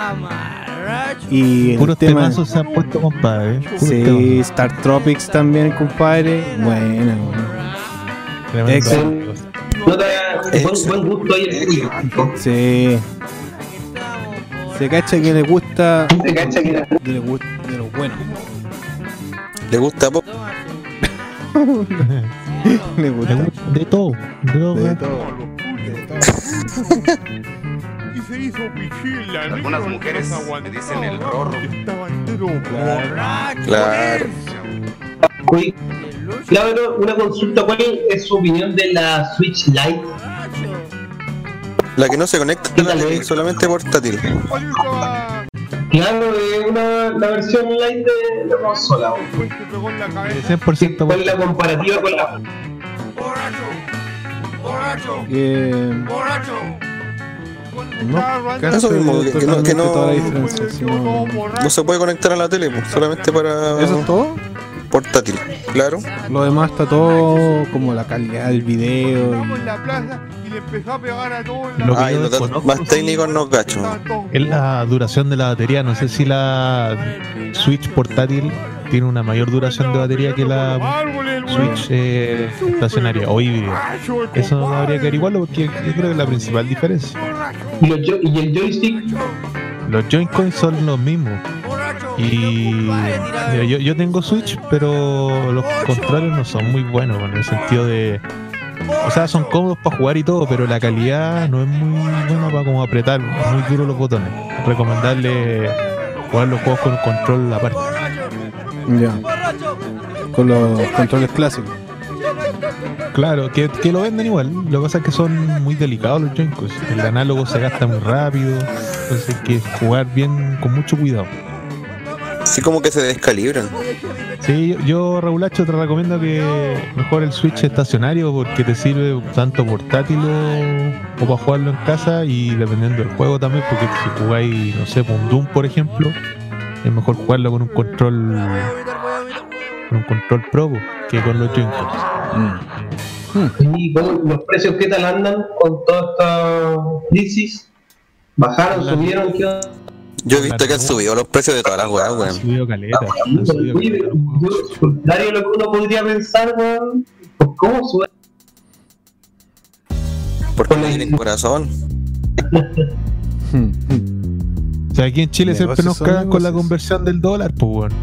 Y el Puros tema. temazos se han puesto, compadre. Puros Sí, temazos. Star Tropics también, compadre. Buena, Tremendo. Excelente. Buen, buen gusto ahí el público. Sí. Se cacha que le gusta. Se cacha que de lo, gu- de lo bueno. ¿Le gusta poco? Le gusta. De todo. De todo. De todo. Y se hizo pichila. Algunas mujeres le dicen el rorro. Estaba entero borracho. Claro. Claro, una consulta, ¿cuál es su opinión de la Switch Lite? La que no se conecta a la tele, solamente portátil. Claro, es una, la versión Lite de la consola. Pues se pegó en la cabeza. 100% ¿Cuál es la comparativa con la Eh, Borracho. no, Eso mismo, que- que no- que no- toda la diferencia. sí, no- No se puede conectar a la tele, pues, solamente para ¿Eso es todo? portátil. Claro. Lo demás está todo como la calidad del video. Ay, más técnicos no cacho. Es la duración de la batería. No sé si la Switch portátil tiene una mayor duración de batería que la. Switch eh, estacionaria o híbrida. Eso habría que averiguarlo porque yo creo que es la principal diferencia. y, el joystick? Los Joy-Con son los mismos. Y yo, yo tengo Switch, pero los controles no son muy buenos en el sentido de. O sea, son cómodos para jugar y todo, pero la calidad no es muy buena para como apretar muy duro los botones. Recomendable jugar los juegos con control aparte. Ya. Con los controles clásicos. Claro, que, que lo venden igual. Lo que pasa es que son muy delicados los Joy-Cons. El análogo se gasta muy rápido. Entonces hay que jugar bien con mucho cuidado. Así como que se descalibran. Sí, yo, yo, Regulacho te recomiendo que mejor el Switch estacionario porque te sirve tanto portátil o, o para jugarlo en casa y dependiendo del juego también, porque si jugáis, no sé, un Doom por ejemplo, es mejor jugarlo con un control con un control Pro que con los Joy-Cons. ¿Y cómo- los precios qué tal andan con toda esta crisis? ¿Bajaron, subieron? ¿Qué onda? Yo he visto que han subido los precios de todas las weas, Han weón. subido caleta. han subido Oye, caleta. yo, contrario a lo que uno podría pensar, weón, pues, ¿cómo sube? Porque no tienen corazón. Sea, aquí en Chile siempre nos cagan con la conversión del dólar, pues bueno.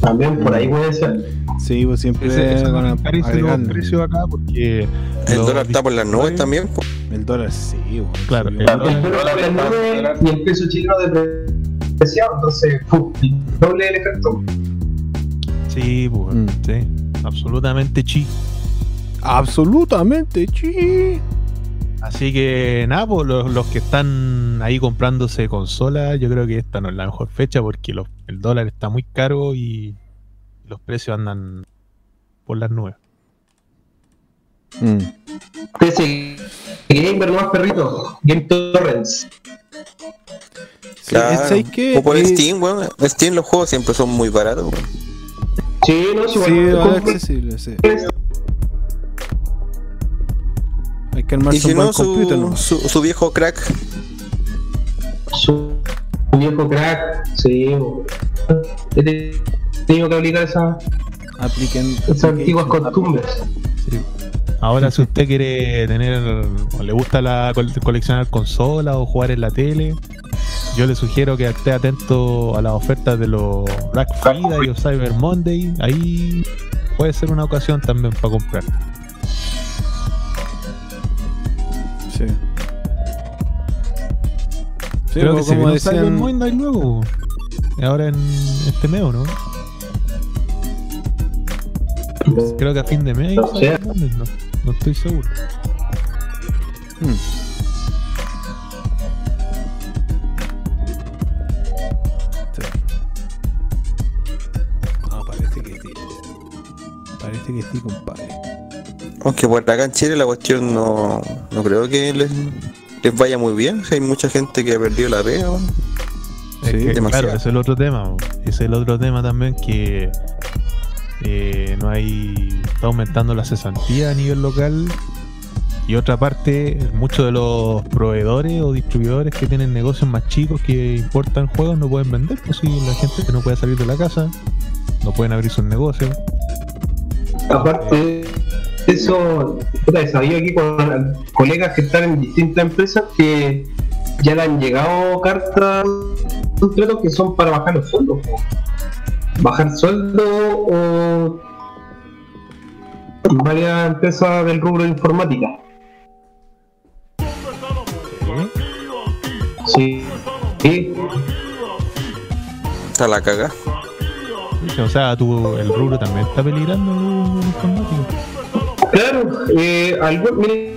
También por ahí puede ser. Sí, pues siempre Ese, eso van a los precios acá porque El dólar está por las nubes también. po. El dólar sí. Claro, subió. el dólar- El dólar por las nubes y el peso chileno depreciado, entonces, ¡pum! doble el efecto. Sí, pues, Mm. sí. Absolutamente chi. Absolutamente, chi. Así que nada, pues los, los que están ahí comprándose consolas, yo creo que esta no es la mejor fecha porque los- el dólar está muy caro y los precios andan por las nubes. Mm. PC Gamer nomás perrito, Game Torrents. Sí, Claro. O por Eh, Steam, weón. Steam los juegos siempre son muy baratos. Sí, no, sí, Sí, bueno, es compro- accesible, sí. Hay que armarse Y si un buen no, computer, ¿no? su, su, su viejo crack. su viejo crack, sí. He tenido que aplicar esa- Apliquen. esas antiguas costumbres. Sí. Ahora, si usted quiere tener o le gusta la col- coleccionar consolas o jugar en la tele, yo le sugiero que esté atento a las ofertas de los Black Friday o Cyber Monday. Ahí puede ser una ocasión también para comprar. Sí, Creo que pues, se como viene un Cyber decían, Monday luego. Ahora en este mes, ¿o ¿no? Creo que a fin de mes. hay No sé. No, no estoy seguro. Hmm. Sí. Ah, parece que sí. Parece que sí, compadre. Aunque por acá en Chile la cuestión no, no creo que les, les vaya muy bien. Si hay mucha gente que ha perdido la pega. Es Sí, que, claro, ese es el otro tema. Ese es el otro tema también que eh, no hay. Está aumentando la cesantía a nivel local. Y otra parte, muchos de los proveedores o distribuidores que tienen negocios más chicos que importan juegos no pueden vender. Pues si la gente que no puede salir de la casa, no pueden abrir sus negocios. Aparte, eso, he sabido aquí con colegas que están en distintas empresas que ya le han llegado cartas contratos que son para bajar los sueldos. Bajar sueldo o varias empresas del rubro de informática. Sí. Sí. Está la caga. O sea, tu, el rubro también está peligrando el informático. Claro, eh, algo, mire,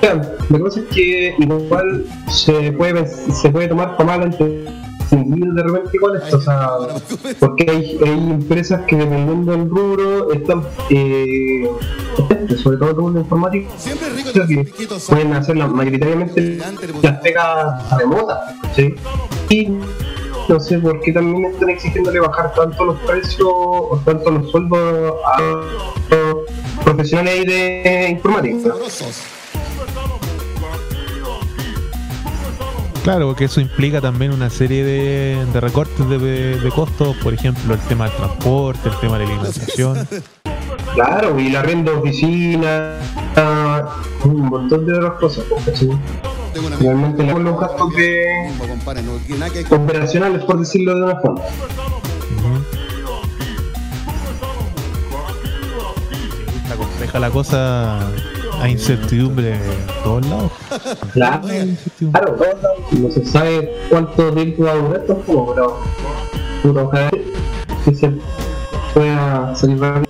que pasa es que igual se puede, se puede tomar para mal entendido de repente igual esto, o sea, porque hay, hay empresas que dependiendo del rubro están, eh, sobre todo el rubro informático, que pueden hacer la- mayoritariamente las pegas remotas, ¿sí? Y no sé por qué también están exigiéndole bajar tanto los precios o tanto los sueldos a los profesionales ahí de informática. Claro, porque eso implica también una serie de, de recortes de, de costos, por ejemplo, el tema del transporte, el tema de la alimentación. Claro, y la renta de oficina, ah, un montón de otras cosas. pues, ¿cachai? Realmente los gastos de operacionales, por decirlo de una forma. Compleja la cosa, hay incertidumbre en todos lados. Claro, claro, no se sabe cuánto tiempo va a durar esto, como, pero ojalá que se pueda salir rápido.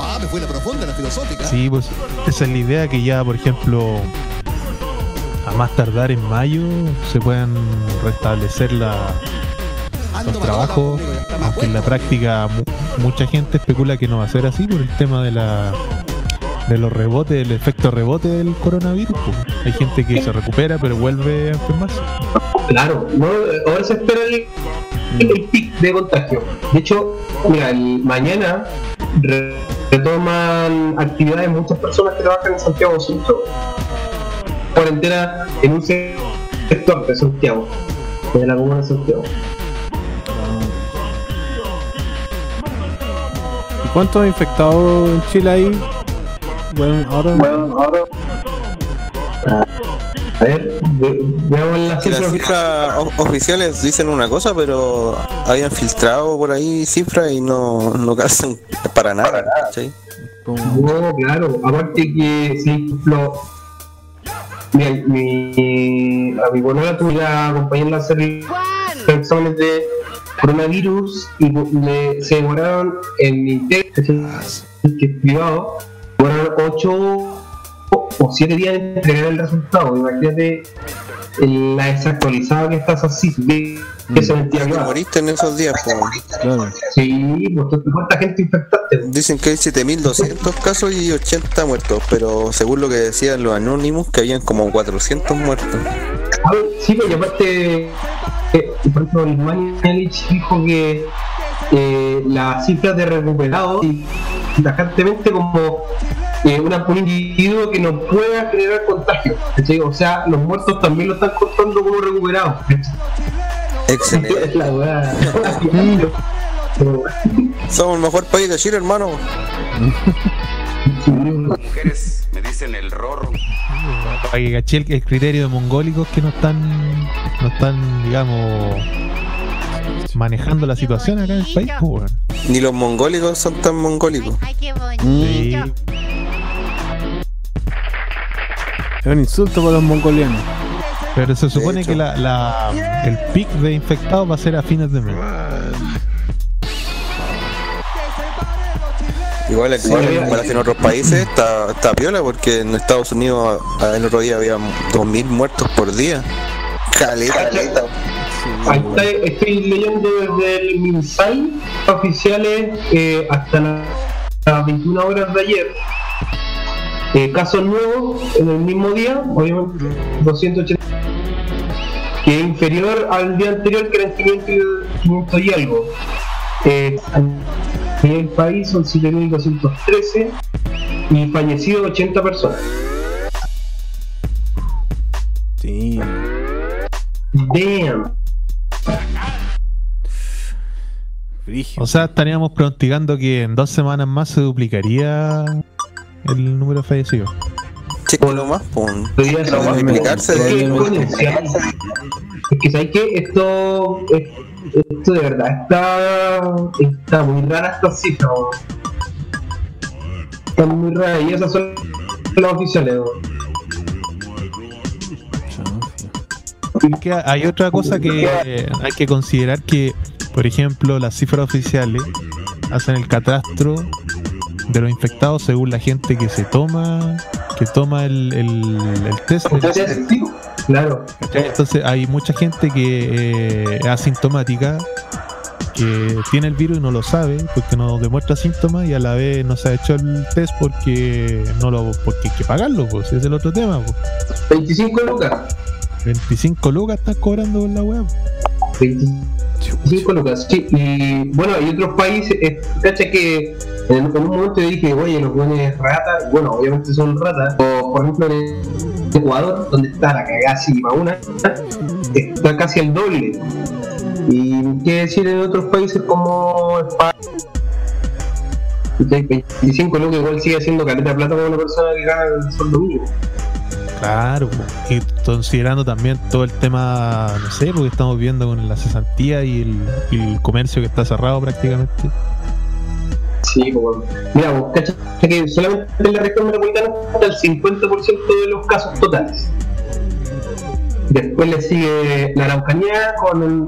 Ah, me fui la profunda, la filosófica. Sí, pues esa es la idea que ya, por ejemplo, a más tardar en mayo se puedan restablecer la, los trabajos, aunque en la práctica mu- mucha gente especula que no va a ser así por el tema de la de los rebotes, el efecto rebote del coronavirus. pues. Hay gente que se recupera pero vuelve a enfermarse. Claro, no, ahora se espera el, el pic de contagio. De hecho, mira, el- mañana re- retoman actividades muchas personas que trabajan en Santiago Centro. Cuarentena en un sector de Santiago, de la comuna de Santiago. Cuántos infectados en Chile hay? Bueno, ahora. ahora. A ver, ve- veamos las Que las cifras. cifras oficiales dicen una cosa, pero habían filtrado por ahí cifras y no, no calzan para nada. ¿sí? No, claro, aparte que, sí, por ejemplo, mira, mi, a mi bolona tuve que acompañarla a hacer exámenes de coronavirus y le, se demoraron en mi test, que es privado, demoraron 8 o 7 días en entregar el resultado. Imagínate la desactualizada que estás así, que que se mentira Te moriste en esos días. po. Sí, pues ¿tú- ¿cuánta gente infectaste? Dicen que hay 7200 casos y 80 muertos, pero según lo que decían los anónimos, que habían como 400 muertos. Sí, pues, y aparte, eh, por ejemplo, el Manielich dijo que eh, las cifras de recuperados y tajantemente como eh, una, un individuo que no pueda generar contagio. O sea, los muertos también lo están contando como recuperados. Excelente. Somos el mejor país de Chile, hermano. Mujeres me dicen el rorro. Para que caché el, el criterio de mongólicos que no están, no están, digamos, manejando la situación acá en el país, pues. Ni los mongólicos son tan mongólicos. Sí. Es un insulto para los mongolianos. Pero se supone que la, la- el pic de infectados va a ser a fines de mes. Igual aquí, en comparación a otros países, está, está piola porque en Estados Unidos el otro día había 2.000 muertos por día. Caleta. Ahí está, estoy leyendo desde el MinSal oficiales eh, hasta la- las 21 horas de ayer. Eh, casos nuevos en el mismo día, obviamente 280. que es inferior al día anterior que eran 500, y- 500 y algo. Eh, a nivel país son 7.213 y fallecidos 80 personas. Sí. Damn. O sea, estaríamos pronosticando que en dos semanas más se duplicaría el número de fallecidos. Sí, lo más, pues. Podría explicarse es que es que sabes que esto, es- esto de verdad está, está muy rara esta cifra. Está muy rara y esas son las oficiales. hay otra cosa que eh, hay que considerar que, por ejemplo, las cifras oficiales hacen el catastro de los infectados según la gente que se toma, que toma el, el, el test. Entonces, claro. Entonces hay mucha gente que eh, es asintomática, que tiene el virus y no lo sabe, porque no demuestra síntomas y a la vez no se ha hecho el test porque no lo, porque hay que pagarlo, pues es el otro tema. Pues. 25 lucas. 25 lucas están cobrando por la web. 25 lucas, sí. Y bueno, hay otros países, eh, cacha que en, un momento dije, oye, los buenos ratas, bueno, obviamente son ratas, o por ejemplo en Ecuador, donde está la cagada para una, está casi el doble. Y qué decir en otros países como España. ¿cachai? 25 lucas igual sigue siendo caleta de plata para una persona que gana el sueldo mínimo. Claro, y considerando también todo el tema, no sé, porque estamos viendo con la cesantía y el, y el comercio que está cerrado prácticamente. Sí, como, mira, vos cachai que solamente en la región metropolitana está el 50% de los casos totales. Después le sigue la Araucanía con el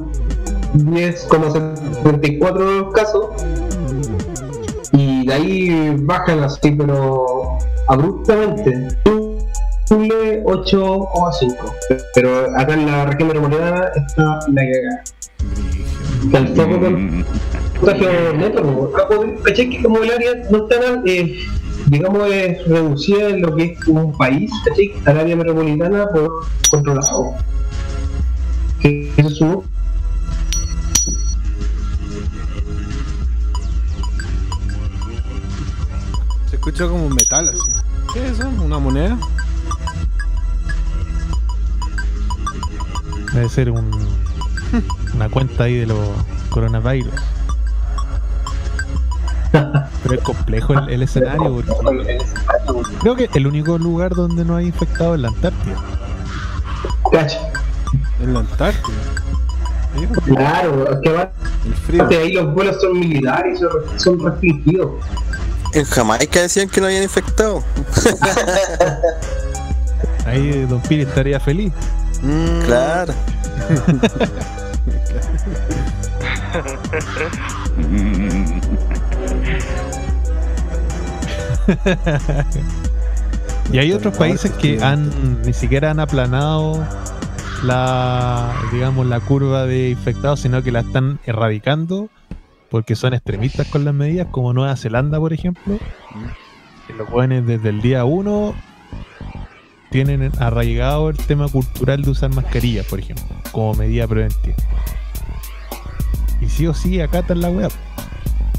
10,74 de los casos. Y de ahí bajan así, pero abruptamente. Chile 8,5. Pero acá en la región metropolitana está la cagada. Foco con contagio neto, ¿no? Acá, ¿cachai? Que como el área no está tan, eh, digamos, es reducida en lo que es un país, ¿cachai? Al área metropolitana por controlado. Que eso es un Se escucha como un metal así. ¿Qué es eso? ¿Una moneda? Debe ser un, una cuenta ahí de los coronavirus. Pero es complejo el, el escenario porque creo que el único lugar donde no hay infectado es la Antártida. Cacha. En la Antártida. Claro, es que va- aparte ahí los vuelos son militares, son, son restringidos. En Jamaica decían que no habían infectado. Ahí Don Piri estaría feliz. Claro. y hay otros países que han ni siquiera han aplanado la digamos la curva de infectados, sino que la están erradicando porque son extremistas con las medidas, como Nueva Zelanda, por ejemplo, que los jóvenes desde el día 1 tienen arraigado el tema cultural de usar mascarillas, por ejemplo, como medida preventiva. Y sí o sí acatan la web.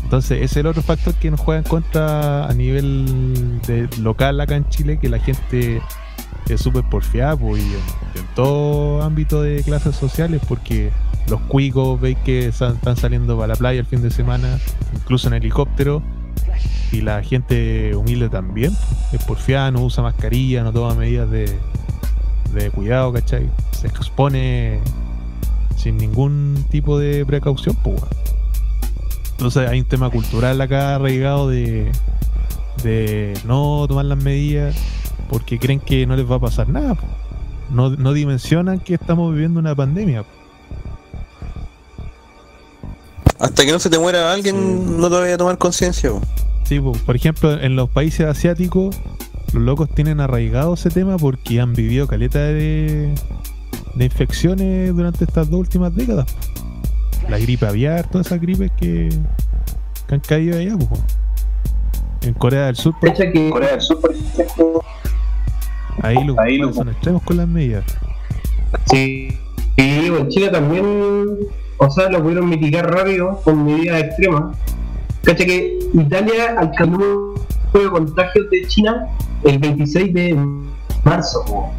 Entonces, ese es el otro factor que nos juega en contra a nivel de local acá en Chile, que la gente es súper porfiada pues, y en, todo ámbito de clases sociales, porque los cuicos veis que sa- están saliendo para la playa el fin de semana, incluso en helicóptero, y la gente humilde también, es porfiada, no usa mascarilla, no toma medidas de, de cuidado, ¿cachai? Se expone sin ningún tipo de precaución, pues. Entonces hay un tema cultural acá arraigado de, de no tomar las medidas porque creen que no les va a pasar nada. po. No, no dimensionan que estamos viviendo una pandemia. Hasta que no se te muera alguien, no te vayas a tomar conciencia. Sí, po, por ejemplo, en los países asiáticos, los locos tienen arraigado ese tema porque han vivido caleta de, de infecciones durante estas dos últimas décadas. La gripe aviar, todas esas gripes que, que han caído allá. po. En Corea del Sur, por Cacha que Corea del Sur, por ejemplo, ahí los Ahí lo- son extremos con las medidas. Sí. Y en Chile también, o sea, lo pudieron mitigar rápido con medidas extremas. Cacha que Italia alcanzó un de contagios de China el 26 de marzo.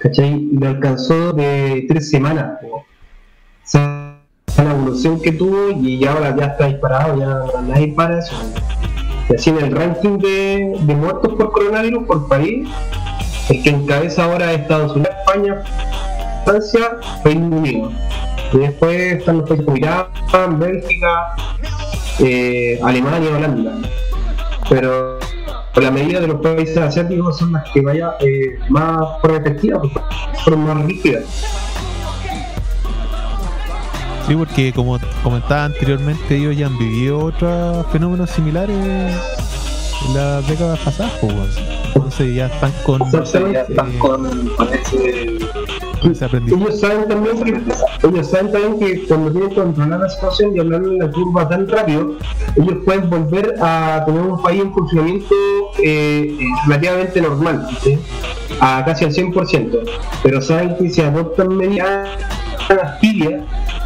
¿cachai? Y lo alcanzó de tres semanas. po. O sea, la evolución que tuvo y ahora ya está disparado, ya nadie para eso. Y así en el ranking de, muertos por coronavirus por país, el que encabeza ahora es Estados Unidos, España, Francia, Reino Unido. Y después están los países como Bélgica, eh, Alemania, Holanda. Pero la medida de los países asiáticos son las que vaya eh, más por efectiva, pues, son más rígidas. Sí, porque como comentaba anteriormente, ellos ya han vivido otros fenómenos similares en las décadas pasadas, pues. Entonces ya están con, Exactamente, ya están eh, con, con ese con ese aprendizaje. ellos saben también que ellos saben también que cuando tienen que controlar la situación y hablar en la curva tan rápido, ellos pueden volver a tener un país en funcionamiento eh, eh, relativamente normal, ¿sí? a casi al 100%. Pero saben que si adoptan medidas Castilla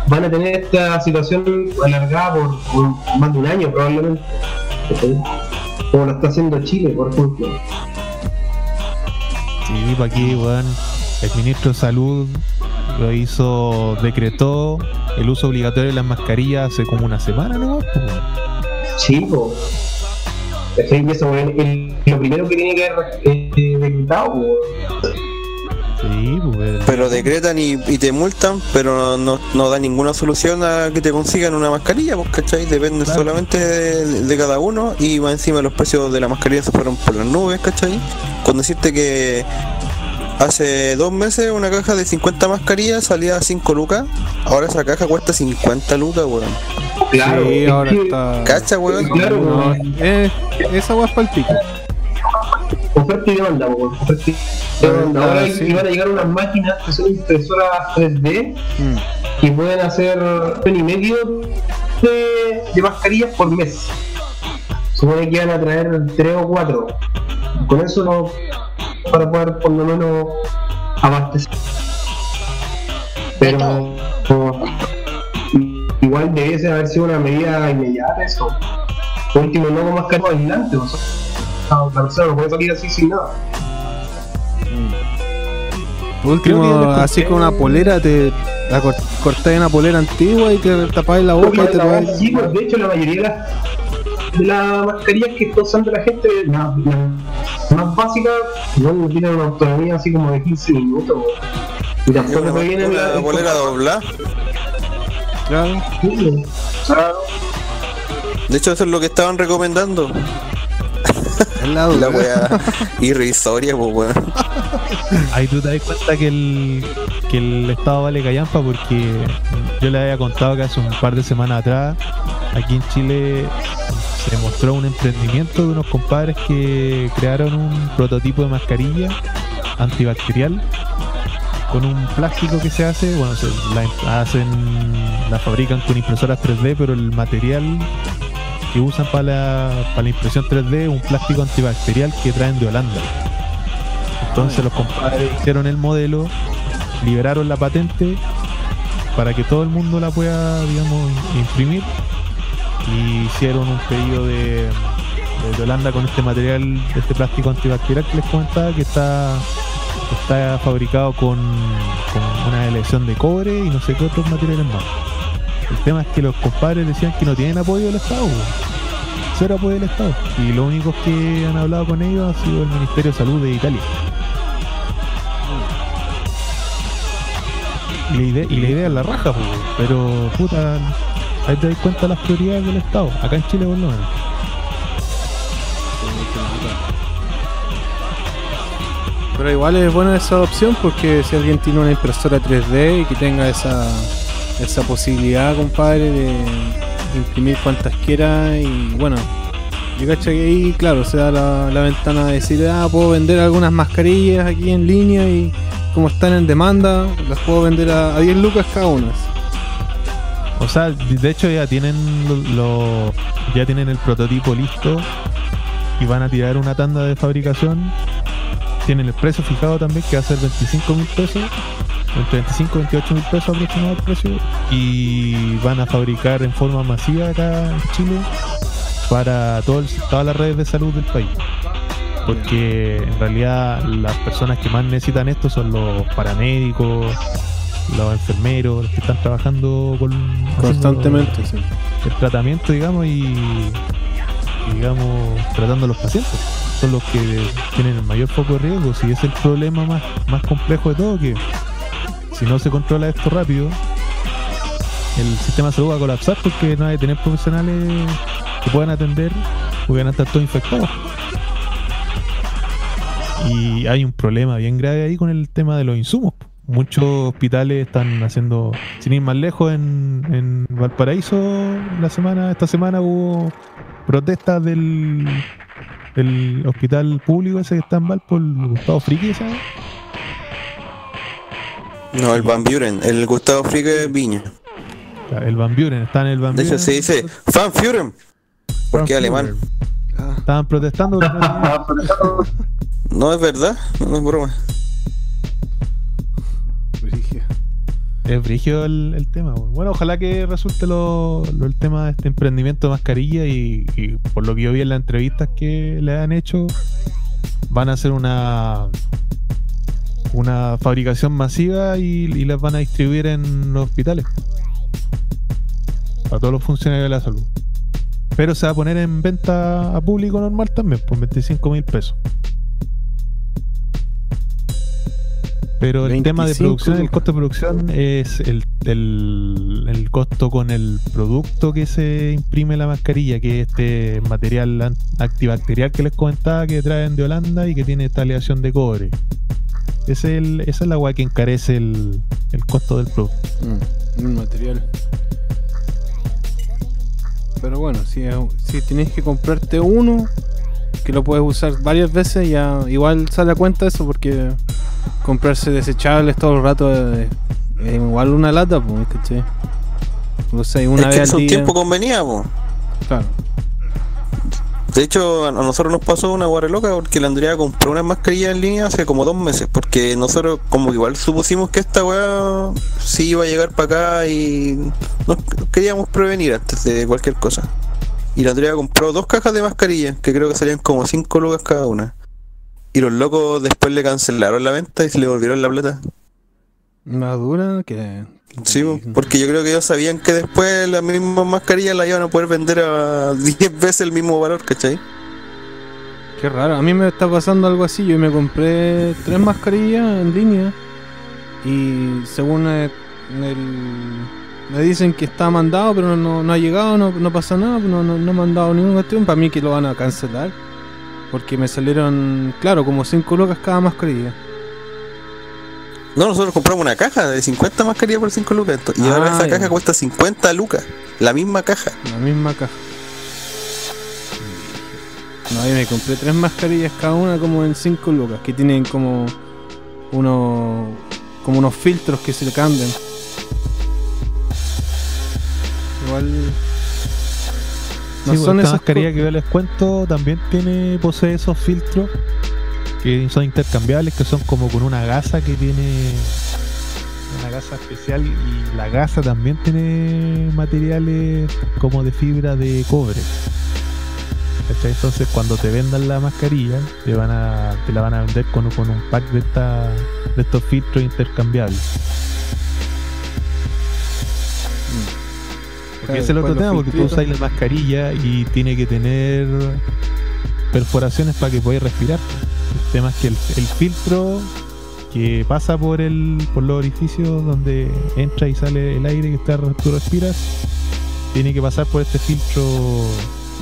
van a tener esta situación alargada por, por más de un año probablemente. ¿sí? Como lo está haciendo Chile, por ejemplo. Sí, para aquí, weón. El ministro de Salud lo hizo, decretó el uso obligatorio de las mascarillas hace como una semana, ¿no? Sí, po. Es que eso weón, es lo primero que tiene que haber eh, decretado, po. Sí, pues. Pero decretan y, y te multan, pero no, no, no da ninguna solución a que te consigan una mascarilla, pues, ¿cachai? Depende solamente de, de cada uno y va encima los precios de la mascarilla se fueron por las nubes, ¿cachai? Cuando decirte que hace dos meses una caja de 50 mascarillas salía a 5 lucas, ahora esa caja cuesta 50 lucas, weón. Claro, Sí, es ahora que- está. ¿Cacha, weón? Claro, No, weón. eh, esa es para el pico. Oferta y demanda, oferta y demanda. Ah, Ahora sí. iban a llegar unas máquinas que son impresoras 3D Mm. y pueden hacer un y medio de, de mascarillas por mes. Supone que iban a traer 3 o 4. Con eso no, para poder por lo menos abastecer. Pero igual debiese haber sido una medida inmediata eso. Por último, no con mascarilla aislante. O sea, persona no puede salir así sin nada. Por último, así con una polera, te la cor- cortáis una polera antigua y te tapáis la boca y te la sí, pues, de hecho la mayoría de las de las mascarillas que está usando la gente, la, la más básica, no, no tienen una autonomía así como de 15 minutos. Y tampoco una, te vienen una la- bolera doblada. Claro. Sí, claro. De hecho, eso es lo que estaban recomendando. Es la duda. La wea irrisoria, pues, weón. Ahí tú te das cuenta que el, que el estado vale callampa porque yo le había contado que hace un par de semanas atrás aquí en Chile se mostró un emprendimiento de unos compadres que crearon un prototipo de mascarilla antibacterial con un plástico que se hace, bueno, se la hacen, la fabrican con impresoras 3D, pero el material que usan para la, para la impresión 3D es un plástico antibacterial que traen de Holanda. Entonces los compadres hicieron el modelo, liberaron la patente para que todo el mundo la pueda, digamos, imprimir y hicieron un pedido de, de Holanda con este material, este plástico antibacterial que les comentaba que está está fabricado con, con una elección de cobre y no sé qué otros materiales más. El tema es que los compadres decían que no tienen apoyo del Estado, cero apoyo del Estado. Y los únicos que han hablado con ellos ha sido el Ministerio de Salud de Italia. Y la idea, la idea es la raja, pues, pero puta, ahí te das cuenta de las prioridades del Estado, acá en Chile por lo. Pero igual es buena esa opción porque si alguien tiene una impresora 3D y que tenga esa, esa posibilidad, compadre, de imprimir cuantas quiera y bueno, yo cacho que ahí, claro, se da la, ventana de decir, ah, puedo vender algunas mascarillas aquí en línea y como están en demanda, las puedo vender a, a 10 lucas cada una. O sea, de hecho ya tienen lo- ya tienen el prototipo listo y van a tirar una tanda de fabricación. Tienen el precio fijado también que va a ser 25 mil pesos entre 25 y 28 mil pesos aproximado el precio y van a fabricar en forma masiva acá en Chile para todo el- todas las redes de salud del país. Porque en realidad las personas que más necesitan esto son los paramédicos, los enfermeros, los que están trabajando con, Constantemente, sí. el tratamiento, digamos, y, y, digamos, tratando a los pacientes. Son los que tienen el mayor foco de riesgo. Si es el problema más, más complejo de todo, que si no se controla esto rápido, el sistema de salud va a colapsar porque no hay tener profesionales que puedan atender porque van a estar todos infectados. Y hay un problema bien grave ahí con el tema de los insumos. Muchos hospitales están haciendo, sin ir más lejos, en, en Valparaíso la semana, esta semana hubo protestas del, del hospital público ese que está en Valpo, el Gustavo Friki, ¿sabes? No, el Van Buren, el Gustavo Frique Viña. El Van Buren, está en el Van De hecho Buren. se dice Van Buren. Porque es alemán. Estaban protestando. No es verdad, no es broma. Es brígido el, el tema. Bueno, ojalá que resulte lo, lo- el tema de este emprendimiento de mascarilla y, y por lo que yo vi en las entrevistas que le han hecho, van a hacer una una fabricación masiva y, y las van a distribuir en los hospitales. Para todos los funcionarios de la salud. Pero se va a poner en venta a público normal también, por 25 mil pesos. Pero el tema de 25 producción, el costo de producción es el, el, el costo con el producto que se imprime la mascarilla, que es este material an- antibacterial que les comentaba que traen de Holanda y que tiene esta aleación de cobre. Es el, esa es la agua que encarece el, el costo del producto. Mm, un material. Pero bueno, si, es- si tienes que comprarte uno, que lo puedes usar varias veces, ya igual sale a cuenta eso, porque comprarse desechables todo el rato es, es igual una lata, pues, ¿cachai? Lo usáis una es vez que al día. tiempo convenía, po. Claro. De hecho, a nosotros nos pasó una guarre loca porque la Andrea compró una mascarilla en línea hace como dos meses. Porque nosotros, como igual supusimos que esta weá sí iba a llegar para acá y nos queríamos prevenir antes de cualquier cosa. Y la Andrea compró dos cajas de mascarillas que creo que salían como 5 lucas cada una. Y los locos después le cancelaron la venta y se le volvieron la plata. Más dura que. Sí, po, porque yo creo que ellos sabían que después las mismas mascarillas las iban a poder vender a 10 veces el mismo valor, ¿cachai? Qué raro, a mí me está pasando algo así. Yo me compré tres mascarillas en línea y según el- me dicen que está mandado, pero no, no ha llegado, no, no pasa nada, no, no, no me han dado ninguna cuestión. Para mí que lo van a cancelar porque me salieron, claro, como 5 lucas cada mascarilla. No, nosotros compramos una caja de 50 mascarillas por 5 lucas. Y ahora Ah, esa ya. caja cuesta 50 lucas. La misma caja. La misma caja. No, yo me compré tres mascarillas cada una como en 5 lucas, que tienen como unos como unos filtros que se le cambian. Igual no Sí, son son esas mascarilla co- que yo les cuento también tiene posee esos filtros que son intercambiables, que son como con una gasa que tiene una gasa especial y la gasa también tiene materiales como de fibra de cobre. Entonces cuando te vendan la mascarilla te van a te la van a vender con, con un pack de esta, de estos filtros intercambiables. Porque Claro, ese es el otro después tema, porque tú usas la mascarilla y tiene que tener perforaciones para que podáis respirar. El tema es que el, el filtro que pasa por el por los orificios donde entra y sale el aire que está, tú respiras, tiene que pasar por este filtro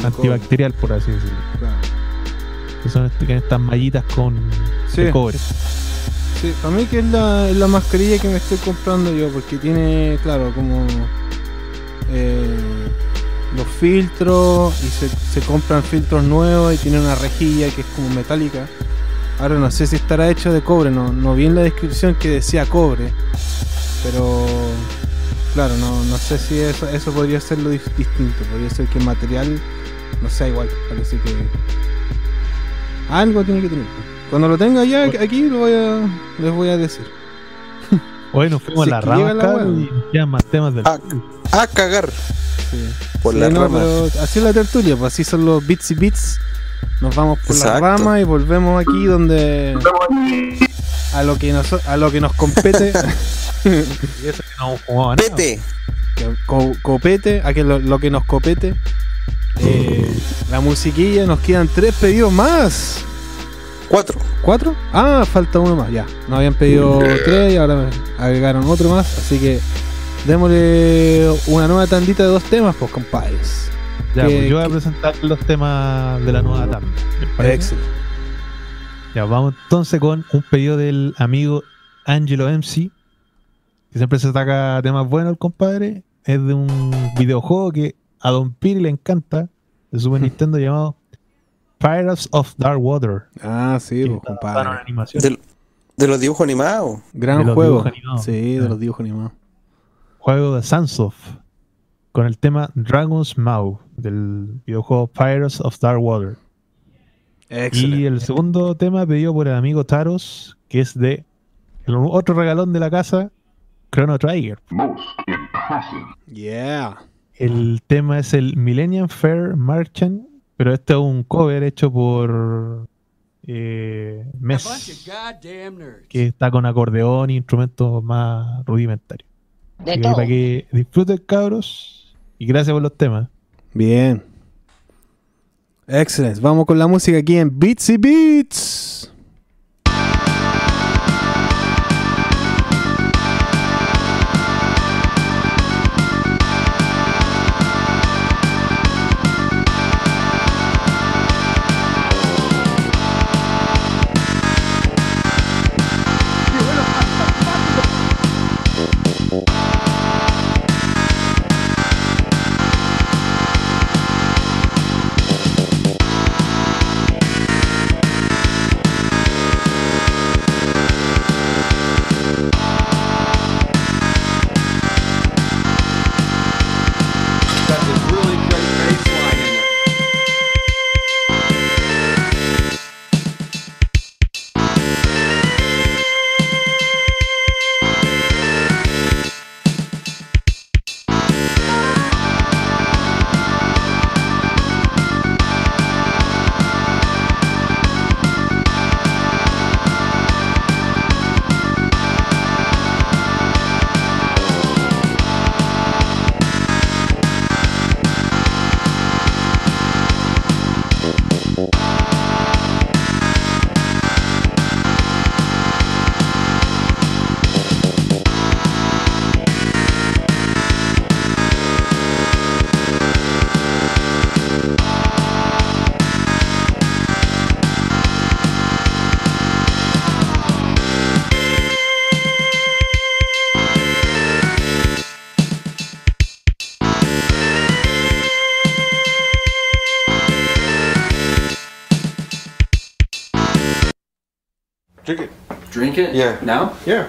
antibacterial, por así decirlo. Claro. Que son este- estas mallitas con Sí. de cobre. Sí, para mí que es la, la mascarilla que me estoy comprando yo, porque tiene, claro, como eh, los filtros y se, se compran filtros nuevos y tiene una rejilla que es como metálica. Ahora no sé si estará hecho de cobre, no, no vi en la descripción que decía cobre, pero claro, no, no sé si eso, eso podría ser lo dis- distinto, podría ser que el material no sea igual, parece que algo tiene que tener. Cuando lo tenga ya aquí lo voy a, les voy a decir. Nos fuimos a la rama, la y nos quedan más temas del. A, a cagar. Por Sí, la no, rama. pero así es la tertulia, pues así son los bits y bits. Nos vamos por la Exacto. rama y volvemos aquí donde a lo que nos a lo que nos compete. Y eso que no jugaba nada. Pete. Co- copete, a que lo, lo que nos copete. Eh, la musiquilla, nos quedan tres pedidos más. Cuatro. ¿Cuatro? Ah, falta uno más, ya. Nos habían pedido tres y ahora me agregaron otro más. Así que démosle una nueva tandita de dos temas, pues compadres. Ya, Que- pues yo voy a presentar los temas de la nueva tanda. ¿les parece? Excelente. Ya, vamos entonces con un pedido del amigo Angelo MC, que siempre se saca temas buenos el compadre. Es de un videojuego que a Don Piri le encanta, de Super Nintendo llamado Pirates of Dark Water. Ah, sí, pues compadre. animación. De, de los dibujos animados. Gran de los juego. dibujos animados. Sí, de los dibujos animados. Juego de Sunsoft con el tema Dragon's Maw del videojuego Pirates of Dark Water. Y el segundo tema pedido por el amigo Taros, que es de el otro regalón de la casa, Chrono Trigger. Yeah. El tema es el Millennium Fair Merchant, pero este es un cover hecho por eh, Mes, que está con acordeón y instrumentos más rudimentarios. De todo. para que disfruten, cabros, y gracias por los temas. Bien. Excelente. Vamos con la música aquí en Beats y Beats. Yeah. Now? Yeah.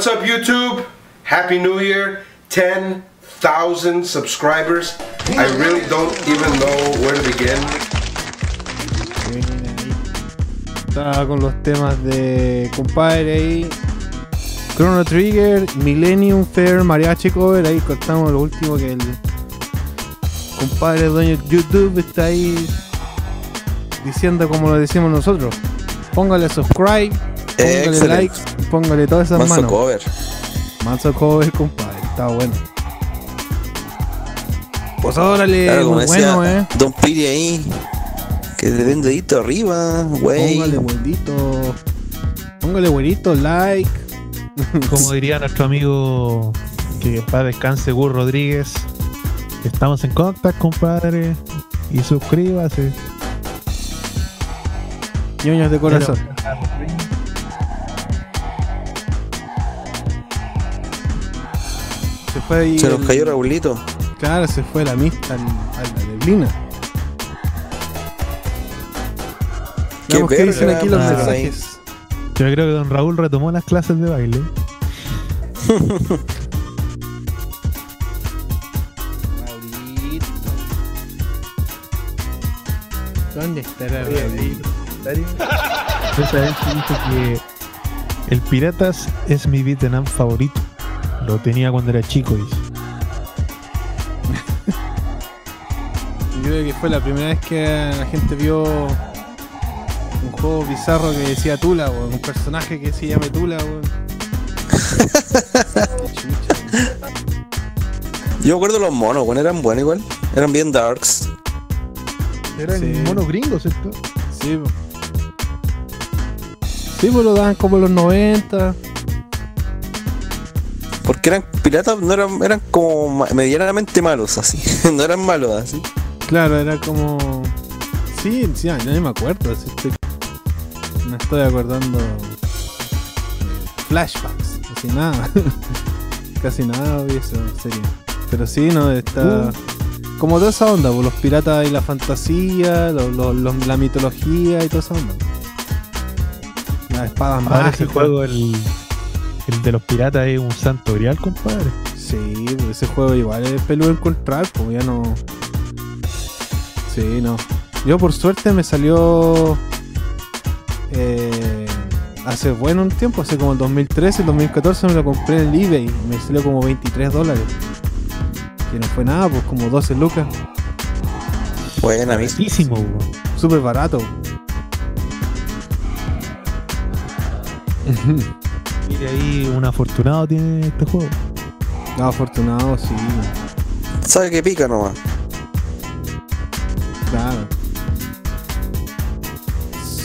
What's up, YouTube? Happy New Year. 10,000 subscribers. I really don't even know where to begin. Estaba con los temas de compadre ahí. Chrono Trigger, Millennium Fair, Mariachi Cover. Ahí cortamos lo último que el compadre dueño de YouTube está ahí diciendo como lo decimos nosotros. Póngale subscribe, póngale Excelente. like, póngale todas esas Manso manos. cover. Manso cover, compadre. Está bueno. Pues órale, Claro, como muy decía bueno, eh. Don Piri ahí. Que le den dedito arriba, güey. Póngale buenito. Póngale buenito, like. Como diría nuestro amigo que para descanse Gur Rodríguez, estamos en contacto, compadre. Y suscríbase. ñoños de corazón. Fue ahí. Se nos el- cayó Raulito. Claro, se fue la mista al- a la neblina. Qué dicen aquí los mensajes. Yo creo que don Raúl retomó las clases de baile. ¿Dónde estará Raulito? Esa vez que dijo que el Piratas es mi Vietnam favorito. Lo tenía cuando era chico, dice. Yo creo que fue la primera vez que la gente vio un juego bizarro que decía Tula, weón. Un personaje que se llame Tula. Yo me acuerdo los monos, bueno, eran buenos igual. Eran bien darks. Eran Sí. monos gringos, ¿cierto? Sí. Sí, pues lo daban como en los 90. Eran piratas, no eran, eran como medianamente malos, así. no eran malos, así. Claro, era como. Sí, sí, ya ni me acuerdo. así estoy- Me estoy acordando. Flashbacks, así nada. Casi nada vi eso, en serio. Pero sí, no, está. Como toda esa onda, pues, los piratas y la fantasía, lo- lo- los- la mitología y toda esa onda. Las espadas ese mágicas. juego, el, el de los piratas, es un santo grial, compadre. Sí, pues, ese juego igual es peludo encontrar, como ya no. Sí, no. Yo por suerte me salió eh, hace bueno un tiempo, hace como el 2013, el 2014 me lo compré en el eBay, me salió como 23 dólares. Que no fue nada, pues como 12 lucas. Buena. Baratísimo. Súper barato. Mire ahí, un afortunado tiene este juego. No, afortunado, sí. Sabe que pica nomás. Claro.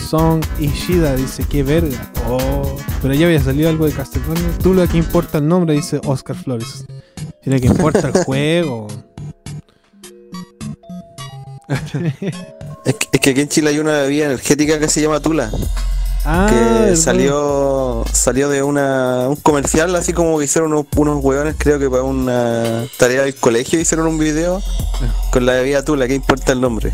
Song Ishida dice, qué verga. Oh, pero ya había salido algo de Castlevania. Tú lo que importa el nombre, dice Oscar Flores. Tiene que importa el juego. Es que, es que aquí en Chile hay una bebida energética que se llama Tula. Ah, que salió salió de una un comercial así como que hicieron unos, unos hueones creo que para una tarea del colegio hicieron un video con la bebida Tula, ¿qué importa el nombre?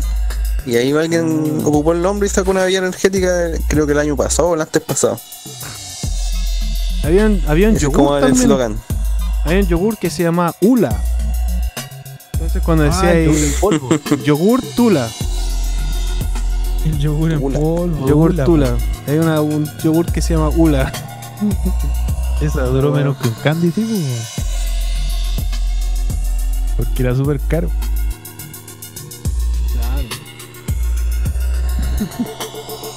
Y ahí alguien Mm. ocupó el nombre y sacó una bebida energética creo que el año pasado o el antes pasado. Había un, había un Ese es yogur como el. Había un yogur que se llama Ula. Entonces cuando decía Ah, el ahí, yogur en polvo. yogur Tula. El yogur en polvo. Yogur Ula, Tula. Hay una, un yogur que se llama Ula. Esa duró menos que un candy, tipo. Porque era súper caro.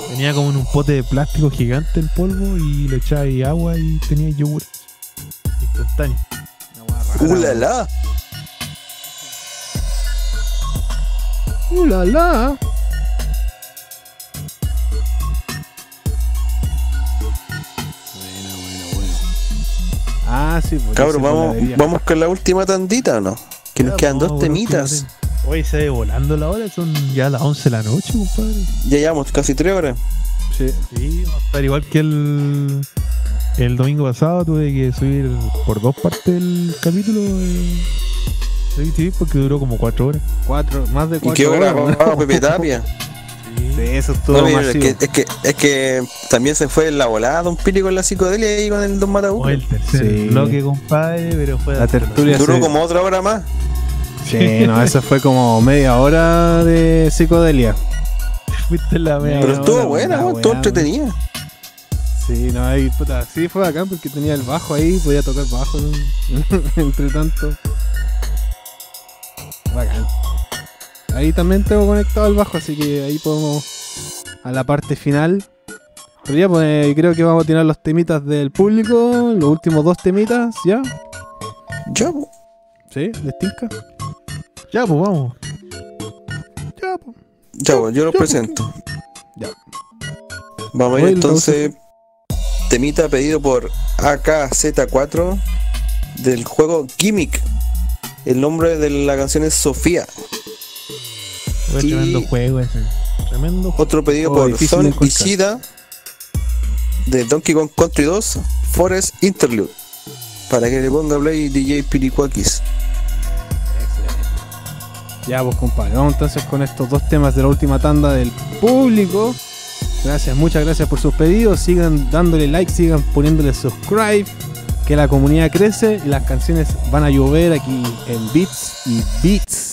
Tenía como en un pote de plástico gigante el polvo y le echaba ahí agua y tenía yogur. Instantáneo. ¡Ulala! ¡Ulala! Ah, sí, pues. Cabrón, vamos, vamos con la última tandita, ¿o no? Que nos quedan dos temitas. Oye, se ve volando la hora, son ya las 11 de la noche, compadre. Ya llevamos casi tres horas. Sí. Sí, vamos a estar igual que el, el domingo pasado, tuve que subir por dos partes el capítulo de, porque duró como cuatro horas. Cuatro, más de ¿Y cuatro qué hora horas. Pepe Tapia? Sí, eso estuvo No, es, que, es, que, es que también se fue en la volada Don Pili con la psicodelia ahí con el Don Mataú. Fue el tercer Sí. bloque, compadre, pero fue La tertulia Duró se- como otra hora más. Sí, no, eso fue como media hora de psicodelia. Fuiste la media Pero hora, estuvo buena, weá, estuvo entretenida. Sí, no, ahí, puta, sí fue bacán porque tenía el bajo ahí, podía tocar bajo ¿no? entre tanto. Bacán. Ahí también tengo conectado el bajo, así que ahí podemos a la parte final. Pero ya, pues creo que vamos a tirar los temitas del público, los últimos dos temitas, ¿ya? Ya, po. ¿Sí? ¿Les tinca? Ya, pues vamos. Ya, pues. Ya, pues, yo los Ya, pues. presento. Ya. Vamos a ir entonces. Temita pedido por AKZ4 del juego Gimmick. El nombre de la canción es Sofía. Fue Y- tremendo juego ese. Tremendo juego. Otro pedido Oh, por Zon encontrar. Ishida de Donkey Kong Country 2 Forest Interlude. Para que le ponga play DJ Piricuakis. Ya, pues compadre, vamos entonces con estos dos temas de la última tanda del público. Gracias, muchas gracias por sus pedidos. Sigan dándole like, sigan poniéndole subscribe. Que la comunidad crece y las canciones van a llover aquí en Beats y Beats.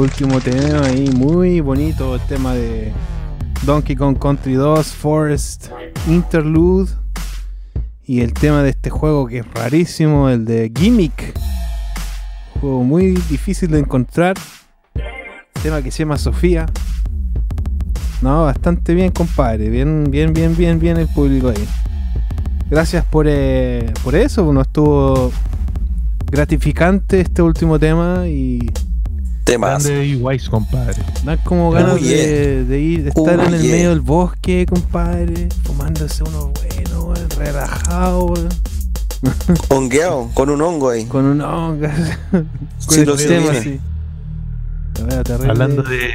Último tema ahí, muy bonito el tema de Donkey Kong Country 2 Forest Interlude y el tema de este juego que es rarísimo, el de Gimmick. Juego muy difícil de encontrar. Tema que se llama Sofía. No, bastante bien, compadre. Bien, bien, bien, bien, bien el público ahí. Gracias por, eh, por eso. Nos estuvo gratificante este último tema y Temas. Y Wise, compadre. dan como ganas Oh, yeah. de, de ir, de estar Oh, en el yeah. medio del bosque, compadre, fumándose uno bueno, relajado, Hongueado, con un hongo ahí. con un hongo, con Sí, el lo tema sé, así. La wea terrible. Hablando de,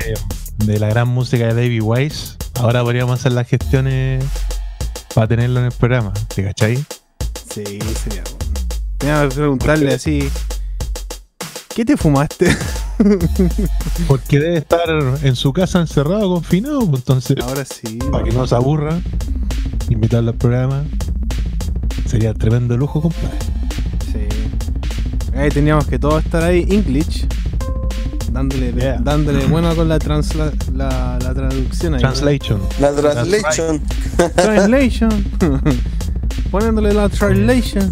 de la gran música de David Wise, ahora podríamos hacer las gestiones para tenerlo en el programa. ¿Te cachai? Sí, sería bueno. Tenía que preguntarle así. ¿Qué te fumaste? Porque debe estar en su casa encerrado, confinado, pues entonces, Ahora sí. para que no se aburra, invitarlo al programa. Sería tremendo lujo, compadre. Sí. Ahí teníamos que todos estar ahí, English. Dándole, Yeah. dándole bueno con la, transla- la, la traducción ahí. Translation. La translation. Translation. Poniéndole la translation.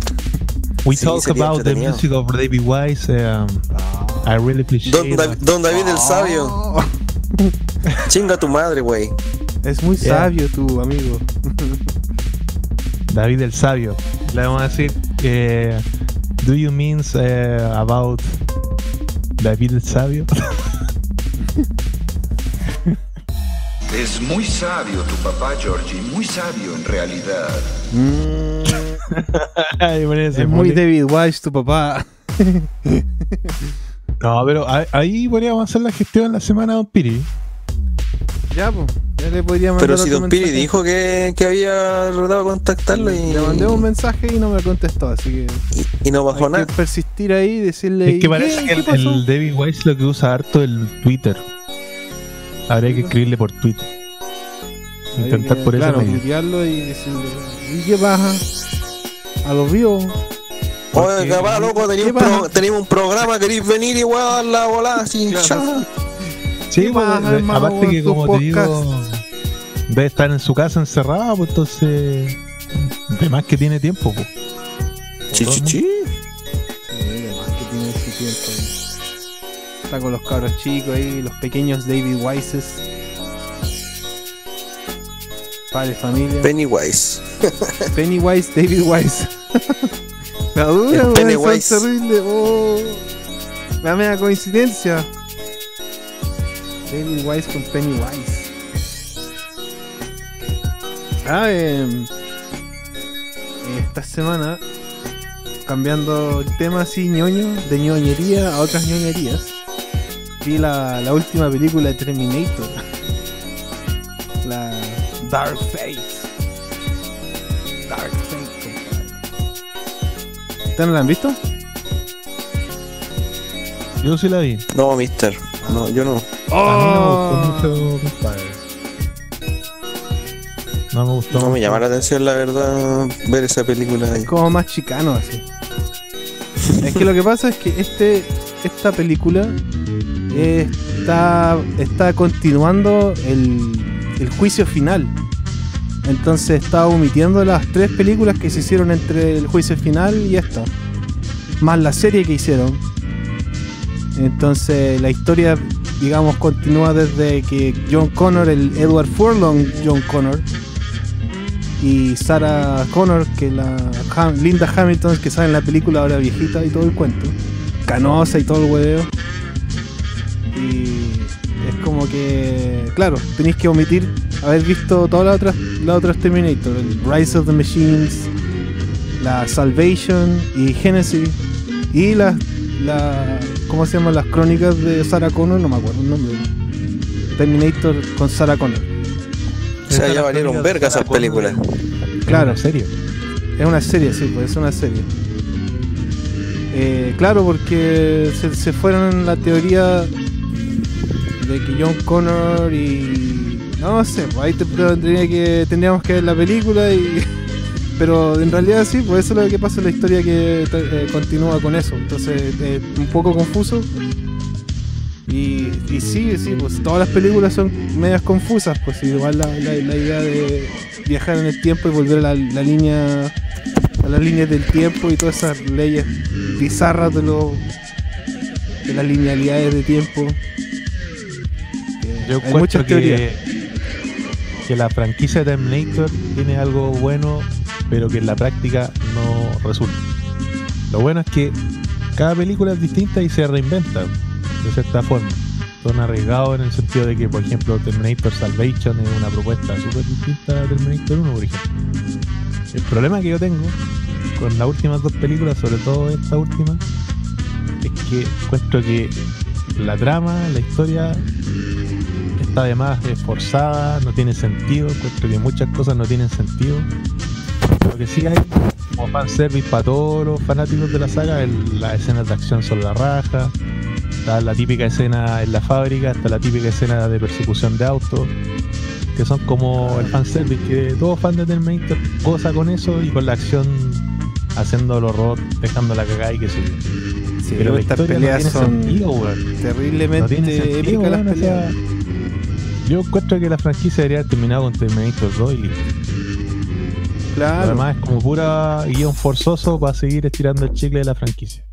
We Sí, talk about the music of David Wise. um, I really appreciate Don. Don David el Sabio. Chinga tu madre, güey. Es muy Yeah. sabio tu amigo. David el Sabio. Le vamos a decir, eh, do you mean eh, about David el Sabio? Es muy sabio tu papá, Georgie, muy sabio en realidad. Ese es muy. David Wise tu papá. No, pero ahí- ahí podríamos hacer la gestión la semana Don Piri. ya, pues. Ya le podría mandar Pero si Don Piri dijo que, que había tratado de contactarlo y, Le mandé un mensaje y no me contestó, así que. y no bajó Hay nada. que persistir ahí y decirle. Es que "¿Y parece qué? que el, ¿Qué pasó?". el David Wise lo que usa harto el Twitter. Habría que escribirle por Twitter. Intentar que, por claro, medio. tuitearlo y decirle. ¿Y qué pasa? A los Oye, capaz, loco, tenía ¿Qué un, pro- pasa? tenía un programa, queréis venir igual a dar la volada así. Claro. Sí, ¿Qué pues, aparte que como te digo, debe estar en su casa encerrado, pues entonces, de más que tiene tiempo, pues. Chi, chi, chi. Sí, además que tiene su tiempo ahí. Está con los cabros chicos ahí, los pequeños David Wises. Padre, familia. Pennywise. Pennywise, David Wise. La dura, weón, son terribles. Oh, la mega coincidencia. David Wise con Pennywise. Ah, em, esta semana, cambiando el tema así ñoño, de ñoñería a otras ñoñerías, vi la, la última película de Terminator. La Dark Fate. ¿Ustedes no la han visto? Yo sí la vi. No, mister. No, yo no. A mí no Oh. me gustó mucho, compadre. No me gustó. No me mucho. llama la atención, la verdad, ver esa película ahí. como más chicano así. es que lo que pasa es que este esta película está está continuando el, el juicio final. Entonces está omitiendo las tres películas que se hicieron entre el juicio final y esta. Más la serie que hicieron. Entonces la historia, digamos, continúa desde que John Connor, el Edward Furlong John Connor, y Sarah Connor, que la Linda Hamilton, que sale en la película ahora viejita y todo el cuento, canosa y todo el hueveo. Y es como que, claro, tenéis que omitir haber visto todas las otras, las otras Terminator, el Rise of the Machines, la Salvation y Genesis, y las, la, ¿cómo se llaman? Las crónicas de Sarah Connor, no me acuerdo el nombre. Terminator con Sarah Connor. O sea, ya valieron verga esas películas. Claro. ¿En serio? Es una serie, sí, pues es una serie. Eh, claro, porque se, se fueron en la teoría de que John Connor y. No sé, pues ahí te- tendría que, tendríamos que ver la película y. Pero en realidad sí, pues eso es lo que pasa en la historia que eh, continúa con eso. Entonces es un poco confuso. Y Y, sí, sí, pues todas las películas son medias confusas, pues igual la, la- la idea de viajar en el tiempo y volver a la, la línea a las líneas del tiempo y todas esas leyes bizarras de lo de las linealidades de tiempo. Yo Hay muchas teorías. Que, la franquicia de Terminator tiene algo bueno, pero que en la práctica no resulta. Lo bueno es que cada película es distinta y se reinventa de cierta forma. Son arriesgados en el sentido de que, por ejemplo, Terminator Salvation es una propuesta súper distinta a Terminator 1, por ejemplo. El problema que yo tengo con las últimas dos películas, sobre todo esta última, es que encuentro que la trama, la historia está además esforzada, no tiene sentido, encuentro que muchas cosas no tienen sentido. Lo que sí hay como fanservice para todos los fanáticos de la saga, el- las escenas de acción son la raja, está la típica escena en la fábrica, está la típica escena de persecución de autos, que son como el fanservice, que todo fan de Terminator goza con eso y con la acción haciendo los robots, dejando la cagada y que yo. Sí, Pero estas no peleas tiene son sentido, terriblemente No épicas las o sea, yo encuentro que la franquicia debería haber terminado con Terminator 2 y listo. Claro. Además es como pura guion forzoso para seguir estirando el chicle de la franquicia.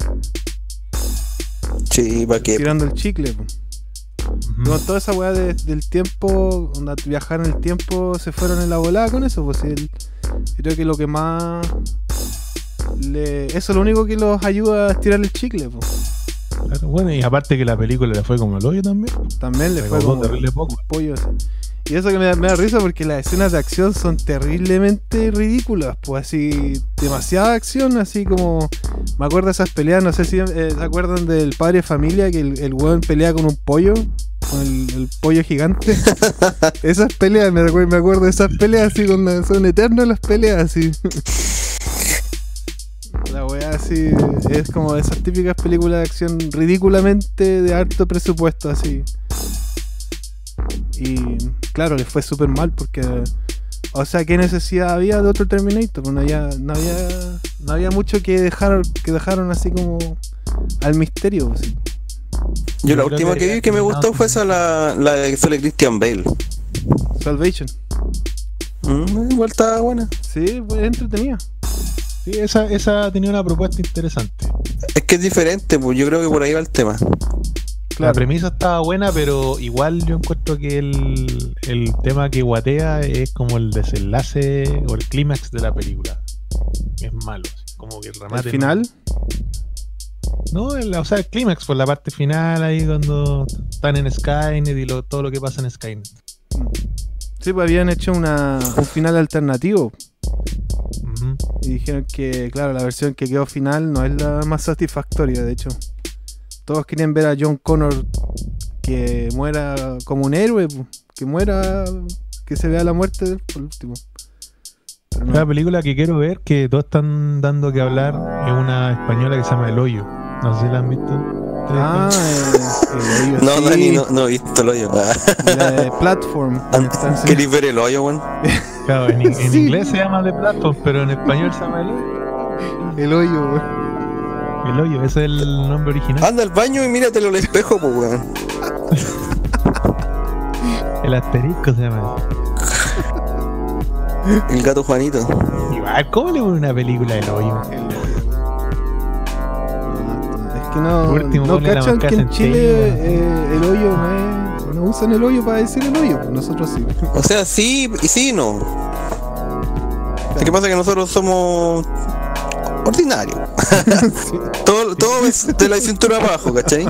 Sí, para que. tirando el chicle. po. Con toda esa weá de- del tiempo, onda, viajar en el tiempo, se fueron en la volada con eso. Pues sí, el- creo que lo que más. le- eso es lo único que los ayuda a estirar el chicle. po. Claro, bueno, y aparte que la película le fue como el hoyo también. También le fue como terrible poco. un pollo así. Y eso que me da, me da risa porque las escenas de acción son terriblemente ridículas, pues así, demasiada acción, así como, me acuerdo de esas peleas, no sé si eh, se acuerdan del padre de familia, que el, el weón pelea con un pollo, con el, el pollo gigante. esas peleas, me, recuerdo, me acuerdo de esas peleas así, con, son eternas las peleas así. Así, es como esas típicas películas de acción ridículamente de alto presupuesto así. Y claro, les fue súper mal porque. O sea, ¿qué necesidad había de otro Terminator? No había, no había, no había mucho que dejaron, que dejaron así como al misterio. Yo la Yo última que que vi que me gustó fue esa, la, la de que sale Christian Bale. Salvation. Mm, igual estaba buena. Sí, entretenida. Sí, esa, esa tenía una propuesta interesante. Es que es diferente, pues yo creo que por ahí va el tema. La premisa estaba buena, pero igual yo encuentro que el, el tema que guatea es como el desenlace o el clímax de la película. Es malo, como que el remate. ¿El final? No, el- o sea, el clímax por la parte final, ahí cuando están en Skynet y lo- todo lo que pasa en Skynet. Sí, pues habían hecho una, un final alternativo. Y dijeron que, claro, la versión que quedó final no es la más satisfactoria, de hecho. Todos querían ver a John Connor que muera como un héroe, que muera, que se vea la muerte por último. Pero no. La película que quiero ver, que todos están dando que hablar, es una española que se llama El Hoyo. No sé si la han visto. Ah, eh, el hoyo, No, sí, Dani, no, no he visto el hoyo. La de Platform. ¿Queréis ver el hoyo, weón? Claro, en, en Sí. inglés se llama The Platform, pero en español se llama El Hoyo. El hoyo, weón. El Hoyo, ese es el nombre original. Anda al baño y míratelo al espejo, pues, weón. El asterisco se llama. El gato Juanito. Igual, ¿cómo le pone una película El Hoyo? Es que no, último, no cachan que en. Chile eh, el hoyo no es. No usan el hoyo para decir el hoyo, nosotros sí. O sea, sí y sí y no. Lo que pasa es que nosotros somos ordinarios. todo, todo es de la cintura abajo, ¿cachai?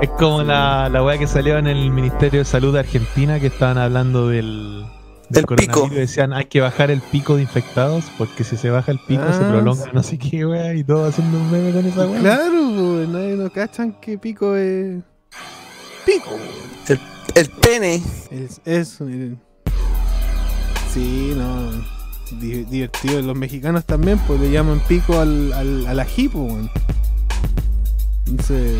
Es como la, la weá que salió en el Ministerio de Salud de Argentina que estaban hablando del, Del pico. coronavirus y decían hay que bajar el pico de infectados porque si se baja el pico se Ah, prolonga sí. no sé qué weá y todo haciendo un meme con esa weá. Claro, pues, nadie no cachan que pico es. Pico, El, el pene. Es eso. el- Sí, no. di- divertido. Los mexicanos también, pues le llaman pico al, al, al ají, pues, weón. Entonces.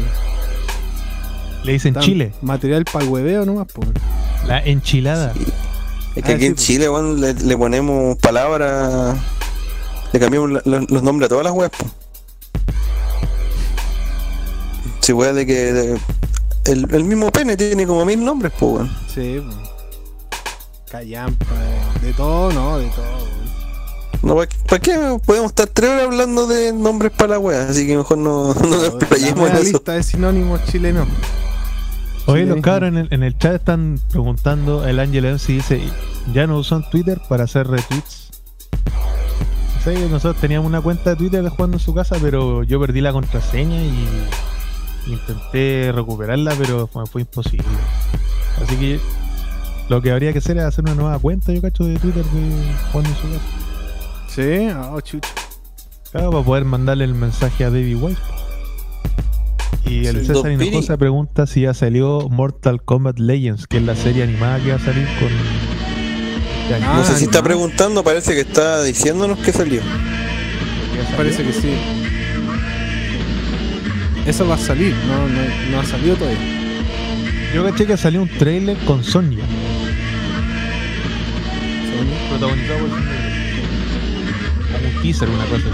Le dicen tan- Chile, Material para el hueveo nomás, pues. la enchilada. Es que Ah, aquí sí, en pues. Chile, weón, le, le ponemos palabras. Le cambiamos la- la- los nombres a todas las weas, po. Si weas de que. de- el, el mismo pene tiene como mil nombres, pues, weón. Sí, po. Callampa, de todo, no, de todo. weón. No, ¿para qué podemos estar tres horas hablando de nombres para la wea? Así que mejor no, no nos La explayemos en eso. lista de sinónimos chilenos. Oye, Sí, los cabros en el, en el chat están preguntando, el Ángel MC dice, ya no usan Twitter para hacer retweets. Que nosotros teníamos una cuenta de Twitter de jugando en su casa, pero yo perdí la contraseña y intenté recuperarla, pero fue, fue imposible. Así que lo que habría que hacer es hacer una nueva cuenta, yo cacho, de Twitter de su casa. Sí, ah, chucho. Claro, para poder mandarle el mensaje a Baby White. Y el Sí. César Hinojosa pregunta si ya salió Mortal Kombat Legends, que es la serie animada que va a salir con. año. No sé si está preguntando, parece que está diciéndonos que salió. Parece que sí. Eso va a salir, no, no, no ha salido todavía. Yo caché que salió un trailer con Sonya. Protagonizado por. Como un teaser, una cosa.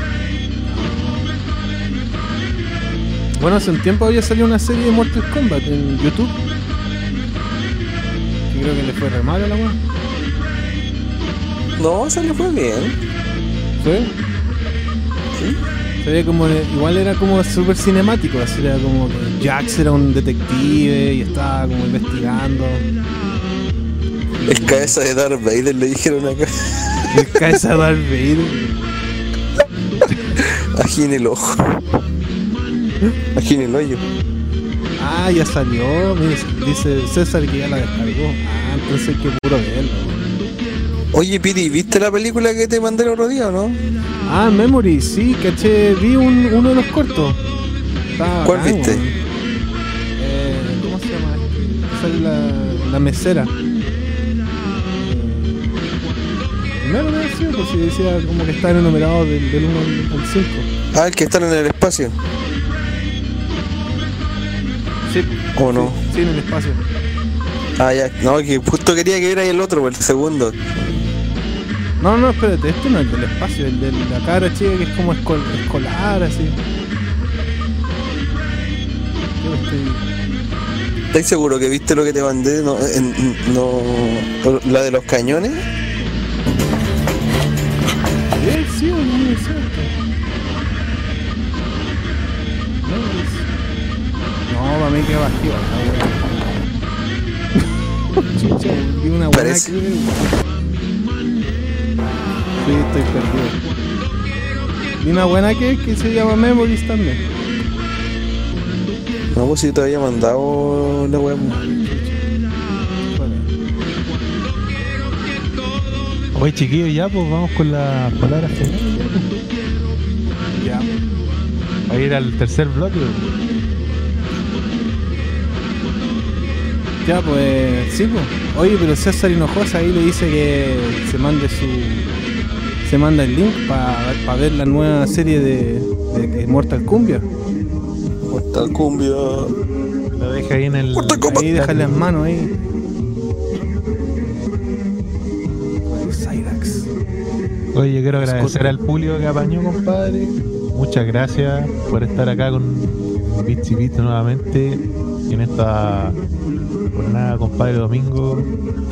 Bueno, hace un tiempo había salido una serie de Mortal Kombat en YouTube. Creo que le fue re mal a la weá. No, se le fue bien. ¿Sí? Se veía como, igual era como súper cinemático, así era como que Jax era un detective y estaba como investigando. El cabeza de Darth Vader le dijeron acá. El cabeza de Darth Vader. Aquí en el ojo. Aquí en el hoyo. Ah, ya salió. dice César que ya la descargó. Ah, entonces que puro verlo. Oye, Piri, ¿viste la película que te mandé el otro día o no? Ah, Memory, sí, caché. Vi un, uno de los cortos. ¿Cuál bacán, viste? Eh, ¿Cómo se llama? Esa es la, la mesera. Primero me decía, pues si decía como que estaba enumerado del, del 1 al 5. Ah, el que están en el espacio. Sí. ¿O no? Sí, en el espacio. Ah, ya. No, que justo quería que viera ahí el otro, el segundo. No, no, espérate, este no es el del espacio, el de la cara chica que es como escol- escolar, así. Yo estoy. ¿Estás seguro que viste lo que te mandé? No, en- no, la de los cañones. Eh, sí, no es cierto. No, para mí que vacío. Chucha, una buena Parece. que. Sí, estoy perdido. Vi una buena que, que se llama Memories también. No, pues si te había mandado la web. Oye, chiquillos, ya, pues vamos con las palabras finales. ya, pues. Va a ir al tercer bloque. pues. Ya, pues, sí, pues. Oye, pero César Hinojosa ahí le dice que se mande su. Se manda el link para ver la nueva serie de, de, de Mortal Kumbia. Mortal Cumbia. Lo deja ahí en el. Ahí déjale las manos ahí. Cyrax. Oye, yo quiero agradecer al público que apañó, compadre. Muchas gracias por estar acá con Bits y Bits nuevamente en esta jornada, compadre, domingo.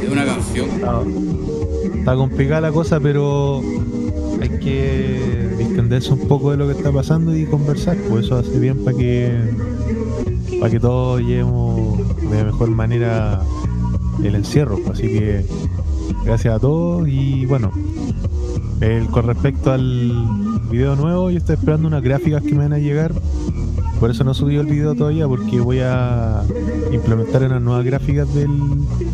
Es una canción. Está, está complicada la cosa, pero que distenderse un poco de lo que está pasando y conversar, pues eso hace bien para que para que todos llevemos de mejor manera el encierro. pues. Así que gracias a todos y bueno, el- con respecto al video nuevo, yo estoy esperando unas gráficas que me van a llegar. Por eso no he subido el video todavía, porque voy a implementar unas nuevas gráficas del,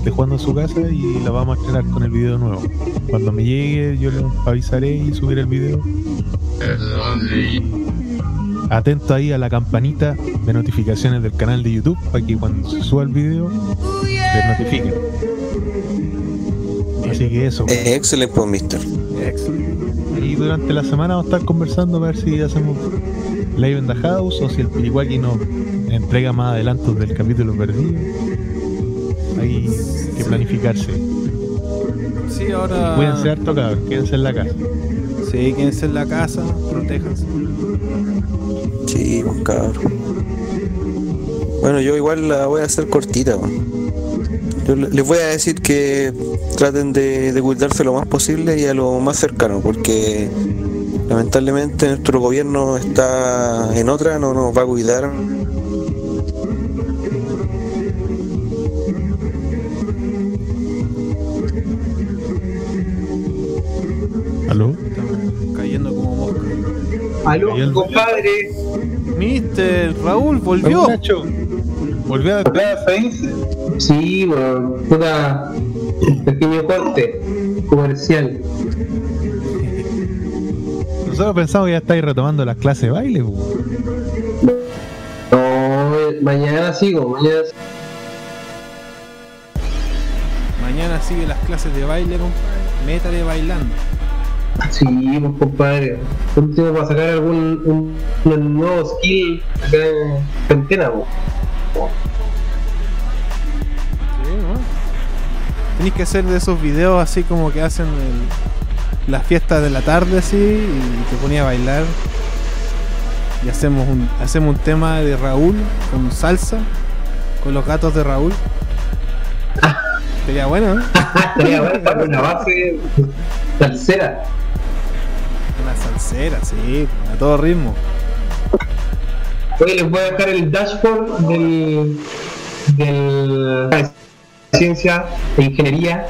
de jugando en su casa y la vamos a estrenar con el video nuevo. Cuando me llegue, yo les avisaré y subiré el video. Atento ahí a la campanita de notificaciones del canal de YouTube para que cuando se suba el video les notifiquen. Así que eso. Es excelente, pues, mister. Y durante la semana vamos a estar conversando para ver si hacemos live in the house o si el Piriwaki nos entrega más adelantos del capítulo perdido. Hay que planificarse. Sí, ahora. Cuídense harto, cabrón. Quédense en la casa. Sí, quédense en la casa, protéjanse. Sí, pues cabrón. Bueno, yo igual la voy a hacer cortita. weón. Yo le- les voy a decir que traten de, de cuidarse lo más posible y a lo más cercano, porque lamentablemente nuestro gobierno está en otra, no nos va a cuidar. ¿Aló? Cayendo como mosca. Aló, compadre. Mister, Raúl, volvió. Volvió a Sí, bueno, puta. un Pequeño corte comercial. Nosotros pensamos que ya estáis retomando las clases de baile. No, mañana sigo, mañana sigo. Mañana sigue las clases de baile, compadre. Métale bailando. Sí, pues compadre. Por último, para sacar algún un, un nuevo skill acá en pues. Sí, ¿no? Tenéis que hacer de esos videos así como que hacen el- las fiestas de la tarde así y te ponía a bailar. Y hacemos un, hacemos un tema de Raúl con salsa, con los gatos de Raúl. Sería bueno, ¿eh? Estaría bueno para una base tercera. Una salsera, sí, a todo ritmo. Oye, les voy a dejar el dashboard del, del ciencia e ingeniería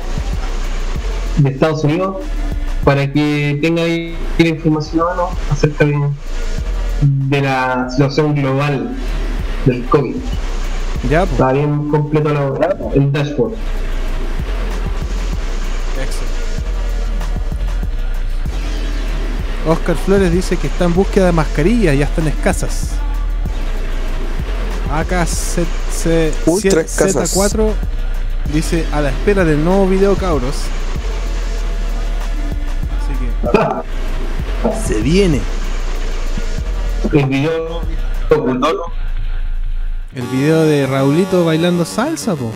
de Estados Unidos para que tengan ahí la información a mano acerca de, de la situación global del COVID. Ya, pues. Está bien completo la- el dashboard. Oscar Flores dice que está en búsqueda de mascarillas, ya están escasas. Escasas. AKZ4 dice a la espera del nuevo video cabros. Se viene. El video El video de Raulito bailando salsa, po.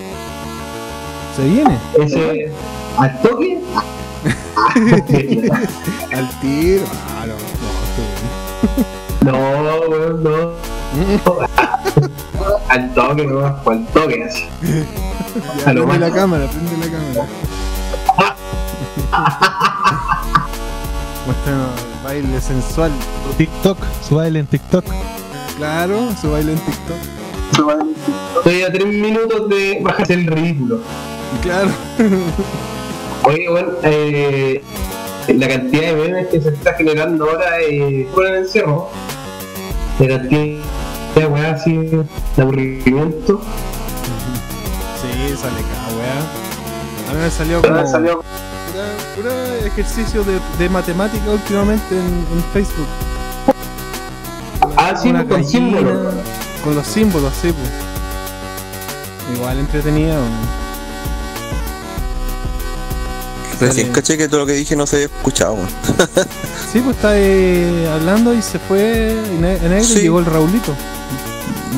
Se viene. Ese al toque Al tiro. Ah, no, no, No, al toque, no, al toque así. Prende la cámara, prende la cámara. Muestra el baile sensual. TikTok, su baile en TikTok. Claro, su baile en TikTok. Estoy a tres minutos de bajarse el ridículo. Claro. Oye, bueno, eh, la cantidad de memes que se está generando ahora eh, por el encierro, la cantidad de weá así de aburrimiento. Sí, sale cada weá. A mí me salió como. Me salió- Pura ejercicio de, de matemática últimamente en, en Facebook. Ah, sí, Una con gallina, símbolos. Con los símbolos, sí, pues. Igual entretenida. Recién caché que todo lo que dije no se había escuchado. weón. Sí, pues está eh, hablando y se fue en en negro y llegó el Raulito.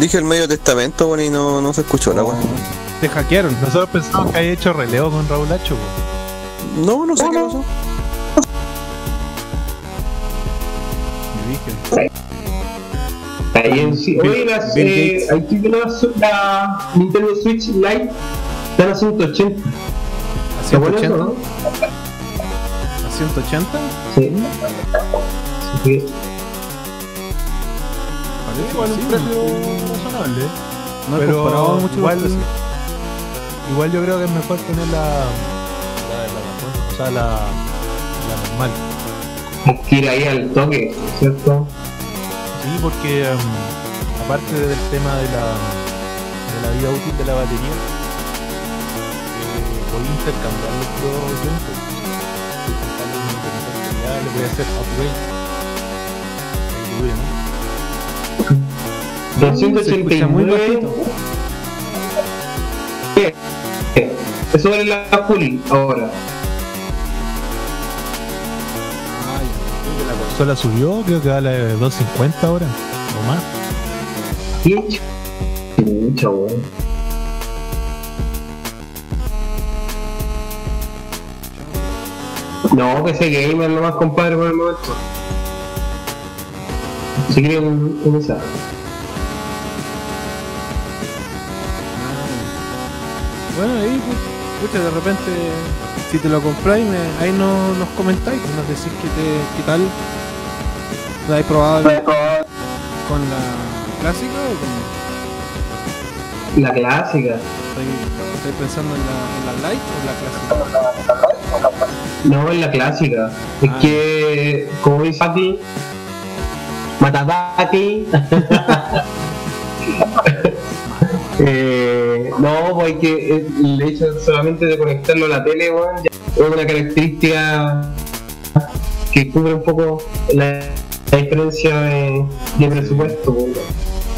Dije el medio testamento, bueno, y no, no se escuchó la weá. Te hackearon. Nosotros pensamos que había hecho relevo con Raúl Hacho. No, no sé qué pasó. Ahí en sí. Oye, las, eh, estoy viendo la, Nintendo Switch Lite, están a 180. ¿A ¿Está bueno eso, 180? no? ¿A 180? Sí. Que, Parece Igual que un sí, precio razonable. No he pero mucho igual, igual yo creo que es mejor tener la, la normal. hay que ir ahí al toque, ¿cierto? Sí, porque em, aparte del tema de la, de la vida útil de la batería, eh, voy a intercambiar los dos le voy a hacer upgrade. Ahí dure, ¿no? Se escucha muy 289. bajito. ¿Qué? ¿Qué? Eso vale la full ahora. Consola subió, creo que vale 250 ahora, o más. ¿Qué? Mucha, weón. No, que ese gamer nomás, compadre, por el momento. Si quieren un, un esa. Bueno, ahí, pu- pucha, de repente, si te lo compráis, ahí no, nos comentáis, nos decís qué, te, qué tal. ¿Lo habéis probado con la clásica o con.? La clásica. ¿Estáis pensando en la, en la light o en la clásica? No, en la clásica. Es Ah. que, como dice Pati, Matapati. eh, no, pues hay que eh, el hecho solamente de conectarlo a la tele, ya es una característica que cubre un poco la, la diferencia de, de presupuesto. weón.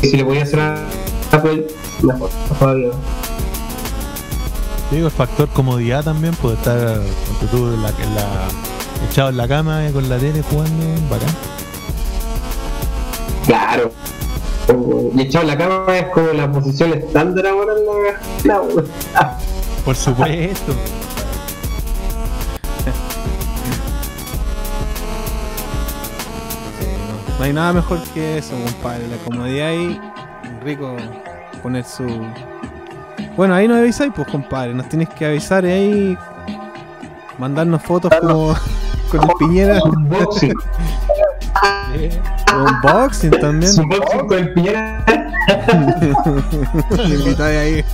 Y si le podía hacer a Apple, mejor todavía. Digo, el factor comodidad también, puede estar tú en la, en la- echado en la cama eh, con la tele jugando, bacán. Claro. Y echado en la cama es como la posición estándar ahora en la, la. Por supuesto. No hay nada mejor que eso, compadre. La comodidad y rico poner su. Bueno, ahí nos avisáis, pues, compadre. Nos tienes que avisar y ahí mandarnos fotos como con el piñera. Unboxing. Unboxing también. Unboxing con el piñera. Le invitáis ahí.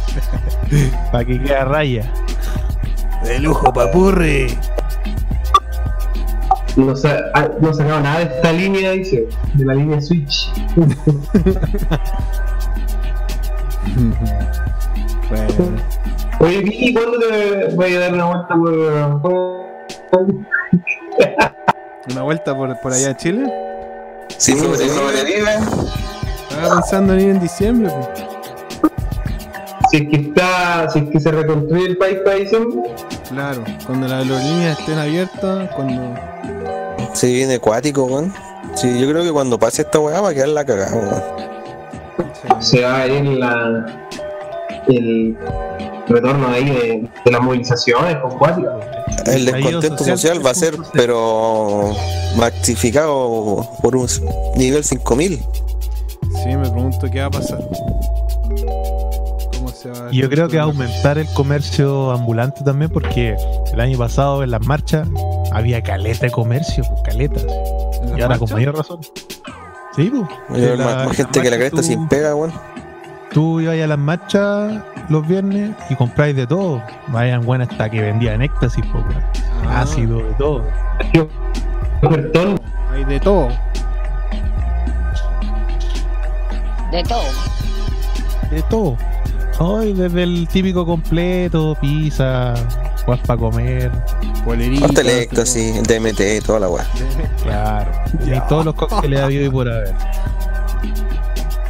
Para que quede a raya. De lujo, papurri. No, sa ah, no sacaba nada de esta línea, dice, de la línea Switch. Bueno, Oye, Vicky, ¿cuándo te voy a dar una vuelta por. una vuelta por, por allá a Chile. Si sobrevive, Estaba pensando en ir en diciembre. pues. Si es que está. Si es que se reconstruye el país para diciembre. Claro, cuando las aerolíneas estén abiertas, cuando. Se viene acuático, weón. Sí, yo creo que cuando pase esta weá va a quedar la cagada, weón. Se va a ir la. El retorno ahí de, de las movilizaciones con cuáticas. El descontento social social va a ser, pero magnificado por un nivel 5000. Sí, me pregunto qué va a pasar. ¿Cómo se va a Y yo creo que va a aumentar el comercio ambulante también porque el año pasado en las marchas había caleta de comercio, pues, caleta. Y ahora con marchas? mayor razón. Sí, pues. Más, más gente que la marcha cresta tú- sin pega, weón. Tú ibas a las marchas los viernes y compráis de todo. Vayan buenas hasta que vendían éxtasis, pues, weón. Ah. ácido, de todo. Hay de todo. De todo. De todo. Hoy desde el típico completo, pizza, guas para comer. Polerita. Hasta el DMT, toda la weá. Claro. Y todos los cócteles habido y por haber.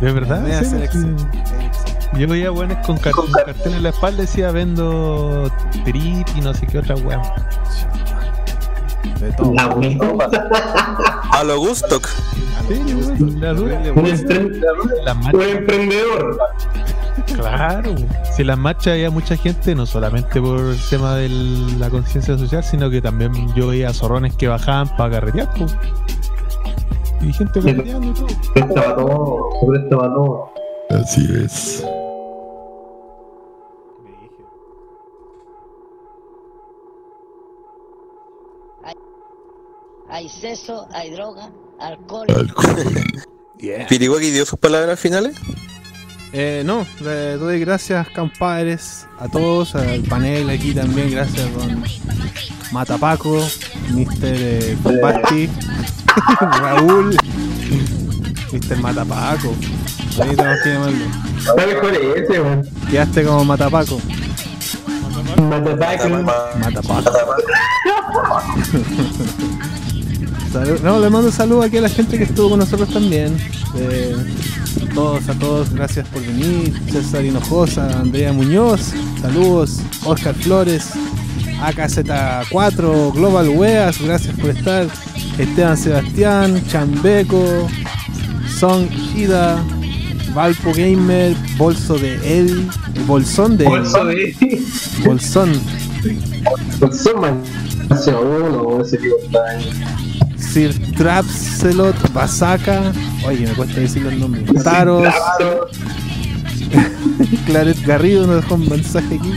¿De verdad? Voy a ¿En hacer serio? ex- Yo veía buenos con, car- con cartel en la espalda decía vendo trip y no sé qué otra weá. De todo. La. A lo gusto. La. Un, emprendedor. claro. Si las marchas había mucha gente, no solamente por el tema de la conciencia social, sino que también yo veía zorrones que bajaban para carretear, po. Y gente carreteando y todo. Presta para todo. Se presta para todo. Así es. Hay sexo, hay droga, alcohol. Pirihuaki dio sus palabras finales. Eh, no, le doy gracias, compadres, a todos, al panel aquí también, gracias don Matapaco, Mr. Eh, Basti, Raúl, Mr. Matapaco, ahí tenemos que llamarlo. Está mejor ese, weón. Quedaste como Matapaco. Matapaco. Matapaco. Salud- No, le mando saludos aquí a la gente que estuvo con nosotros también. Eh, a todos, a todos, gracias por venir. César Hinojosa, Andrea Muñoz, saludos. Oscar Flores, AKZ4, Global Weas, gracias por estar. Esteban Sebastián, Chambeco, Son Shida, Valpo Gamer, Bolso de él, Bolsón de él. Bolso de Bolsón. Bolsón man. Hace uno, ese tipo está ahí. Sir Trapselot, Basaka, oye me cuesta decir los nombres. Taros, Claret Garrido nos dejó un mensaje aquí.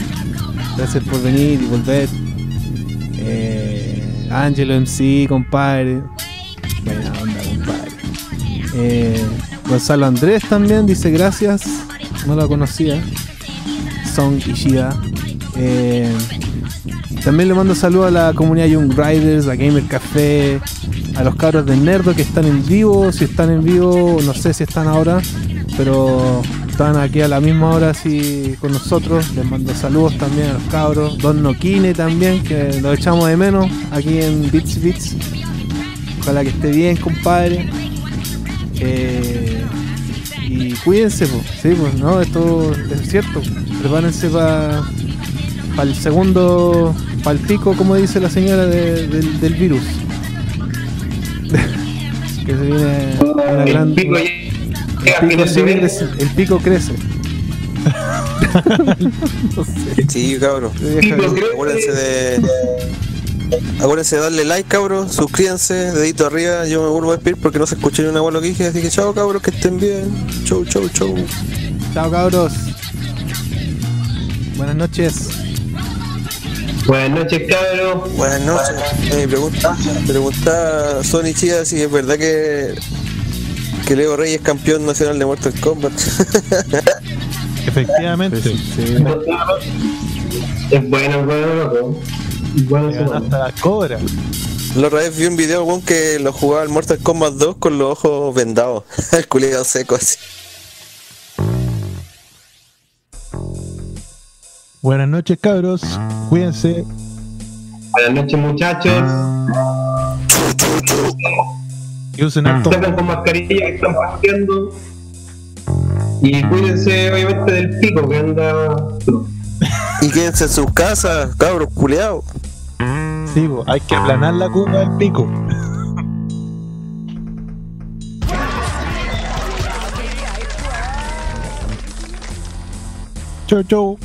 Gracias por venir y volver. Eh, Angelo MC, compadre. Buena onda, compadre. Eh, Gonzalo Andrés también dice gracias. No la conocía. Song Ishida. Eh, también le mando saludos a la comunidad Young Riders, a Gamer Café, a los cabros de Nerdo que están en vivo. Si están en vivo, no sé si están ahora, pero están aquí a la misma hora así con nosotros. Les mando saludos también a los cabros. Don Noquine también, que lo echamos de menos aquí en Bits Bits. Ojalá que esté bien, compadre. Eh, y cuídense. Sí, pues, no, esto es cierto. Prepárense para el segundo, para el pico, como dice la señora de- del, del virus. que se viene una El gran. pico el, pico creci- el pico crece. no sé. Sí, cabros. Acuérdense de. Acuérdense de darle like, cabros. Suscríbanse, dedito arriba. Yo me vuelvo a despedir porque no se escuchó ni una hueá lo que dije. Así que chao, cabros, que estén bien. Chau, chau, chau. Chao, cabros. Buenas noches. Buenas noches, cabros. Buenas noches. Eh, pregunta, pregunta Sony Chida si es verdad que. Que Leo Rey es campeón nacional de Mortal Kombat. Efectivamente. Es bueno, bueno, loco. Bueno, hasta la cobra. La otra vez vi un video, que lo jugaba el Mortal Kombat 2 con los ojos vendados. El culiado seco así. Buenas noches, cabros. Cuídense. Buenas noches, muchachos. Y usen. Salgan con mascarilla que están paseando. Y cuídense, obviamente, del pico que anda. Y quédense en sus casas, cabros, culiados. Sí, bo, hay que aplanar la curva del pico. Chau, chau.